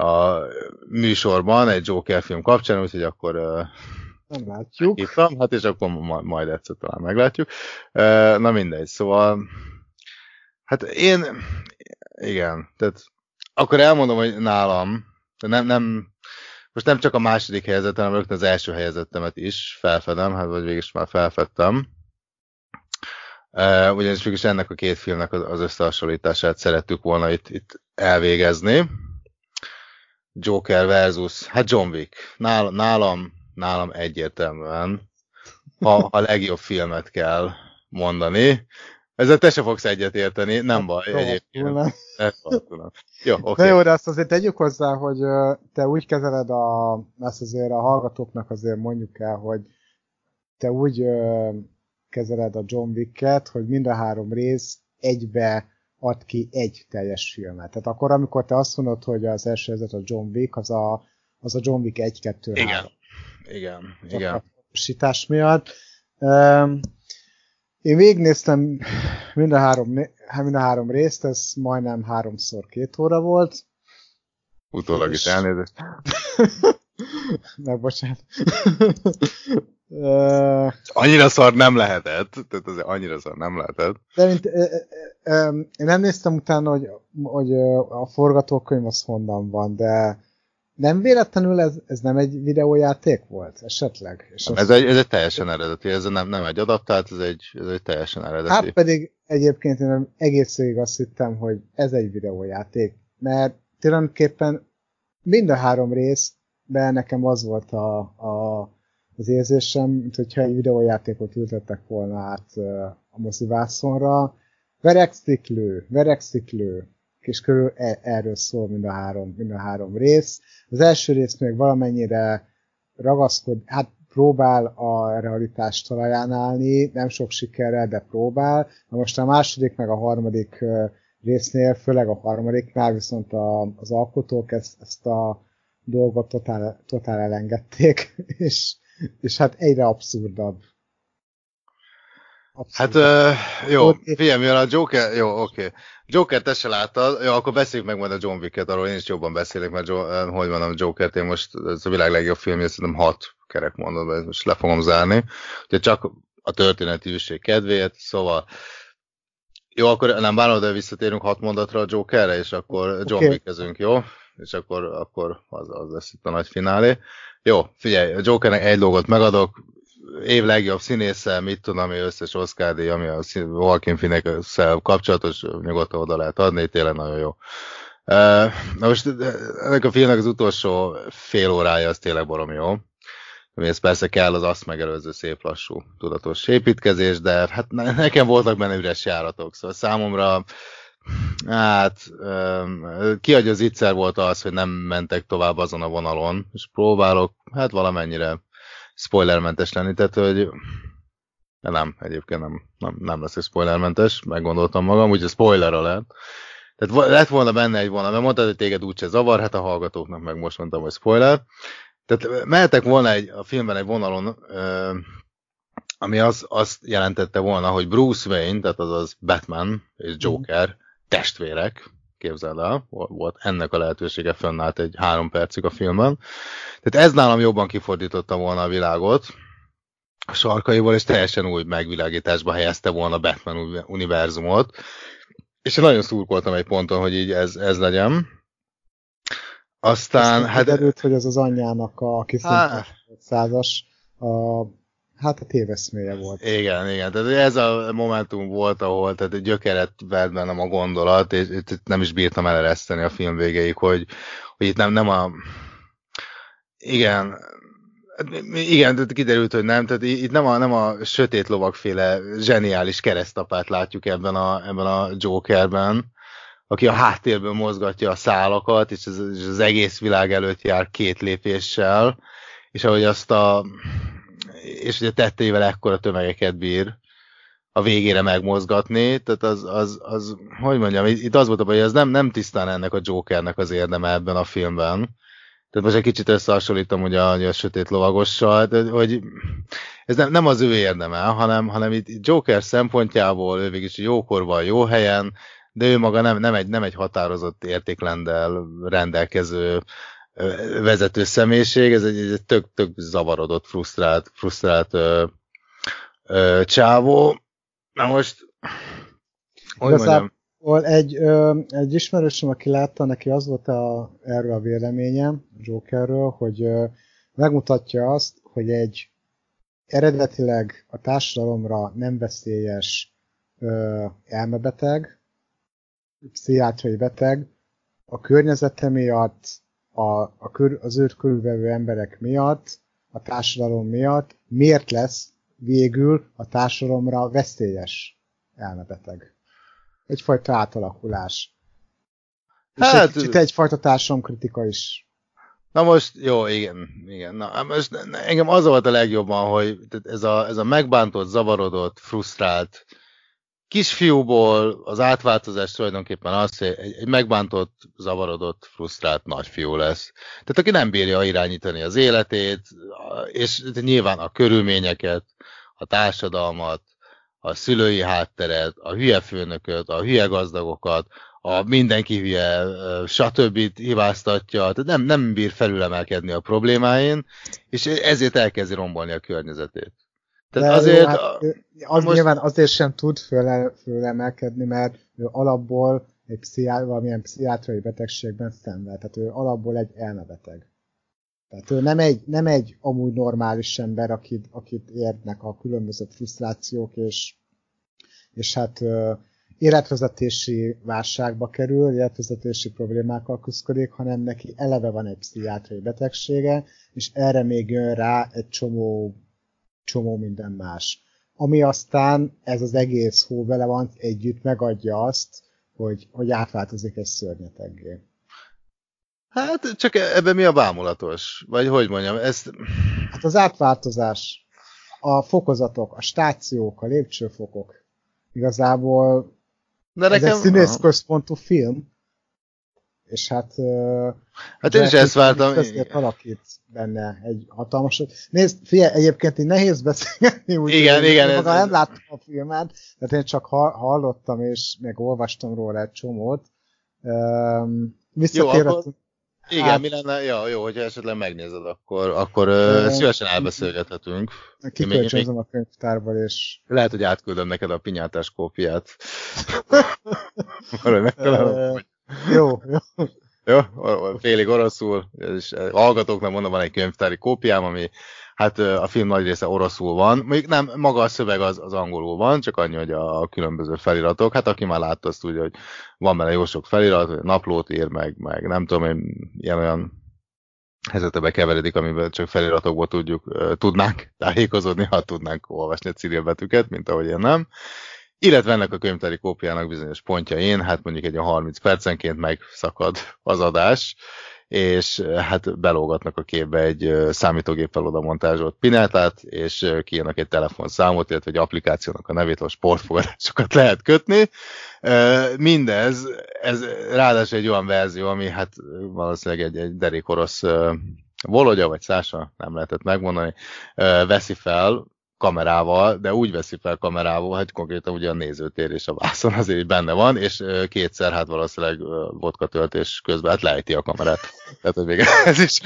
a műsorban egy Joker film kapcsán, úgyhogy akkor nem látjuk. Hittem, hát és akkor majd egyszer talán meglátjuk. Na mindegy, szóval hát én igen, tehát akkor elmondom, hogy nálam de nem, nem, most nem csak a második helyzet, hanem rögtön az első helyezettemet is felfedem, hát vagy végig is már felfedtem. Uh, ugyanis végig ennek a két filmnek az összehasonlítását szerettük volna itt, itt elvégezni. Joker versus, hát John Wick. Nálam, nálam, nálam egyértelműen, ha a legjobb filmet kell mondani. Ezzel te se fogsz egyet érteni, nem hát, baj egyébként. Jó, oké. Okay. jó, de azt azért tegyük hozzá, hogy te úgy kezeled a, ezt azért a hallgatóknak azért mondjuk el, hogy te úgy kezeled a John Wick-et, hogy mind a három rész egybe ad ki egy teljes filmet. Tehát akkor, amikor te azt mondod, hogy az első ezet a John Wick, az a, az a John Wick 1 2 Igen, 3. igen, igen. A miatt. Um, én végignéztem mind a három, mind a három részt, ez majdnem háromszor két óra volt. Utólag is elnézést. Na, bocsánat. annyira szar nem lehetett, tehát azért annyira szar nem lehetett. De mint, én nem néztem utána, hogy, hogy a forgatókönyv az honnan van, de nem véletlenül ez, ez nem egy videójáték volt esetleg? És nem, ez, egy, ez egy teljesen eredeti, ez nem, nem egy adaptált, ez egy, ez egy teljesen eredeti. Hát pedig egyébként én egész végig azt hittem, hogy ez egy videójáték, mert tulajdonképpen mind a három részben nekem az volt a, a, az érzésem, mint hogyha egy videójátékot ültettek volna át a mozivászonra. Vereksziklő, vereksziklő, és körül e, erről szól mind a három, mind a három rész. Az első rész még valamennyire ragaszkod, hát próbál a realitást talaján állni, nem sok sikerrel, de próbál. Na most a második meg a harmadik résznél, főleg a harmadiknál viszont a, az alkotók ezt, ezt a dolgot totál, totál elengedték, és, és hát egyre abszurdabb. Abszurdabb. Hát uh, jó, figyelj, mivel a Joker, jó, oké. Okay. Joker te se láttad, jó, akkor beszéljük meg majd a John Wick-et, arról én is jobban beszélek, mert jo, hogy mondom, Joker-t én most, ez a világ legjobb filmje, szerintem hat kerek mondod, ezt most le fogom zárni. Ugye csak a történeti hűség kedvéért, szóval jó, akkor nem bánom, de visszatérünk hat mondatra a Jokerre, és akkor John okay. Wick-ezünk, jó? És akkor, akkor az, az lesz itt a nagy finálé. Jó, figyelj, a Jokernek egy dolgot megadok, év legjobb színésze, mit tudom, ami összes Oscar díj, ami a Joaquin phoenix kapcsolatos, nyugodtan oda lehet adni, tényleg nagyon jó. Na most ennek a filmnek az utolsó fél órája az tényleg barom jó. ez persze kell az azt megelőző szép lassú tudatos építkezés, de hát nekem voltak benne üres járatok, szóval számomra hát kiadja az ígyszer volt az, hogy nem mentek tovább azon a vonalon, és próbálok hát valamennyire spoilermentes lenni, tehát hogy de nem, egyébként nem, nem, nem leszek spoilermentes, meggondoltam magam, úgyhogy spoiler lehet. Tehát lett volna benne egy vonal, mert mondtad, hogy téged úgyse zavar, hát a hallgatóknak meg most mondtam, hogy spoiler. Tehát mehetek volna egy, a filmben egy vonalon, ö, ami az, azt jelentette volna, hogy Bruce Wayne, tehát az Batman és Joker testvérek, képzeld el, volt ennek a lehetősége fönnállt egy három percig a filmben. Tehát ez nálam jobban kifordította volna a világot, a sarkaiból, és teljesen új megvilágításba helyezte volna Batman univerzumot. És én nagyon szurkoltam egy ponton, hogy így ez, ez legyen. Aztán... hát derült, hogy az az anyjának a kiszintás százas a Hát a téveszméje volt. Igen, igen. Tehát ez a momentum volt, ahol tehát gyökeret vert bennem a gondolat, és itt nem is bírtam elereszteni a film végéig, hogy, hogy itt nem, nem a... Igen, igen, kiderült, hogy nem. Tehát itt nem a, nem a sötét lovagféle zseniális keresztapát látjuk ebben a, ebben a Jokerben, aki a háttérből mozgatja a szálakat, és az, és az egész világ előtt jár két lépéssel, és ahogy azt a és ugye tetteivel ekkora tömegeket bír a végére megmozgatni, tehát az, az, az hogy mondjam, itt az volt a baj, hogy az nem, nem tisztán ennek a Jokernek az érdeme ebben a filmben. Tehát most egy kicsit összehasonlítom ugye a, a sötét lovagossal, de, hogy ez nem, nem az ő érdeme, hanem, hanem itt Joker szempontjából ő végig jókor van, jó helyen, de ő maga nem, nem, egy, nem egy határozott értéklendel rendelkező vezető személyiség, ez egy, egy tök, tök zavarodott, frusztrált, frusztrált ö, ö, csávó. Na most, hogy mondjam? Egy, ö, egy ismerősöm, aki látta, neki az volt a, erről a véleménye, Jokerről, hogy ö, megmutatja azt, hogy egy eredetileg a társadalomra nem veszélyes ö, elmebeteg, pszichiátriai beteg, a környezete miatt a, a kör, az őt körülvevő emberek miatt, a társadalom miatt miért lesz végül a társadalomra veszélyes elmebeteg. Egyfajta átalakulás. Hát, És egy kicsit egyfajta társadalomkritika is. Na most, jó, igen, igen. Na, most engem az volt a legjobban, hogy ez a, ez a megbántott, zavarodott, frusztrált, kisfiúból az átváltozás tulajdonképpen az, hogy egy, megbántott, zavarodott, frusztrált nagyfiú lesz. Tehát aki nem bírja irányítani az életét, és nyilván a körülményeket, a társadalmat, a szülői hátteret, a hülye főnököt, a hülye gazdagokat, a mindenki hülye, stb. hibáztatja, tehát nem, nem bír felülemelkedni a problémáin, és ezért elkezdi rombolni a környezetét. Tehát De azért... Jó, hát, az most... nyilván azért sem tud föl, fölemelkedni, mert ő alapból egy pszichá, valamilyen pszichiátriai betegségben szenved. Tehát ő alapból egy elmebeteg. Tehát ő nem egy, nem egy amúgy normális ember, akit, akit érnek a különböző frusztrációk, és, és hát életvezetési válságba kerül, életvezetési problémákkal küzdik, hanem neki eleve van egy pszichiátriai betegsége, és erre még jön rá egy csomó csomó minden más. Ami aztán ez az egész hó vele van együtt megadja azt, hogy, hogy átváltozik egy szörnyeteggé. Hát csak ebben mi a bámulatos? Vagy hogy mondjam, ezt... Hát az átváltozás, a fokozatok, a stációk, a lépcsőfokok. Igazából De nekem... ez egy színészközpontú film, és hát... Hát én is ezt vártam. Ezért alakít benne egy hatalmasat. Nézd, figyelj, egyébként így nehéz beszélni, úgy, igen, hogy igen, ez nem láttam a filmet, tehát én csak hallottam, és meg olvastam róla egy csomót. Um, visszatérhetünk. Igen, hát, mi lenne, ja, jó, hogyha esetleg megnézed, akkor, akkor uh, szívesen elbeszélgethetünk. Kikölcsönzöm a könyvtárból, és... Lehet, hogy átküldöm neked a pinyátás kópiát. Arra megtalálom, jó, jó. Jó, félig oroszul, és eh, hallgatóknak mondom, van egy könyvtári kópiám, ami hát a film nagy része oroszul van, még nem, maga a szöveg az, az angolul van, csak annyi, hogy a, a különböző feliratok, hát aki már látta azt tudja, hogy van benne jó sok felirat, naplót ír meg, meg nem tudom, én ilyen olyan helyzetebe keveredik, amiben csak feliratokból tudjuk, tudnánk tájékozódni, ha tudnánk olvasni a cirilbetűket, mint ahogy én nem illetve ennek a könyvtári kópiának bizonyos pontjain, hát mondjuk egy a 30 percenként megszakad az adás, és hát belógatnak a képbe egy számítógéppel oda montázsolt pinátát, és kijönnek egy telefonszámot, illetve egy applikációnak a nevét, a sportfogadásokat lehet kötni. Mindez, ez ráadásul egy olyan verzió, ami hát valószínűleg egy, egy derék orosz Volodya vagy Szása, nem lehetett megmondani, veszi fel, kamerával, de úgy veszi fel kamerával, hogy konkrétan ugye a nézőtér és a vászon azért benne van, és kétszer hát valószínűleg vodka töltés közben hát lejti a kamerát. Tehát, hogy még ez is,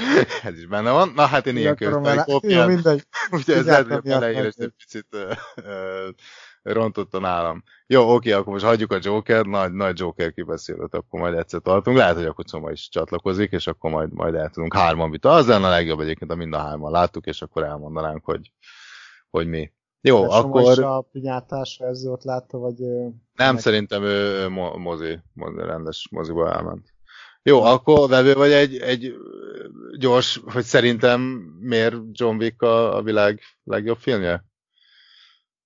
ez is benne van. Na hát én ilyen közben Jó, mindegy. Úgyhogy ez lehet, leírás egy picit uh, uh, rontotta nálam. Jó, oké, akkor most hagyjuk a Joker, nagy, nagy Joker kibeszélőt, akkor majd egyszer tartunk. Lehet, hogy akkor Csoma is csatlakozik, és akkor majd, majd el tudunk hárman vita. Az lenne a legjobb egyébként, ha mind a hárman láttuk, és akkor elmondanánk, hogy, hogy mi. Jó, De akkor... a pinyátás verziót látta, vagy... Nem, meg... szerintem ő mozi, mozi, rendes moziba elment. Jó, akkor vevő vagy egy, egy gyors, hogy szerintem miért John Wick a, a világ legjobb filmje?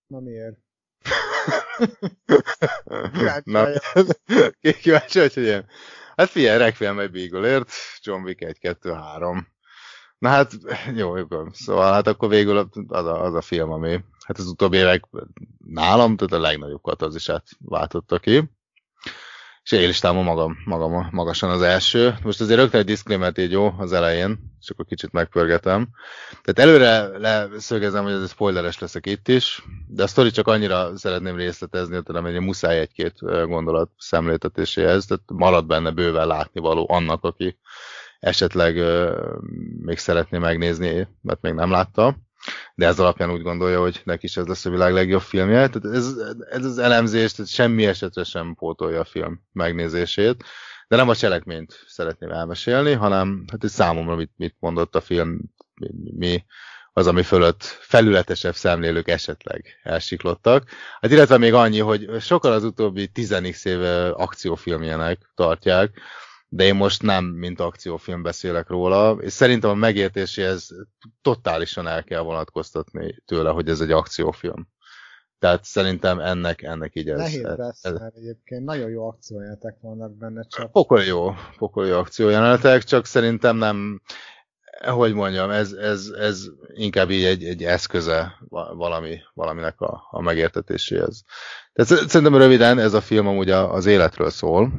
Na miért? Na, kíváncsi vagy, hogy én? Hát figyelj, Requiem egy Beagle-ért, John Wick 1, 2, 3. Na hát, jó, jó, szóval hát akkor végül az a, az a film, ami hát az utóbbi évek nálam, tehát a legnagyobb katarzisát váltotta ki. És én is támom magam, magam magasan az első. Most azért rögtön egy disclaimer így jó az elején, és akkor kicsit megpörgetem. Tehát előre leszögezem, hogy ez spoileres leszek itt is, de a sztori csak annyira szeretném részletezni, hogy amennyi muszáj egy-két gondolat szemléltetéséhez, tehát marad benne bőven látnivaló annak, aki esetleg még szeretné megnézni, mert még nem látta, de ez alapján úgy gondolja, hogy neki is ez lesz a világ legjobb filmje. Tehát ez, ez az elemzés tehát semmi esetre sem pótolja a film megnézését, de nem a cselekményt szeretném elmesélni, hanem hát számomra mit, mit mondott a film, mi, mi az, ami fölött felületesebb szemlélők esetleg elsiklottak. Hát illetve még annyi, hogy sokan az utóbbi 10 éve akciófilmjének tartják, de én most nem, mint akciófilm beszélek róla, és szerintem a megértéséhez totálisan el kell vonatkoztatni tőle, hogy ez egy akciófilm. Tehát szerintem ennek, ennek így ez... Nehéz lesz, ez, mert egyébként nagyon jó akciójelenetek vannak benne, csak... Pokol jó, pokol jó akciójelenetek, csak szerintem nem, hogy mondjam, ez, ez, ez inkább így egy, egy eszköze valami, valaminek a, a megértetéséhez. Tehát szerintem röviden ez a film amúgy az életről szól,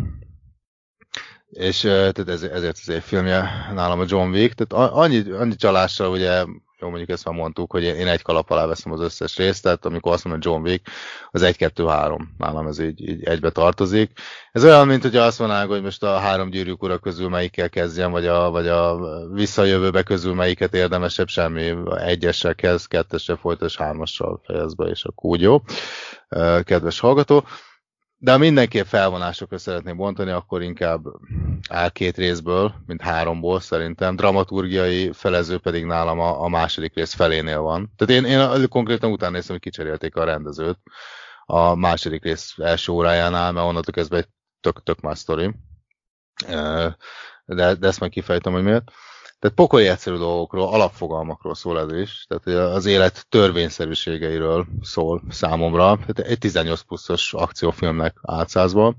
és tehát ez, ezért az egy filmje nálam a John Wick, tehát annyi, annyi csalással ugye, jó mondjuk ezt már mondtuk, hogy én egy kalap alá veszem az összes részt, tehát amikor azt mondom, hogy John Wick, az 1-2-3, nálam ez így, így egybe tartozik. Ez olyan, mint hogyha azt mondanák, hogy most a három gyűrűk ura közül melyikkel kezdjem, vagy a, vagy a visszajövőbe közül melyiket érdemesebb, semmi egyessel kezd, kettessel folytas, hármassal fejez be, és akkor úgy jó. Kedves hallgató de mindenképp felvonásokra szeretném bontani, akkor inkább áll két részből, mint háromból szerintem. Dramaturgiai felező pedig nálam a, a második rész felénél van. Tehát én, én konkrétan utána néztem, hogy kicserélték a rendezőt a második rész első órájánál, mert onnantól kezdve egy tök, tök más sztori. De, de ezt meg kifejtem, hogy miért. Tehát pokoli egyszerű dolgokról, alapfogalmakról szól ez is, tehát az élet törvényszerűségeiről szól számomra, tehát egy 18 pluszos akciófilmnek átszázva,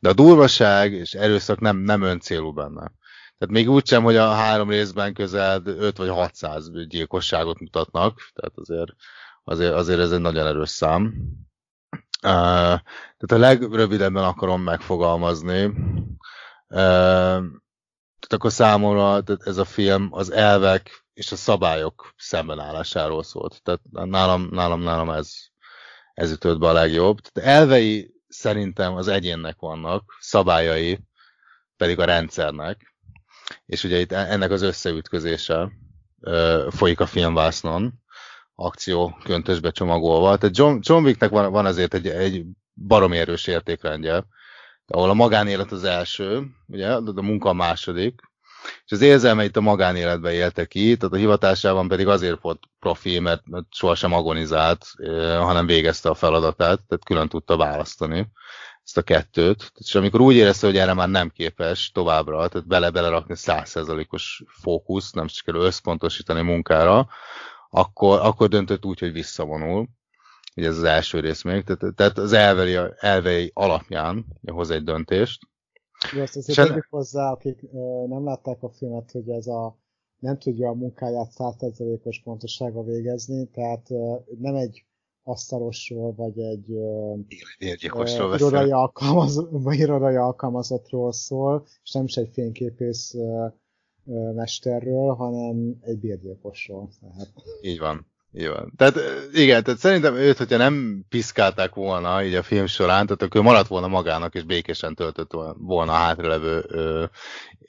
de a durvaság és erőszak nem, nem öncélú benne. Tehát még úgy sem, hogy a három részben közel 5 vagy 600 gyilkosságot mutatnak, tehát azért, azért, azért ez egy nagyon erős szám. Uh, tehát a legrövidebben akarom megfogalmazni. Uh, tehát akkor számomra ez a film az elvek és a szabályok szembenállásáról szólt. Tehát nálam, nálam, nálam ez, ez ütött be a legjobb. Tehát elvei szerintem az egyénnek vannak, szabályai pedig a rendszernek. És ugye itt ennek az összeütközése ö, folyik a filmvásznon, akció köntösbe csomagolva. Tehát John, John Wicknek van, van azért egy, egy baromi erős értékrendje, ahol a magánélet az első, ugye, a munka a második, és az érzelmeit a magánéletben élte ki, tehát a hivatásában pedig azért volt profi, mert, mert sohasem agonizált, hanem végezte a feladatát, tehát külön tudta választani ezt a kettőt. És amikor úgy érezte, hogy erre már nem képes továbbra, tehát bele-belerakni százszerzalékos fókusz, nem kell összpontosítani munkára, akkor, akkor döntött úgy, hogy visszavonul ugye ez az első rész még, tehát, tehát az elvei, elvei alapján hoz egy döntést. Jó, azt azért tegyük hozzá, akik ö, nem látták a filmet, hogy ez a nem tudja a munkáját 100%-os pontossága végezni, tehát ö, nem egy asztalosról, vagy egy ö, irodai, alkalmaz, irodai alkalmazottról szól, és nem is egy fényképész ö, mesterről, hanem egy bérgyilkosról. Tehát. Így van Van. Tehát igen, tehát szerintem őt, hogyha nem piszkálták volna így a film során, tehát akkor maradt volna magának, és békésen töltött volna a hátralevő ö,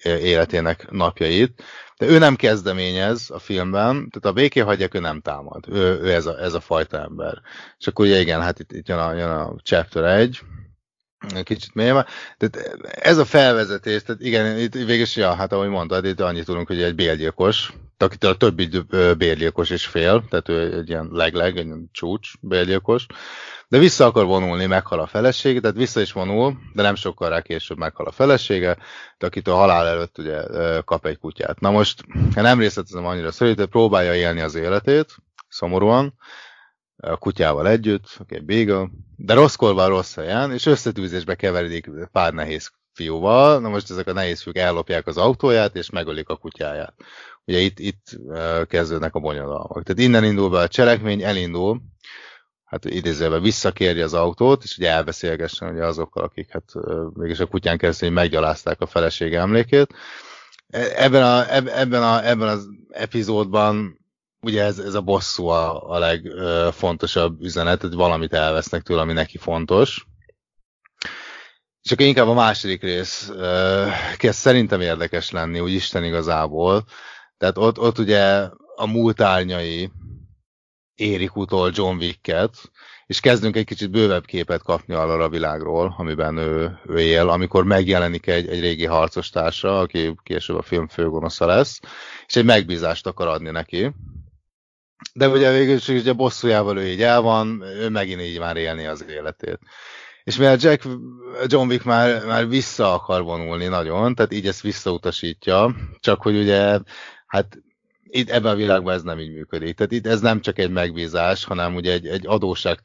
életének napjait. De ő nem kezdeményez a filmben, tehát a béké hagyják, ő nem támad. Ő, ő ez, a, ez a fajta ember. És akkor ugye igen, hát itt, itt jön, a, jön a chapter 1, kicsit mélyebb. Tehát ez a felvezetés, tehát igen, itt végül ja, hát ahogy mondtad, itt annyit tudunk, hogy egy bérgyilkos, akitől a többi bérgyilkos is fél, tehát ő egy ilyen legleg, egy csúcs bérgyilkos, de vissza akar vonulni, meghal a felesége, tehát vissza is vonul, de nem sokkal rá később meghal a felesége, de a halál előtt ugye kap egy kutyát. Na most, nem részletezem annyira szorít, próbálja élni az életét, szomorúan, a kutyával együtt, oké, okay, Beagle, de rosszkor van rossz helyen, és összetűzésbe keveredik pár nehéz fiúval, na most ezek a nehéz fiúk ellopják az autóját, és megölik a kutyáját. Ugye itt, itt kezdődnek a bonyodalmak. Tehát innen indul be a cselekmény, elindul, hát idézőben visszakérje az autót, és ugye elbeszélgessen ugye azokkal, akik hát mégis a kutyán keresztül meggyalázták a felesége emlékét. E, ebben, a, ebben, a, ebben az epizódban ugye ez, ez a bosszú a, a legfontosabb üzenet, hogy valamit elvesznek tőle, ami neki fontos. És akkor inkább a második rész kezd szerintem érdekes lenni, úgy Isten igazából. Tehát ott, ott ugye a múlt árnyai érik utol John Wicket, és kezdünk egy kicsit bővebb képet kapni arra a világról, amiben ő, ő él, amikor megjelenik egy, egy régi harcos társa, aki később a film főgonosza lesz, és egy megbízást akar adni neki, de ugye végül is ugye bosszújával ő így el van, ő megint így már élni az életét. És mivel Jack, John Wick már, már vissza akar vonulni nagyon, tehát így ezt visszautasítja, csak hogy ugye, hát itt ebben a világban ez nem így működik. Tehát itt ez nem csak egy megbízás, hanem ugye egy, egy adósság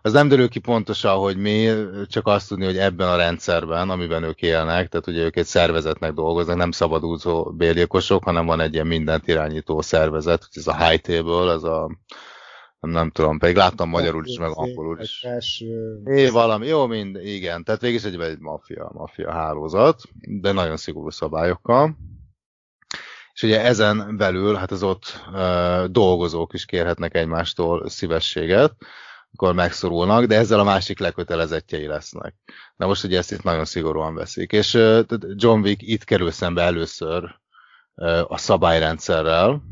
Az nem derül ki pontosan, hogy mi, csak azt tudni, hogy ebben a rendszerben, amiben ők élnek, tehát ugye ők egy szervezetnek dolgoznak, nem szabadúzó bérgyilkosok, hanem van egy ilyen mindent irányító szervezet, hogy ez a high table, ez a nem, nem tudom, pedig láttam magyarul is, meg angolul is. É, valami, jó, mind, igen, tehát végig is egy, egy maffia, maffia hálózat, de nagyon szigorú szabályokkal. És ugye ezen belül, hát az ott uh, dolgozók is kérhetnek egymástól szívességet, akkor megszorulnak, de ezzel a másik lekötelezettjei lesznek. Na most ugye ezt itt nagyon szigorúan veszik. És John Wick itt kerül szembe először a szabályrendszerrel,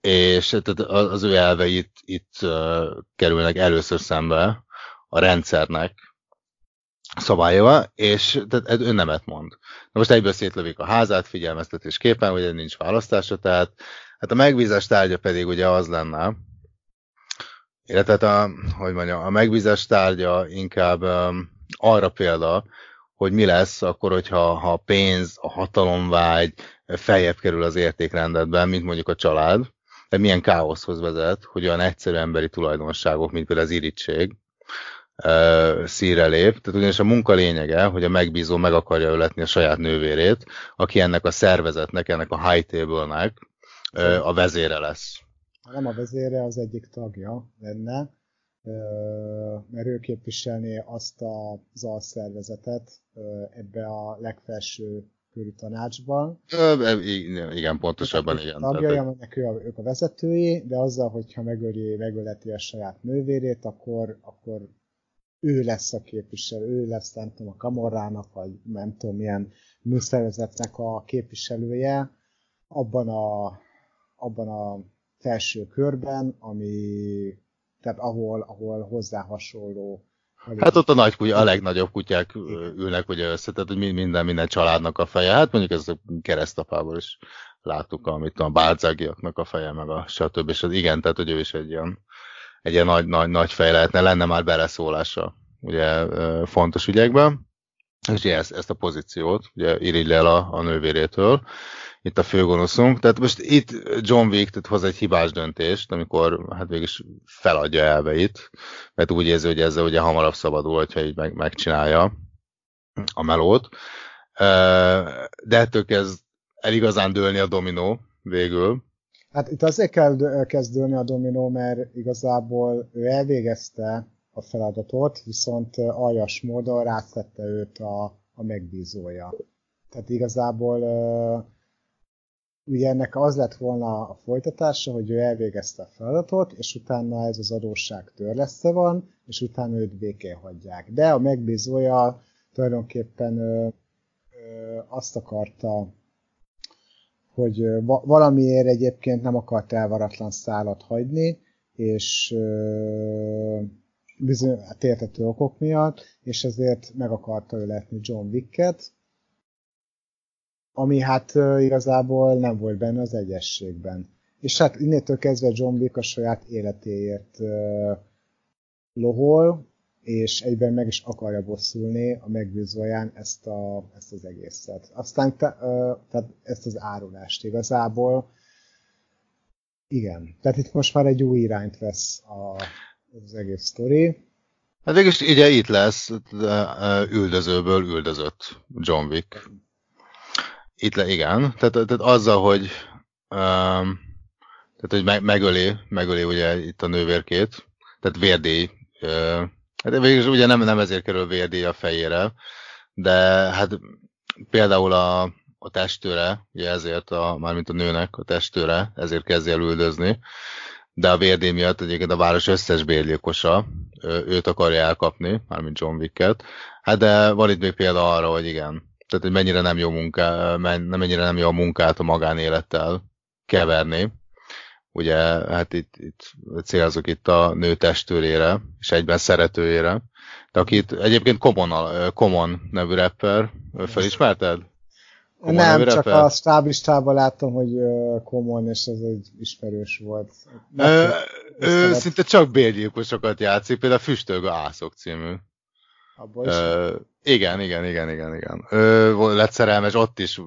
és az ő elvei itt, itt kerülnek először szembe a rendszernek szabályával, és tehát ő nemet mond. Na most egyből szétlövik a házát figyelmeztetésképpen, hogy nincs választása, tehát hát a megbízás tárgya pedig ugye az lenne, illetve a, hogy mondjam, a megbízás tárgya inkább um, arra példa, hogy mi lesz akkor, hogyha ha a pénz, a hatalomvágy feljebb kerül az értékrendetben, mint mondjuk a család, de milyen káoszhoz vezet, hogy olyan egyszerű emberi tulajdonságok, mint például az irítség, szíre lép. Tehát ugyanis a munka lényege, hogy a megbízó meg akarja öletni a saját nővérét, aki ennek a szervezetnek, ennek a high table-nek a vezére lesz. Nem a vezére, az egyik tagja lenne, mert ő képviselné azt az alszervezetet ebbe a legfelső körű tanácsban. Igen, pontosabban igen. Tagjai, aminek ő a, ők a vezetői, de azzal, hogyha megöli, megöleti a saját nővérét, akkor, akkor ő lesz a képviselő, ő lesz nem tudom a kamorrának, vagy nem tudom milyen műszervezetnek a képviselője abban a, abban a felső körben, ami, tehát ahol, ahol hozzá hasonló Hát ott a nagy kutya, a legnagyobb kutyák ülnek ugye össze, tehát hogy minden, minden családnak a feje. Hát mondjuk ez a keresztapából is láttuk, amit a bálcágiaknak a feje, meg a stb. És az igen, tehát hogy ő is egy ilyen, egy ilyen nagy, nagy, nagy fej lehetne, lenne már beleszólása ugye fontos ügyekben. És ezt, ezt a pozíciót ugye irigy el a, a nővérétől, itt a főgonoszunk. Tehát most itt John Wick tehát hoz egy hibás döntést, amikor hát végig feladja elveit, mert úgy érzi, hogy ezzel ugye hamarabb szabadul, hogyha így meg, megcsinálja a melót. De ettől kezd el igazán dőlni a dominó végül. Hát itt azért kell kezdődni a dominó, mert igazából ő elvégezte a feladatot, viszont aljas módon rátette őt a, a megbízója. Tehát igazából ugye ennek az lett volna a folytatása, hogy ő elvégezte a feladatot, és utána ez az adósság törleszte van, és utána őt békén hagyják. De a megbízója tulajdonképpen ö, ö, azt akarta, hogy va- valamiért egyébként nem akart elvaratlan szállat hagyni, és bizony, hát értető okok miatt, és ezért meg akarta öletni John Wicket, ami hát igazából nem volt benne az egyességben. És hát innétől kezdve John Wick a saját életéért lohol, és egyben meg is akarja bosszulni a megbízóján ezt, a, ezt az egészet. Aztán te, tehát ezt az árulást igazából. Igen, tehát itt most már egy új irányt vesz a, az egész sztori. Hát végülis ugye itt lesz üldözőből üldözött John Wick. Itt le, igen. Tehát, tehát azzal, hogy um, tehát, hogy meg, megöli, megöli ugye itt a nővérkét, tehát vérdély. Uh, hát végülis ugye nem, nem ezért kerül vérdély a fejére, de hát például a, a testőre, ugye ezért, a, mármint a nőnek a testőre, ezért kezdi el üldözni, de a vérdély miatt egyébként a város összes bérgyilkosa őt akarja elkapni, mármint John Wicket. Hát de van itt még példa arra, hogy igen, tehát hogy mennyire nem jó munká, mennyire nem jó a munkát a magánélettel keverni. Ugye, hát itt, itt célzok itt a nő testőrére, és egyben szeretőjére. De akit egyébként Common, Common nevű rapper, felismerted? Common nem, csak rapper? a stáblistában láttam, hogy Common, és ez egy ismerős volt. Ö, ő szinte csak bérgyilkosokat játszik, például a Füstölgő Ászok című abból is. Uh, igen, igen, igen, igen, igen. Ö, lett szerelmes, ott is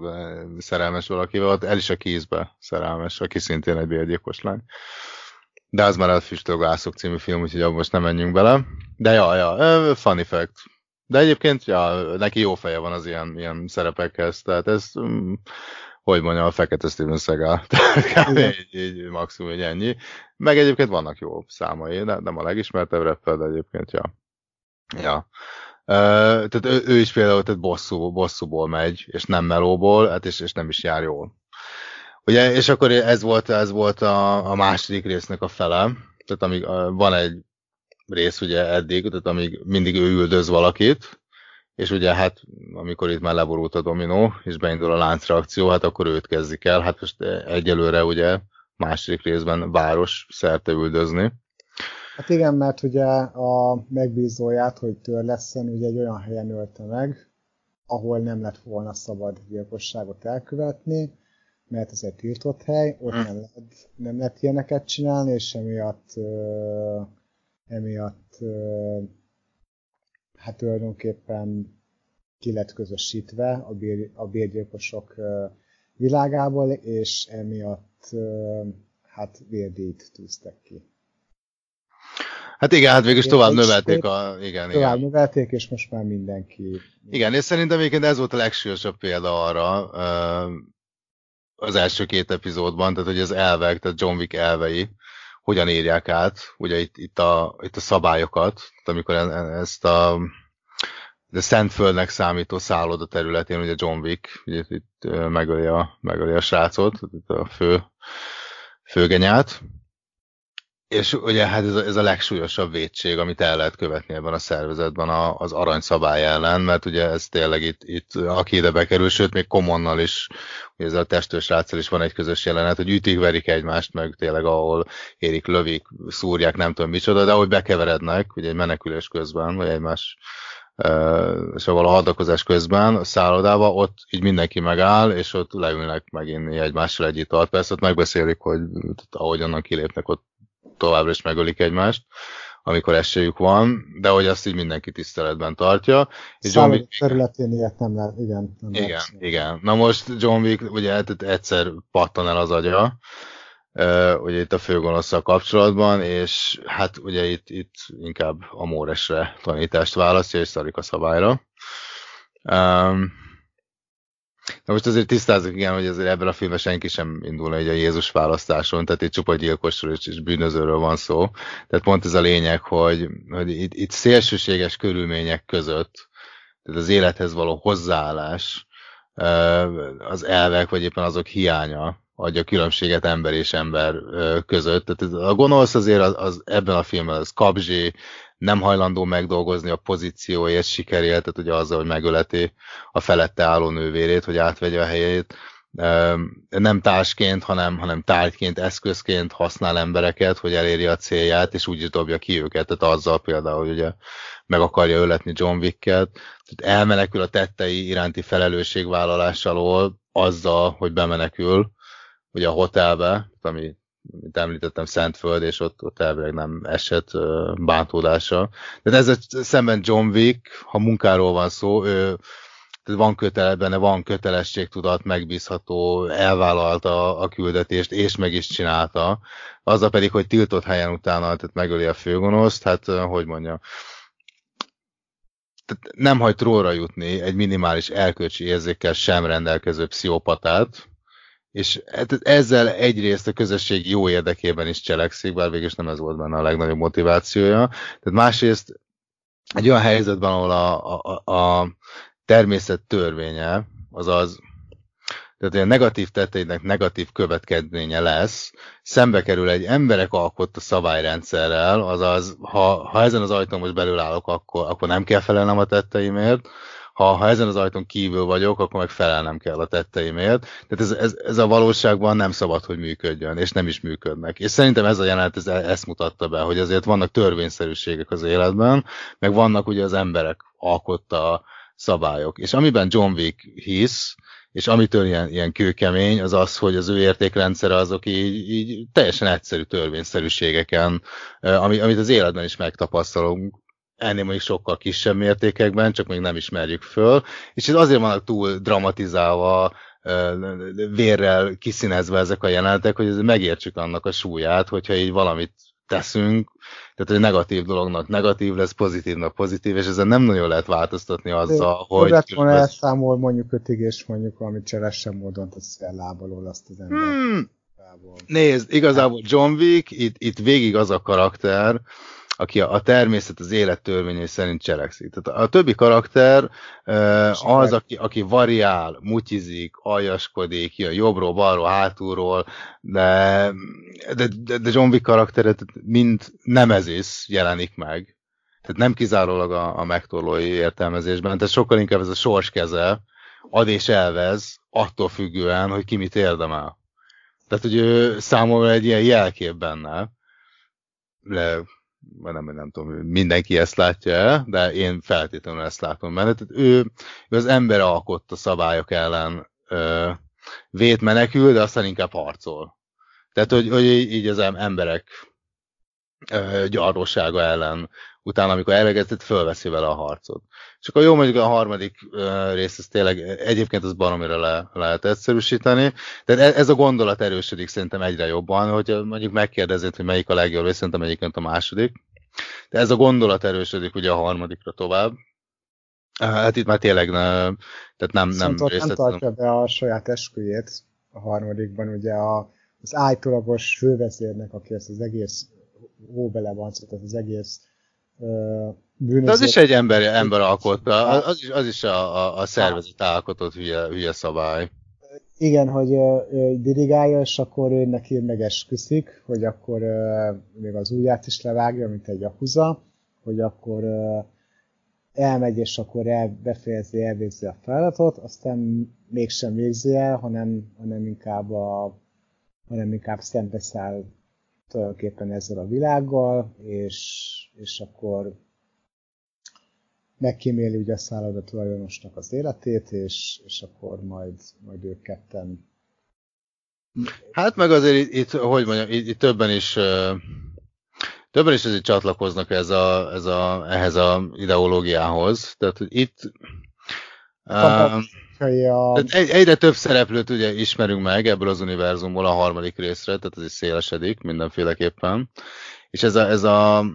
szerelmes valakivel, ott el is a kézbe szerelmes, aki szintén egy bérgyilkos lány. De az már a Füstölgászok című film, úgyhogy abban most nem menjünk bele. De ja, ja, funny fact. De egyébként, ja, neki jó feje van az ilyen, ilyen szerepekhez, tehát ez, mm, hogy mondjam, a fekete Steven Seagal. Tehát így, így, maximum egy ennyi. Meg egyébként vannak jó számai, de nem a legismertebb rapper, de egyébként, ja. Ja. Tehát ő, ő, is például tehát bosszú, bosszúból megy, és nem melóból, hát és, és nem is jár jól. Ugye, és akkor ez volt, ez volt a, a második résznek a fele, tehát amíg van egy rész ugye eddig, tehát amíg mindig ő üldöz valakit, és ugye hát amikor itt már leborult a dominó, és beindul a láncreakció, hát akkor őt kezdik el, hát most egyelőre ugye második részben város szerte üldözni. Hát igen, mert ugye a megbízóját, hogy törleszen, ugye egy olyan helyen ölte meg, ahol nem lett volna szabad gyilkosságot elkövetni, mert ez egy tiltott hely, ott hm. nem lehet, nem lehet ilyeneket csinálni, és emiatt, emiatt hát tulajdonképpen ki lett közösítve a, bér, a bérgyilkosok világából, és emiatt hát vérdíjt tűztek ki. Hát igen, hát végül is tovább növelték a... Igen, tovább igen. növelték, és most már mindenki... Igen, és szerintem egyébként ez volt a legsúlyosabb példa arra az első két epizódban, tehát hogy az elvek, tehát John Wick elvei, hogyan írják át, ugye itt, itt, a, itt a szabályokat, amikor e-, ezt a de Szentföldnek számító szálloda területén, ugye John Wick, ugye itt megöli a, megöli a srácot, itt a fő főgenyát, és ugye hát ez a, ez a legsúlyosabb védség, amit el lehet követni ebben a szervezetben a, az aranyszabály ellen, mert ugye ez tényleg itt, itt aki ide bekerül, sőt még komonnal is, ugye ez a testős ráccal is van egy közös jelenet, hogy ütik, verik egymást, meg tényleg ahol érik, lövik, szúrják, nem tudom micsoda, de ahogy bekeverednek, ugye egy menekülés közben, vagy egymás szóval a hadakozás közben a szállodába, ott így mindenki megáll, és ott leülnek meginni egymással egy italt. Persze ott megbeszélik, hogy ahogy onnan kilépnek, ott továbbra is megölik egymást, amikor esélyük van, de hogy azt így mindenki tiszteletben tartja. És John Wick... területén ilyet nem lehet, igen. Nem igen, lehet. igen. Na most John Wick ugye egyszer pattan el az agya, ugye itt a főgonosszal kapcsolatban, és hát ugye itt, itt inkább a Móresre tanítást választja, és szarik a szabályra. Um, Na most azért tisztázzuk, igen, hogy azért ebben a filmben senki sem indulna egy a Jézus választáson, tehát itt csupa gyilkosról és, és bűnözőről van szó. Tehát pont ez a lényeg, hogy, hogy itt, itt szélsőséges körülmények között, tehát az élethez való hozzáállás, az elvek, vagy éppen azok hiánya adja különbséget ember és ember között. Tehát a gonosz azért az, az ebben a filmben az kapzsi, nem hajlandó megdolgozni a pozícióért, sikerért, tehát ugye azzal, hogy megöleti a felette álló nővérét, hogy átvegye a helyét. Nem társként, hanem, hanem tárgyként, eszközként használ embereket, hogy eléri a célját, és úgy is dobja ki őket. Tehát azzal például, hogy ugye meg akarja öletni John Wick-et, tehát elmenekül a tettei iránti felelősségvállalás alól azzal, hogy bemenekül ugye a hotelbe, ami mint említettem, Szentföld, és ott, ott elvileg nem esett bántódása. De ezzel szemben John Wick, ha munkáról van szó, ő, tehát van kötele, benne van kötelességtudat, megbízható, elvállalta a küldetést, és meg is csinálta. Azzal pedig, hogy tiltott helyen utána, tehát megöli a főgonoszt, hát hogy mondja, tehát nem hagy tróra jutni egy minimális elkölcsi érzékkel sem rendelkező pszichopatát, és hát ezzel egyrészt a közösség jó érdekében is cselekszik, bár végül nem ez volt benne a legnagyobb motivációja. Tehát másrészt egy olyan helyzetben, ahol a, a, a természet törvénye, azaz tehát a negatív tetteinek negatív következménye lesz, szembe kerül egy emberek alkotta szabályrendszerrel, azaz ha, ha ezen az ajtón most belül állok, akkor, akkor nem kell felelnem a tetteimért, ha, ha ezen az ajtón kívül vagyok, akkor meg felelnem kell a tetteimért. Tehát ez, ez, ez a valóságban nem szabad, hogy működjön, és nem is működnek. És szerintem ez a jelenet ez, ezt mutatta be, hogy azért vannak törvényszerűségek az életben, meg vannak ugye az emberek alkotta szabályok. És amiben John Wick hisz, és amitől ilyen, ilyen kőkemény, az az, hogy az ő értékrendszere azok így, így teljesen egyszerű törvényszerűségeken, ami, amit az életben is megtapasztalunk, ennél mondjuk sokkal kisebb mértékekben, csak még nem ismerjük föl, és ez azért vannak túl dramatizálva, vérrel kiszínezve ezek a jelenetek, hogy megértsük annak a súlyát, hogyha így valamit teszünk, tehát hogy negatív dolognak negatív lesz, pozitívnak pozitív, és ezen nem nagyon lehet változtatni azzal, De, hogy... Hogy volna elszámol mondjuk ötig, és mondjuk valami cselesen módon tesz lábalól azt az ember. Hmm. Nézd, igazából John Wick, itt, itt végig az a karakter, aki a, a természet az élet törvényei szerint cselekszik. Tehát a, többi karakter az, aki, aki variál, mutyizik, aljaskodik, jön jobbról, balról, hátulról, de, de, de John Wick karakteret mind nemezis jelenik meg. Tehát nem kizárólag a, a megtorlói értelmezésben, tehát sokkal inkább ez a sors keze, ad és elvez, attól függően, hogy ki mit érdemel. Tehát, hogy ő számomra egy ilyen jelkép benne, de nem, nem tudom, mindenki ezt látja el, de én feltétlenül ezt látom benne. Tehát ő, ő az ember alkotta szabályok ellen ö, vét menekül, de aztán inkább harcol. Tehát, hogy, hogy így az emberek ö, gyarrósága ellen utána, amikor elvegetett, fölveszi vele a harcot. És akkor jó, mondjuk a harmadik rész, ez tényleg egyébként az baromira le, lehet egyszerűsíteni, de ez a gondolat erősödik szerintem egyre jobban, hogy mondjuk megkérdezed, hogy melyik a legjobb, és szerintem egyébként a második. De ez a gondolat erősödik ugye a harmadikra tovább. Hát itt már tényleg ne, tehát nem, nem részlet, nem tartja be a saját esküjét a harmadikban, ugye a, az állítólagos fővezérnek, aki ezt az egész hóbele van, szóval az egész bűnöző. De az is egy ember, ember alkotta, az is, az is a, a, a szervezet alkotott hülye, hülye szabály. Igen, hogy ő dirigálja, és akkor ő neki megesküszik, hogy akkor még az ujját is levágja, mint egy akuza, hogy akkor elmegy, és akkor el, befejezi, elvégzi a feladatot, aztán mégsem végzi el, hanem, hanem inkább, a, hanem inkább szembeszáll tulajdonképpen ezzel a világgal, és, és akkor megkíméli ugye a szálloda tulajdonosnak az életét, és, és akkor majd, majd ők ketten Hát meg azért itt, hogy mondjam, itt, itt többen is többen is azért csatlakoznak ez a, ez a, ehhez a ideológiához. Tehát itt tehát egy, egyre több szereplőt ugye ismerünk meg ebből az univerzumból a harmadik részre, tehát ez is szélesedik mindenféleképpen. És ez a, ez a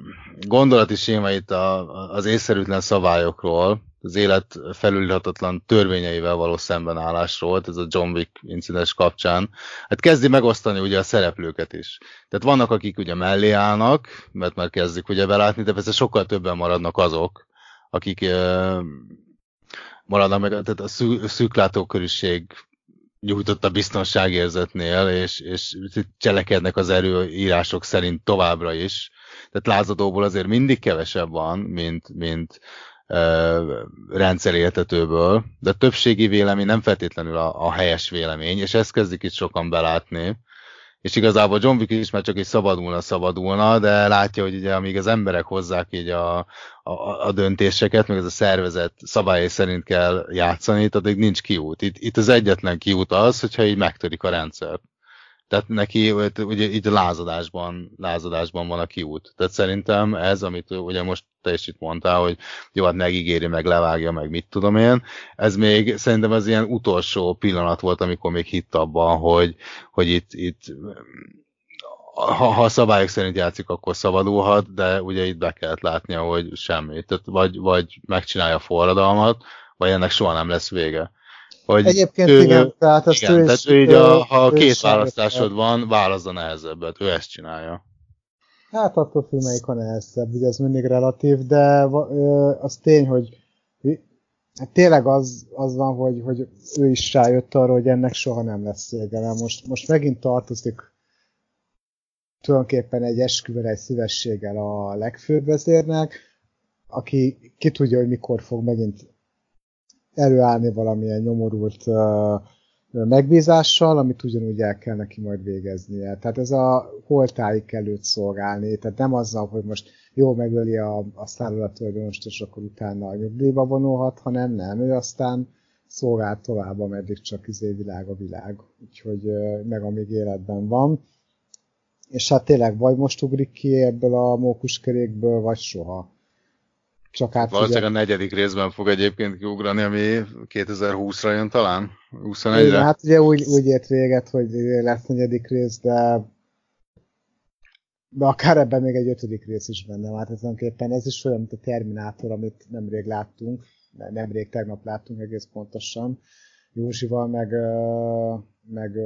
gondolati séma itt a, az észszerűtlen szabályokról, az élet felülhatatlan törvényeivel való szembenállásról, ez a John Wick incidens kapcsán, hát kezdi megosztani ugye a szereplőket is. Tehát vannak, akik ugye mellé állnak, mert már kezdik ugye belátni, de persze sokkal többen maradnak azok, akik maradnak meg, tehát a szű, szűklátókörűség nyújtott a biztonságérzetnél, és, és cselekednek az erőírások szerint továbbra is. Tehát lázadóból azért mindig kevesebb van, mint, mint uh, rendszerértetőből, de többségi vélemény nem feltétlenül a, a helyes vélemény, és ezt kezdik itt sokan belátni és igazából John Wick is már csak egy szabadulna, szabadulna, de látja, hogy ugye amíg az emberek hozzák így a, a, a döntéseket, meg ez a szervezet szabályai szerint kell játszani, addig nincs kiút. Itt, itt az egyetlen kiút az, hogyha így megtörik a rendszer. Tehát neki ugye itt lázadásban, lázadásban van a kiút. Tehát szerintem ez, amit ugye most te is itt mondtál, hogy jó, hát megígéri, meg levágja, meg mit tudom én, ez még szerintem az ilyen utolsó pillanat volt, amikor még hitt abban, hogy, hogy itt, itt ha, ha a szabályok szerint játszik, akkor szabadulhat, de ugye itt be kellett látnia, hogy semmi. Tehát vagy, vagy megcsinálja a forradalmat, vagy ennek soha nem lesz vége. Hogy Egyébként ő, igen, tehát azt igen, ő tehát ő így a, ha két választásod van, válaszd a nehezebbet, ő ezt csinálja. Hát attól függ, melyik a nehezebb, ugye ez mindig relatív, de az tény, hogy hát tényleg az, az van, hogy, hogy ő is rájött arra, hogy ennek soha nem lesz vége, most, most megint tartozik tulajdonképpen egy esküvel, egy szívességgel a legfőbb vezérnek, aki ki tudja, hogy mikor fog megint előállni valamilyen nyomorult megbízással, amit ugyanúgy el kell neki majd végeznie. Tehát ez a holtáig előtt szolgálni, tehát nem azzal, hogy most jó megöli a, a szállodatulajdonost, és akkor utána a nyugdíjba vonulhat, hanem nem, ő aztán szolgál tovább, ameddig csak izé világ a világ, úgyhogy meg amíg életben van. És hát tényleg vagy most ugrik ki ebből a mókuskerékből, vagy soha. Csak át Valószínűleg a negyedik részben fog egyébként kiugrani, ami 2020-ra jön talán? 21-re? Igen, hát ugye úgy, úgy ért véget, hogy lesz negyedik rész, de de akár ebben még egy ötödik rész is benne van. Hát tulajdonképpen ez is olyan, mint a Terminátor, amit nemrég láttunk, nemrég tegnap láttunk egész pontosan, Józsival, meg, meg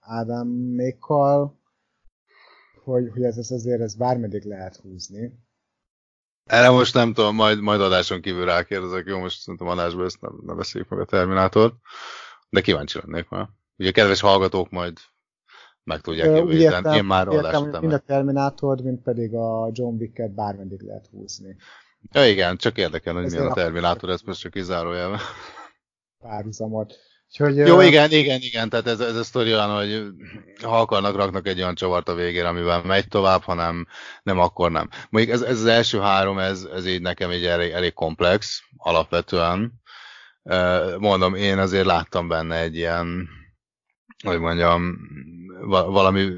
Ádámékkal, hogy, hogy ez, ez azért ez bármeddig lehet húzni. Erre most nem tudom, majd, majd adáson kívül rákérdezek, jó, most szerintem adásban ezt nem, nem beszéljük meg a Terminátort, de kíváncsi lennék már. Ugye a kedves hallgatók majd meg tudják jövő héten. Én már adás után. Mind a Terminátor, mint pedig a John Wick-et bármeddig lehet húzni. Ja igen, csak érdekel, hogy milyen a Terminátor, ez most csak kizárójelve. Párhuzamot. Úgyhogy, Jó, uh... igen, igen, igen, tehát ez, ez a sztori olyan, hogy ha akarnak, raknak egy olyan csavart a végére, amivel megy tovább, hanem nem, akkor nem. Mondjuk ez, ez az első három, ez, ez így nekem egy elég, elég komplex, alapvetően. Mondom, én azért láttam benne egy ilyen, hogy mondjam, valami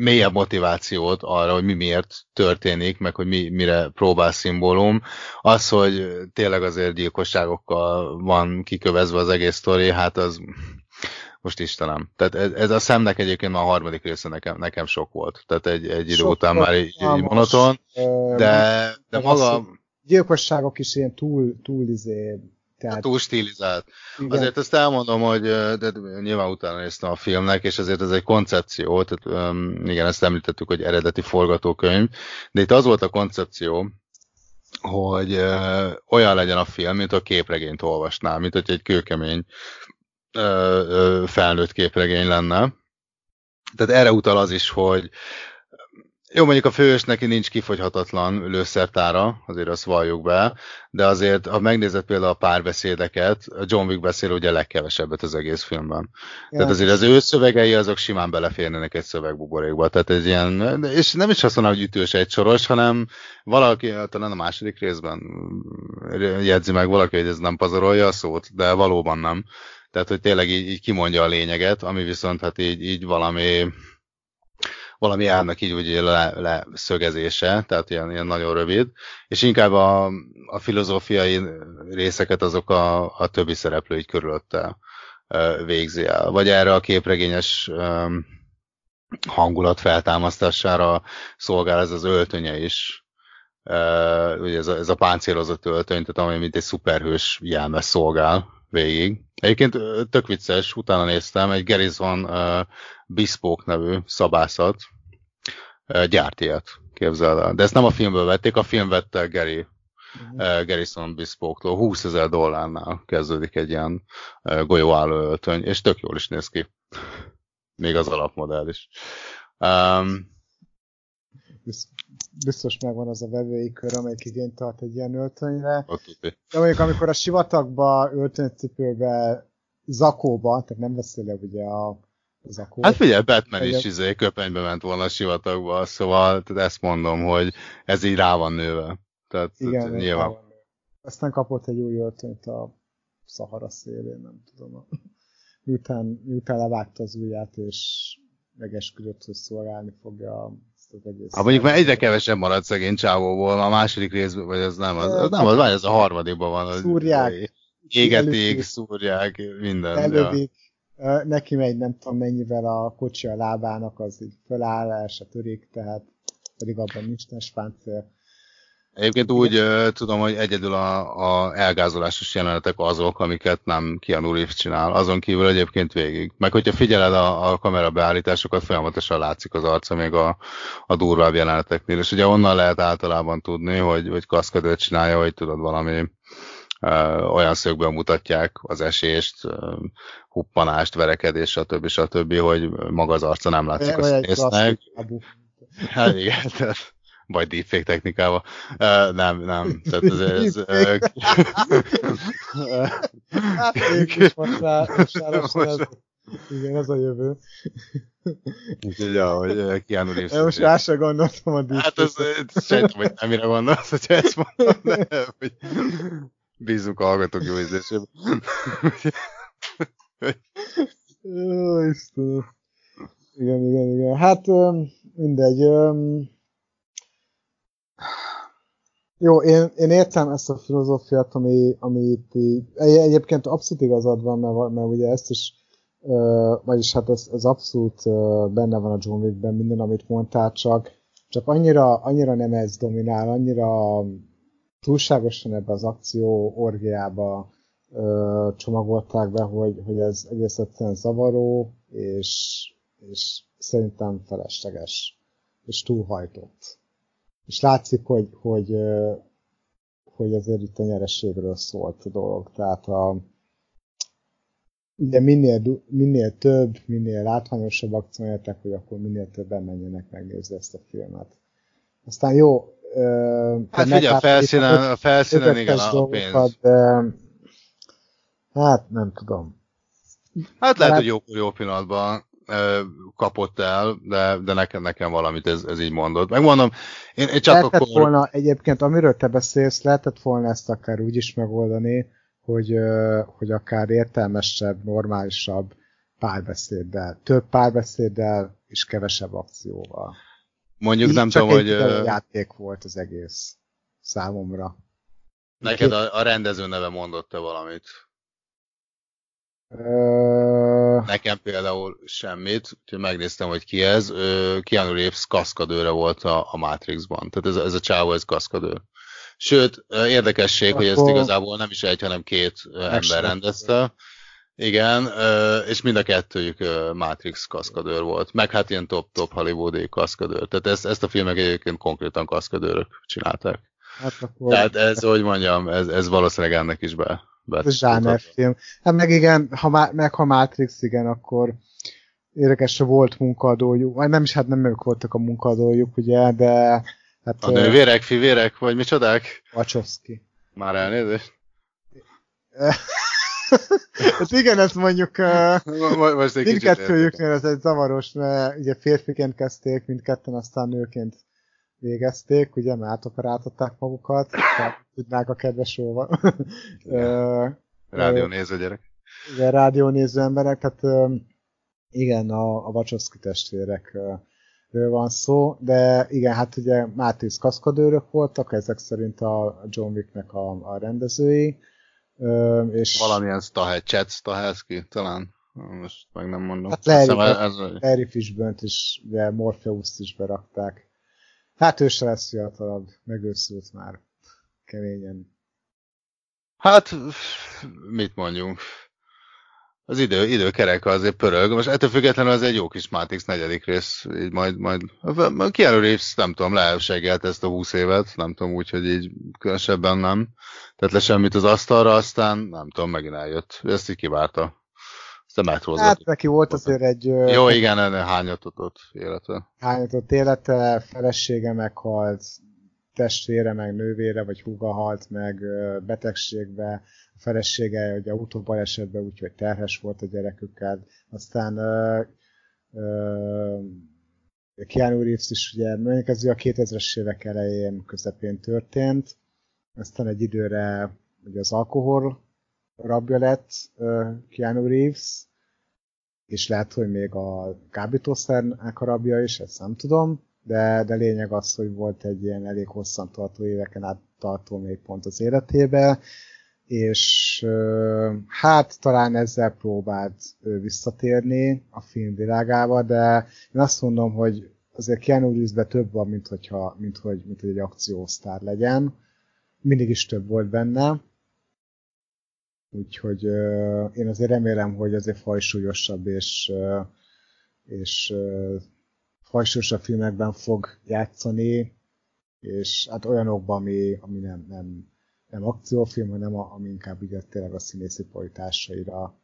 mélyebb motivációt arra, hogy mi miért történik, meg hogy mi, mire próbál szimbólum. Az, hogy tényleg azért gyilkosságokkal van kikövezve az egész sztori, hát az most Istenem. Tehát ez, ez a szemnek egyébként már a harmadik része nekem, nekem sok volt. Tehát egy, egy idő sok után már így, így monoton, de, de maga... Gyilkosságok is ilyen túl, túl izé, tehát... Túl stilizált. Igen. Azért ezt elmondom, hogy de nyilván utána néztem a filmnek, és azért ez egy koncepció, tehát igen, ezt említettük, hogy eredeti forgatókönyv, de itt az volt a koncepció, hogy uh, olyan legyen a film, mint a képregényt olvasnál, mint hogy egy kőkemény uh, felnőtt képregény lenne. Tehát erre utal az is, hogy jó, mondjuk a főös neki nincs kifogyhatatlan lőszertára, azért azt valljuk be, de azért, ha megnézed például a párbeszédeket, a John Wick beszél ugye legkevesebbet az egész filmben. Ja. Tehát azért az ő szövegei azok simán beleférnének egy szövegbuborékba. Tehát ez ilyen, és nem is azt mondom, hogy ütős egy soros, hanem valaki, talán a második részben jegyzi meg valaki, hogy ez nem pazarolja a szót, de valóban nem. Tehát, hogy tényleg így, így kimondja a lényeget, ami viszont hát így, így valami valami árnak így úgy leszögezése, le tehát ilyen, ilyen nagyon rövid, és inkább a, a filozófiai részeket azok a, a többi szereplő így körülötte végzi el. Vagy erre a képregényes hangulat feltámasztására szolgál ez az öltönye is. ugye ez a, ez a páncélozott öltöny, tehát ami mint egy szuperhős jelmez szolgál végig. Egyébként tök vicces, utána néztem, egy Garrison uh, Bespoke nevű szabászat uh, gyárt ilyet, képzeld el. De ezt nem a filmből vették, a film vette Gary uh-huh. Garrison Bespoke-tól 20 ezer dollárnál kezdődik egy ilyen golyóálló öltöny, és tök jól is néz ki. Még az alapmodell is. Um, biztos megvan az a vevői kör, amelyik igényt tart egy ilyen öltönyre. De mondjuk amikor a sivatagba, öltönycipőbe, zakóba, tehát nem beszélek ugye a zakó. Hát figyelj, Batman is izé, köpenybe ment volna a sivatagba, szóval tehát ezt mondom, hogy ez így rá van nőve. Tehát, Igen, nyilván. Aztán kapott egy új öltönyt a Szahara szélén, nem tudom. Miután, miután levágta az ujját, és megesküdött, hogy szolgálni fogja ezt az egész. Hát mondjuk már egyre kevesebb marad szegény csávóból, a második részben, vagy az nem, az, az nem, az, az a harmadikban van. Szúrják. Égetik, szúrják, minden. Elődik, ja. neki megy nem tudom mennyivel a kocsi a lábának, az így föláll, el se törik, tehát pedig abban nincs páncél. Egyébként úgy uh, tudom, hogy egyedül a, a elgázolásos jelenetek azok, amiket nem Keanu Reeves csinál, azon kívül egyébként végig. Meg hogyha figyeled a, a kamera beállításokat, folyamatosan látszik az arca még a, a durvább jeleneteknél, és ugye onnan lehet általában tudni, hogy, hogy kaszkadőt csinálja, hogy tudod valami uh, olyan szögből mutatják az esést, uh, huppanást, verekedést, stb. stb., hogy maga az arca nem látszik a színésznek. Hát igen, tehát vagy deepfake technikával. Uh, nem, nem. Tehát ez, ez, uh, hát, igen, ez a jövő. Úgyhogy, ja, hogy Keanu Reeves. Most rá se gondoltam a deepfake. Hát ez, sejtem, hogy nem mire gondolsz, hogyha ezt mondom, de hogy bízunk a hallgatók jó ízlésében. Jó, Istenem. Igen, igen, igen. Hát mindegy. Jó, én, én értem ezt a filozófiát, ami, ami így, egyébként abszolút igazad van, mert, mert ugye ezt is, uh, vagyis hát ez, ez abszolút uh, benne van a John Wickben, minden, amit mondtál, csak, csak annyira, annyira nem ez dominál, annyira túlságosan ebbe az akció orgiába uh, csomagolták be, hogy, hogy ez egész egyszerűen zavaró, és, és szerintem felesleges, és túlhajtott és látszik, hogy, hogy, hogy azért itt a nyerességről szólt a dolog. Tehát a, ugye minél, minél több, minél látványosabb akciójátok, hogy akkor minél többen menjenek megnézni ezt a filmet. Aztán jó, Hát figyelj, a felszínen, a felszínen igen a pénz. De, hát nem tudom. Hát lehet, hogy jó, jó pillanatban kapott el, de, de nekem, nekem valamit ez, ez így mondott. Megmondom, én, én csak lehetett akkor... volna, egyébként amiről te beszélsz, lehetett volna ezt akár úgy is megoldani, hogy, hogy akár értelmesebb, normálisabb párbeszéddel, több párbeszéddel és kevesebb akcióval. Mondjuk Így nem csak tudom, hogy... Egy játék volt az egész számomra. Neked a, a rendező neve mondott-e valamit? Nekem például semmit, úgyhogy megnéztem, hogy ki ez. Keanu Reeves kaszkadőre volt a, a Matrixban. Tehát ez, ez a csávó, ez kaszkadőr. Sőt, érdekesség, Akkor... hogy ezt igazából nem is egy, hanem két ember rendezte. Igen, és mind a kettőjük Matrix kaszkadőr volt. Meg hát ilyen top-top hollywoodi kaszkadőr. Tehát ezt, ezt a filmek egyébként konkrétan kaszkadőrök csinálták. Hát akkor... Tehát ez, hogy mondjam, ez, ez valószínűleg ennek is be, Ez film. Hát meg igen, ha, má, meg ha Matrix, igen, akkor érdekes, volt munkadójuk, nem is, hát nem ők voltak a munkadójuk, ugye, de... Hát, a nővérek, fivérek, vagy micsodák? Wachowski. Már elnézést? hát igen, ezt mondjuk uh, Most mindkettőjüknél ez egy zavaros, mert ugye férfiként kezdték, mindketten aztán nőként végezték, ugye, mert átoperáltatták magukat, tehát tudnák a kedves róla. rádiónéző gyerek. Igen, rádiónéző emberek, tehát igen, a, a Wachowski testvérekről van szó, de igen, hát ugye Mátész kaszkadőrök voltak, ezek szerint a John Wicknek a, a rendezői. És... Valamilyen Stahe, Chad Stahelski talán, most meg nem mondom. Hát Larry, ez... Larry Fishburne-t is, ugye Morpheus-t is berakták. Hát ő se lesz fiatalabb, megőszült már keményen. Hát, mit mondjunk? az idő, idő kereke azért pörög. Most ettől függetlenül az egy jó kis Matrix negyedik rész, így majd, majd Reeves, nem tudom, leseggelt ezt a 20 évet, nem tudom, úgyhogy így különösebben nem. Tehát le semmit az asztalra, aztán nem tudom, megint eljött. Ezt így kivárta. Aztán metrózott. Hát neki volt azért egy... Jó, igen, hányatott élete. Hányatott élete, felesége meghalt, testvére, meg nővére, vagy húga halt meg betegségbe, a felesége ugye autóbalesetben úgyhogy terhes volt a gyerekükkel, aztán uh, uh, Keanu Reeves is ugye, mondjuk ez a 2000-es évek elején, közepén történt, aztán egy időre ugye az alkohol rabja lett uh, Keanu Reeves, és lehet, hogy még a kábítószernek a rabja is, ezt nem tudom, de, de lényeg az, hogy volt egy ilyen elég hosszantartó éveken át tartó mélypont az életébe, és hát talán ezzel próbált visszatérni a film világába, de én azt mondom, hogy azért Keanu Reevesben több van, mint, hogyha, mint, hogy, mint hogy egy akciósztár legyen. Mindig is több volt benne. Úgyhogy én azért remélem, hogy azért fajsúlyosabb és, és fajsúlyosabb filmekben fog játszani, és hát olyanokban, ami, ami nem, nem, nem akciófilm, hanem a, ami inkább ugye tényleg a színészi folytásaira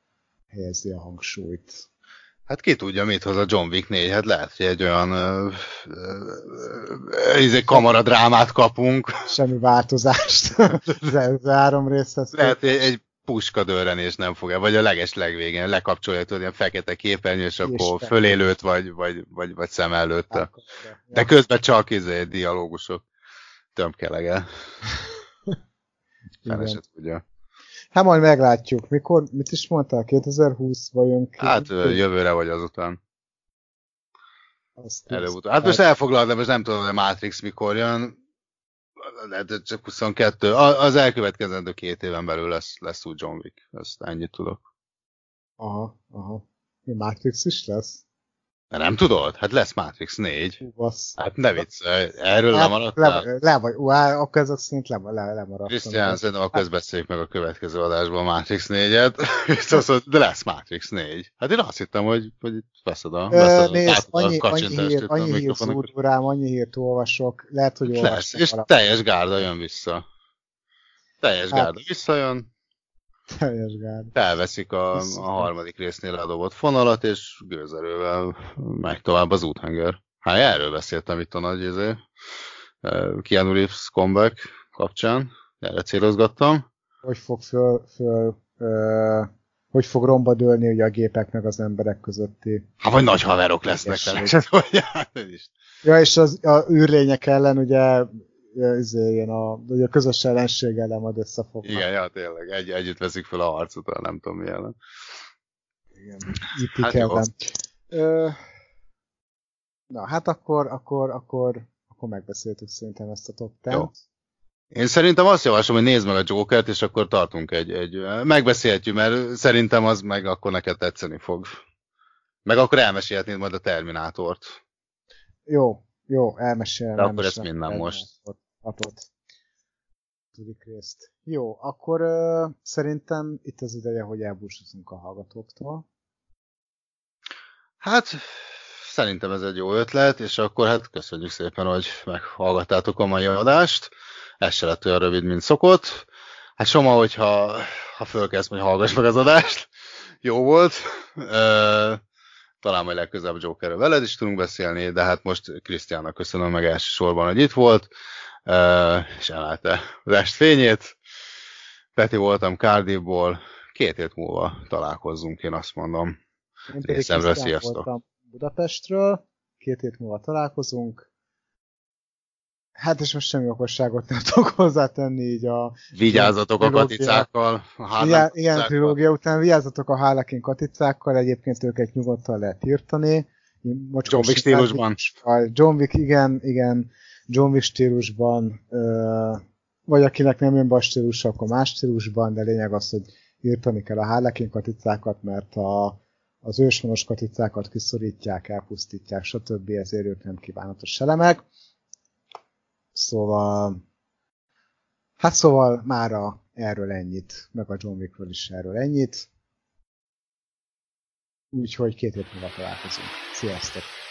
helyezi a hangsúlyt. Hát ki tudja, mit hoz a John Wick 4, hát lehet, hogy egy olyan egy kamaradrámát kapunk. Semmi változást. az három részhez. Lehet, egy, egy puskadőrenés nem fog vagy a leges legvégén lekapcsolja, tudod, ilyen fekete képernyő, és akkor fölélőt, vagy, vagy, vagy, vagy szem előtte. De közben csak izé, dialógusok tömkelege. Fele se tudja. Hát majd meglátjuk. Mikor, mit is mondtál? 2020 vajon? Hát jövőre vagy azután. Előbb-utóbb. Hát most elfoglalod, de most nem tudom, hogy a Matrix mikor jön lehet, csak 22. Az elkövetkezendő két éven belül lesz, lesz úgy John Wick. Ezt ennyit tudok. Aha, aha. Matrix is lesz? Nem tudod? Hát lesz Matrix 4. Hú, hát ne vicc, erről hát, lemaradtál? Le, le vagy, ú, hát akkor ezek szerint le, le, lemaradtam. Krisztián, szerintem a közbeszéljük meg a következő adásban a Matrix 4-et, szóval, de lesz Matrix 4. Hát én azt hittem, hogy, hogy veszed a, veszed Nézd, a annyi, annyi, hír, annyi hír szúr rám, annyi hírt olvasok, lehet, hogy Lesz, és teljes gárda jön vissza. Teljes hát, gárda visszajön, teljes gárd. Felveszik a, a harmadik résznél ledobott fonalat, és gőzerővel megy tovább az úthenger. Hát erről beszéltem itt a nagy izé, Keanu Reeves comeback kapcsán, erre célozgattam. Hogy fog föl, föl ö, hogy fog romba dőlni ugye a gépek meg az emberek közötti. Hát vagy nagy haverok lesznek természetesen. ja, és az a űrlények ellen ugye izé, ilyen a, ugye a közös ellenség ellen majd összefognak. Igen, ja, tényleg, egy, együtt veszik fel a harcot, nem tudom mi ellen. Igen, hát ellen. Ö, na, hát akkor, akkor, akkor, akkor megbeszéltük szerintem ezt a top 10 Jó. Én szerintem azt javaslom, hogy nézd meg a Jokert, és akkor tartunk egy, egy megbeszélhetjük, mert szerintem az meg akkor neked tetszeni fog. Meg akkor elmesélhetnéd majd a Terminátort. Jó, jó, elmesélem. De akkor ezt minden most hatot tudik részt. Jó, akkor uh, szerintem itt az ideje, hogy elbúcsúzunk a hallgatóktól. Hát, szerintem ez egy jó ötlet, és akkor hát köszönjük szépen, hogy meghallgattátok a mai adást. Ez se lett olyan rövid, mint szokott. Hát Soma, hogyha ha fölkezd, hogy hallgass meg az adást. Jó volt. Uh, talán majd legközelebb Jokerről veled is tudunk beszélni, de hát most Krisztiánnak köszönöm meg elsősorban, hogy itt volt és emelte az est fényét. Peti voltam Cardiffból, két hét múlva találkozzunk, én azt mondom. Én Részemről sziasztok! voltam Budapestről, két hét múlva találkozunk. Hát és most semmi okosságot nem tudok hozzátenni így a... Vigyázzatok a katicákkal. A igen, igen, trilógia után vigyázzatok a Harlequin katicákkal, egyébként őket nyugodtan lehet írtani. John Wick stílusban. John Wick, igen, igen John Wick stílusban, vagy akinek nem jön be a stílus, akkor más stílusban, de lényeg az, hogy írtani kell a Harlequin katicákat, mert a, az őshonos katicákat kiszorítják, elpusztítják, stb. ezért ők nem kívánatos elemek. Szóval, hát szóval mára erről ennyit, meg a John Wickről is erről ennyit. úgyhogy két hét múlva találkozunk. Sziasztok!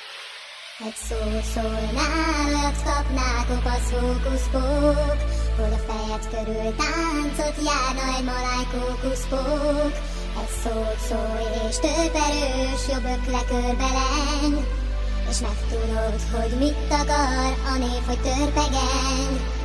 Egy szó szólnál, olyat kapnál, kopasz hókuszpók, hogy a fejed körül táncot járna egy maláj kókuszpók. Egy szót szólj, és több erős, jobb ökle körbeleng, és megtudod, hogy mit akar a név, hogy törpegeng.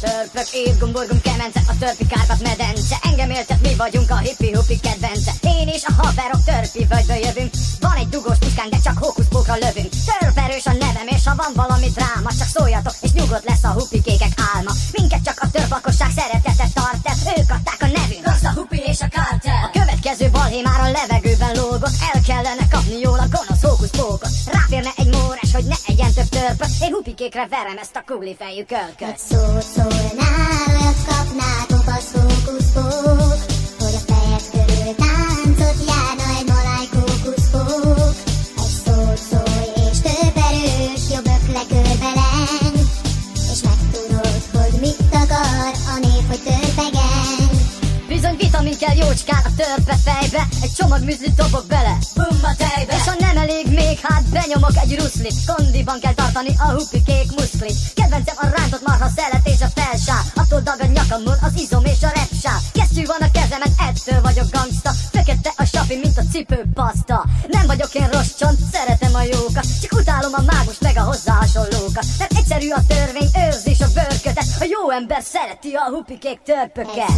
Törpök, évgomborgom, kemence, a törpi kárpat medence. Engem éltet, mi vagyunk a hippi-hupi kedvence. Én és a haverok törpi völgyből jövünk. Van egy dugós puskánk, de csak hókuszpókra lövünk. Törperős a nevem, és ha van valami dráma Csak szóljatok, és nyugodt lesz a hupikékek álma. Minket csak a törpakosság szeretetett tart Ez ők adták a nevünk. Rossz a hupi és a kártel A következő balhé már a levegőben lógott. El kellene kapni jól a gonosz hókuszpókot. Ráférne egy mórás, hogy ne egyen több törpöt Én hupikékre verem ezt a kugli fejű kölköt Egy szó, szó szólnál, olyat kapnál, kopasz fókuszfók, hogy a fejed körül táncot járna egy maláj kókuszfók. Egy szót szólj, és több erős, jobb ökle körbeleng, és megtudod, hogy mit akar a név, hogy törpegen. Vitamin kell jócskán a törpe fejbe. Egy csomag műzlit dobok bele Bumba tejbe. És ha nem elég még, hát benyomok egy ruszlit. Kondiban kell tartani a hupikék muszklit Kedvencem a rántott marha szelet és a felsár. Attól dagad nyakamon az izom és a repsár. Kesztyű van a kezemen, ettől vagyok gangsta. Fekete a sapi, mint a cipőpaszta Nem vagyok én rossz csont, szeretem a jókat. Csak utálom a mágus meg a hozzá hasonlókat. Mert egyszerű a törvény, őrzés a bőrkötet. A jó ember szereti a hupikék törpöket.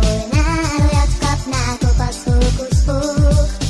Egy olyat kapnál, kopasz fókuszfók,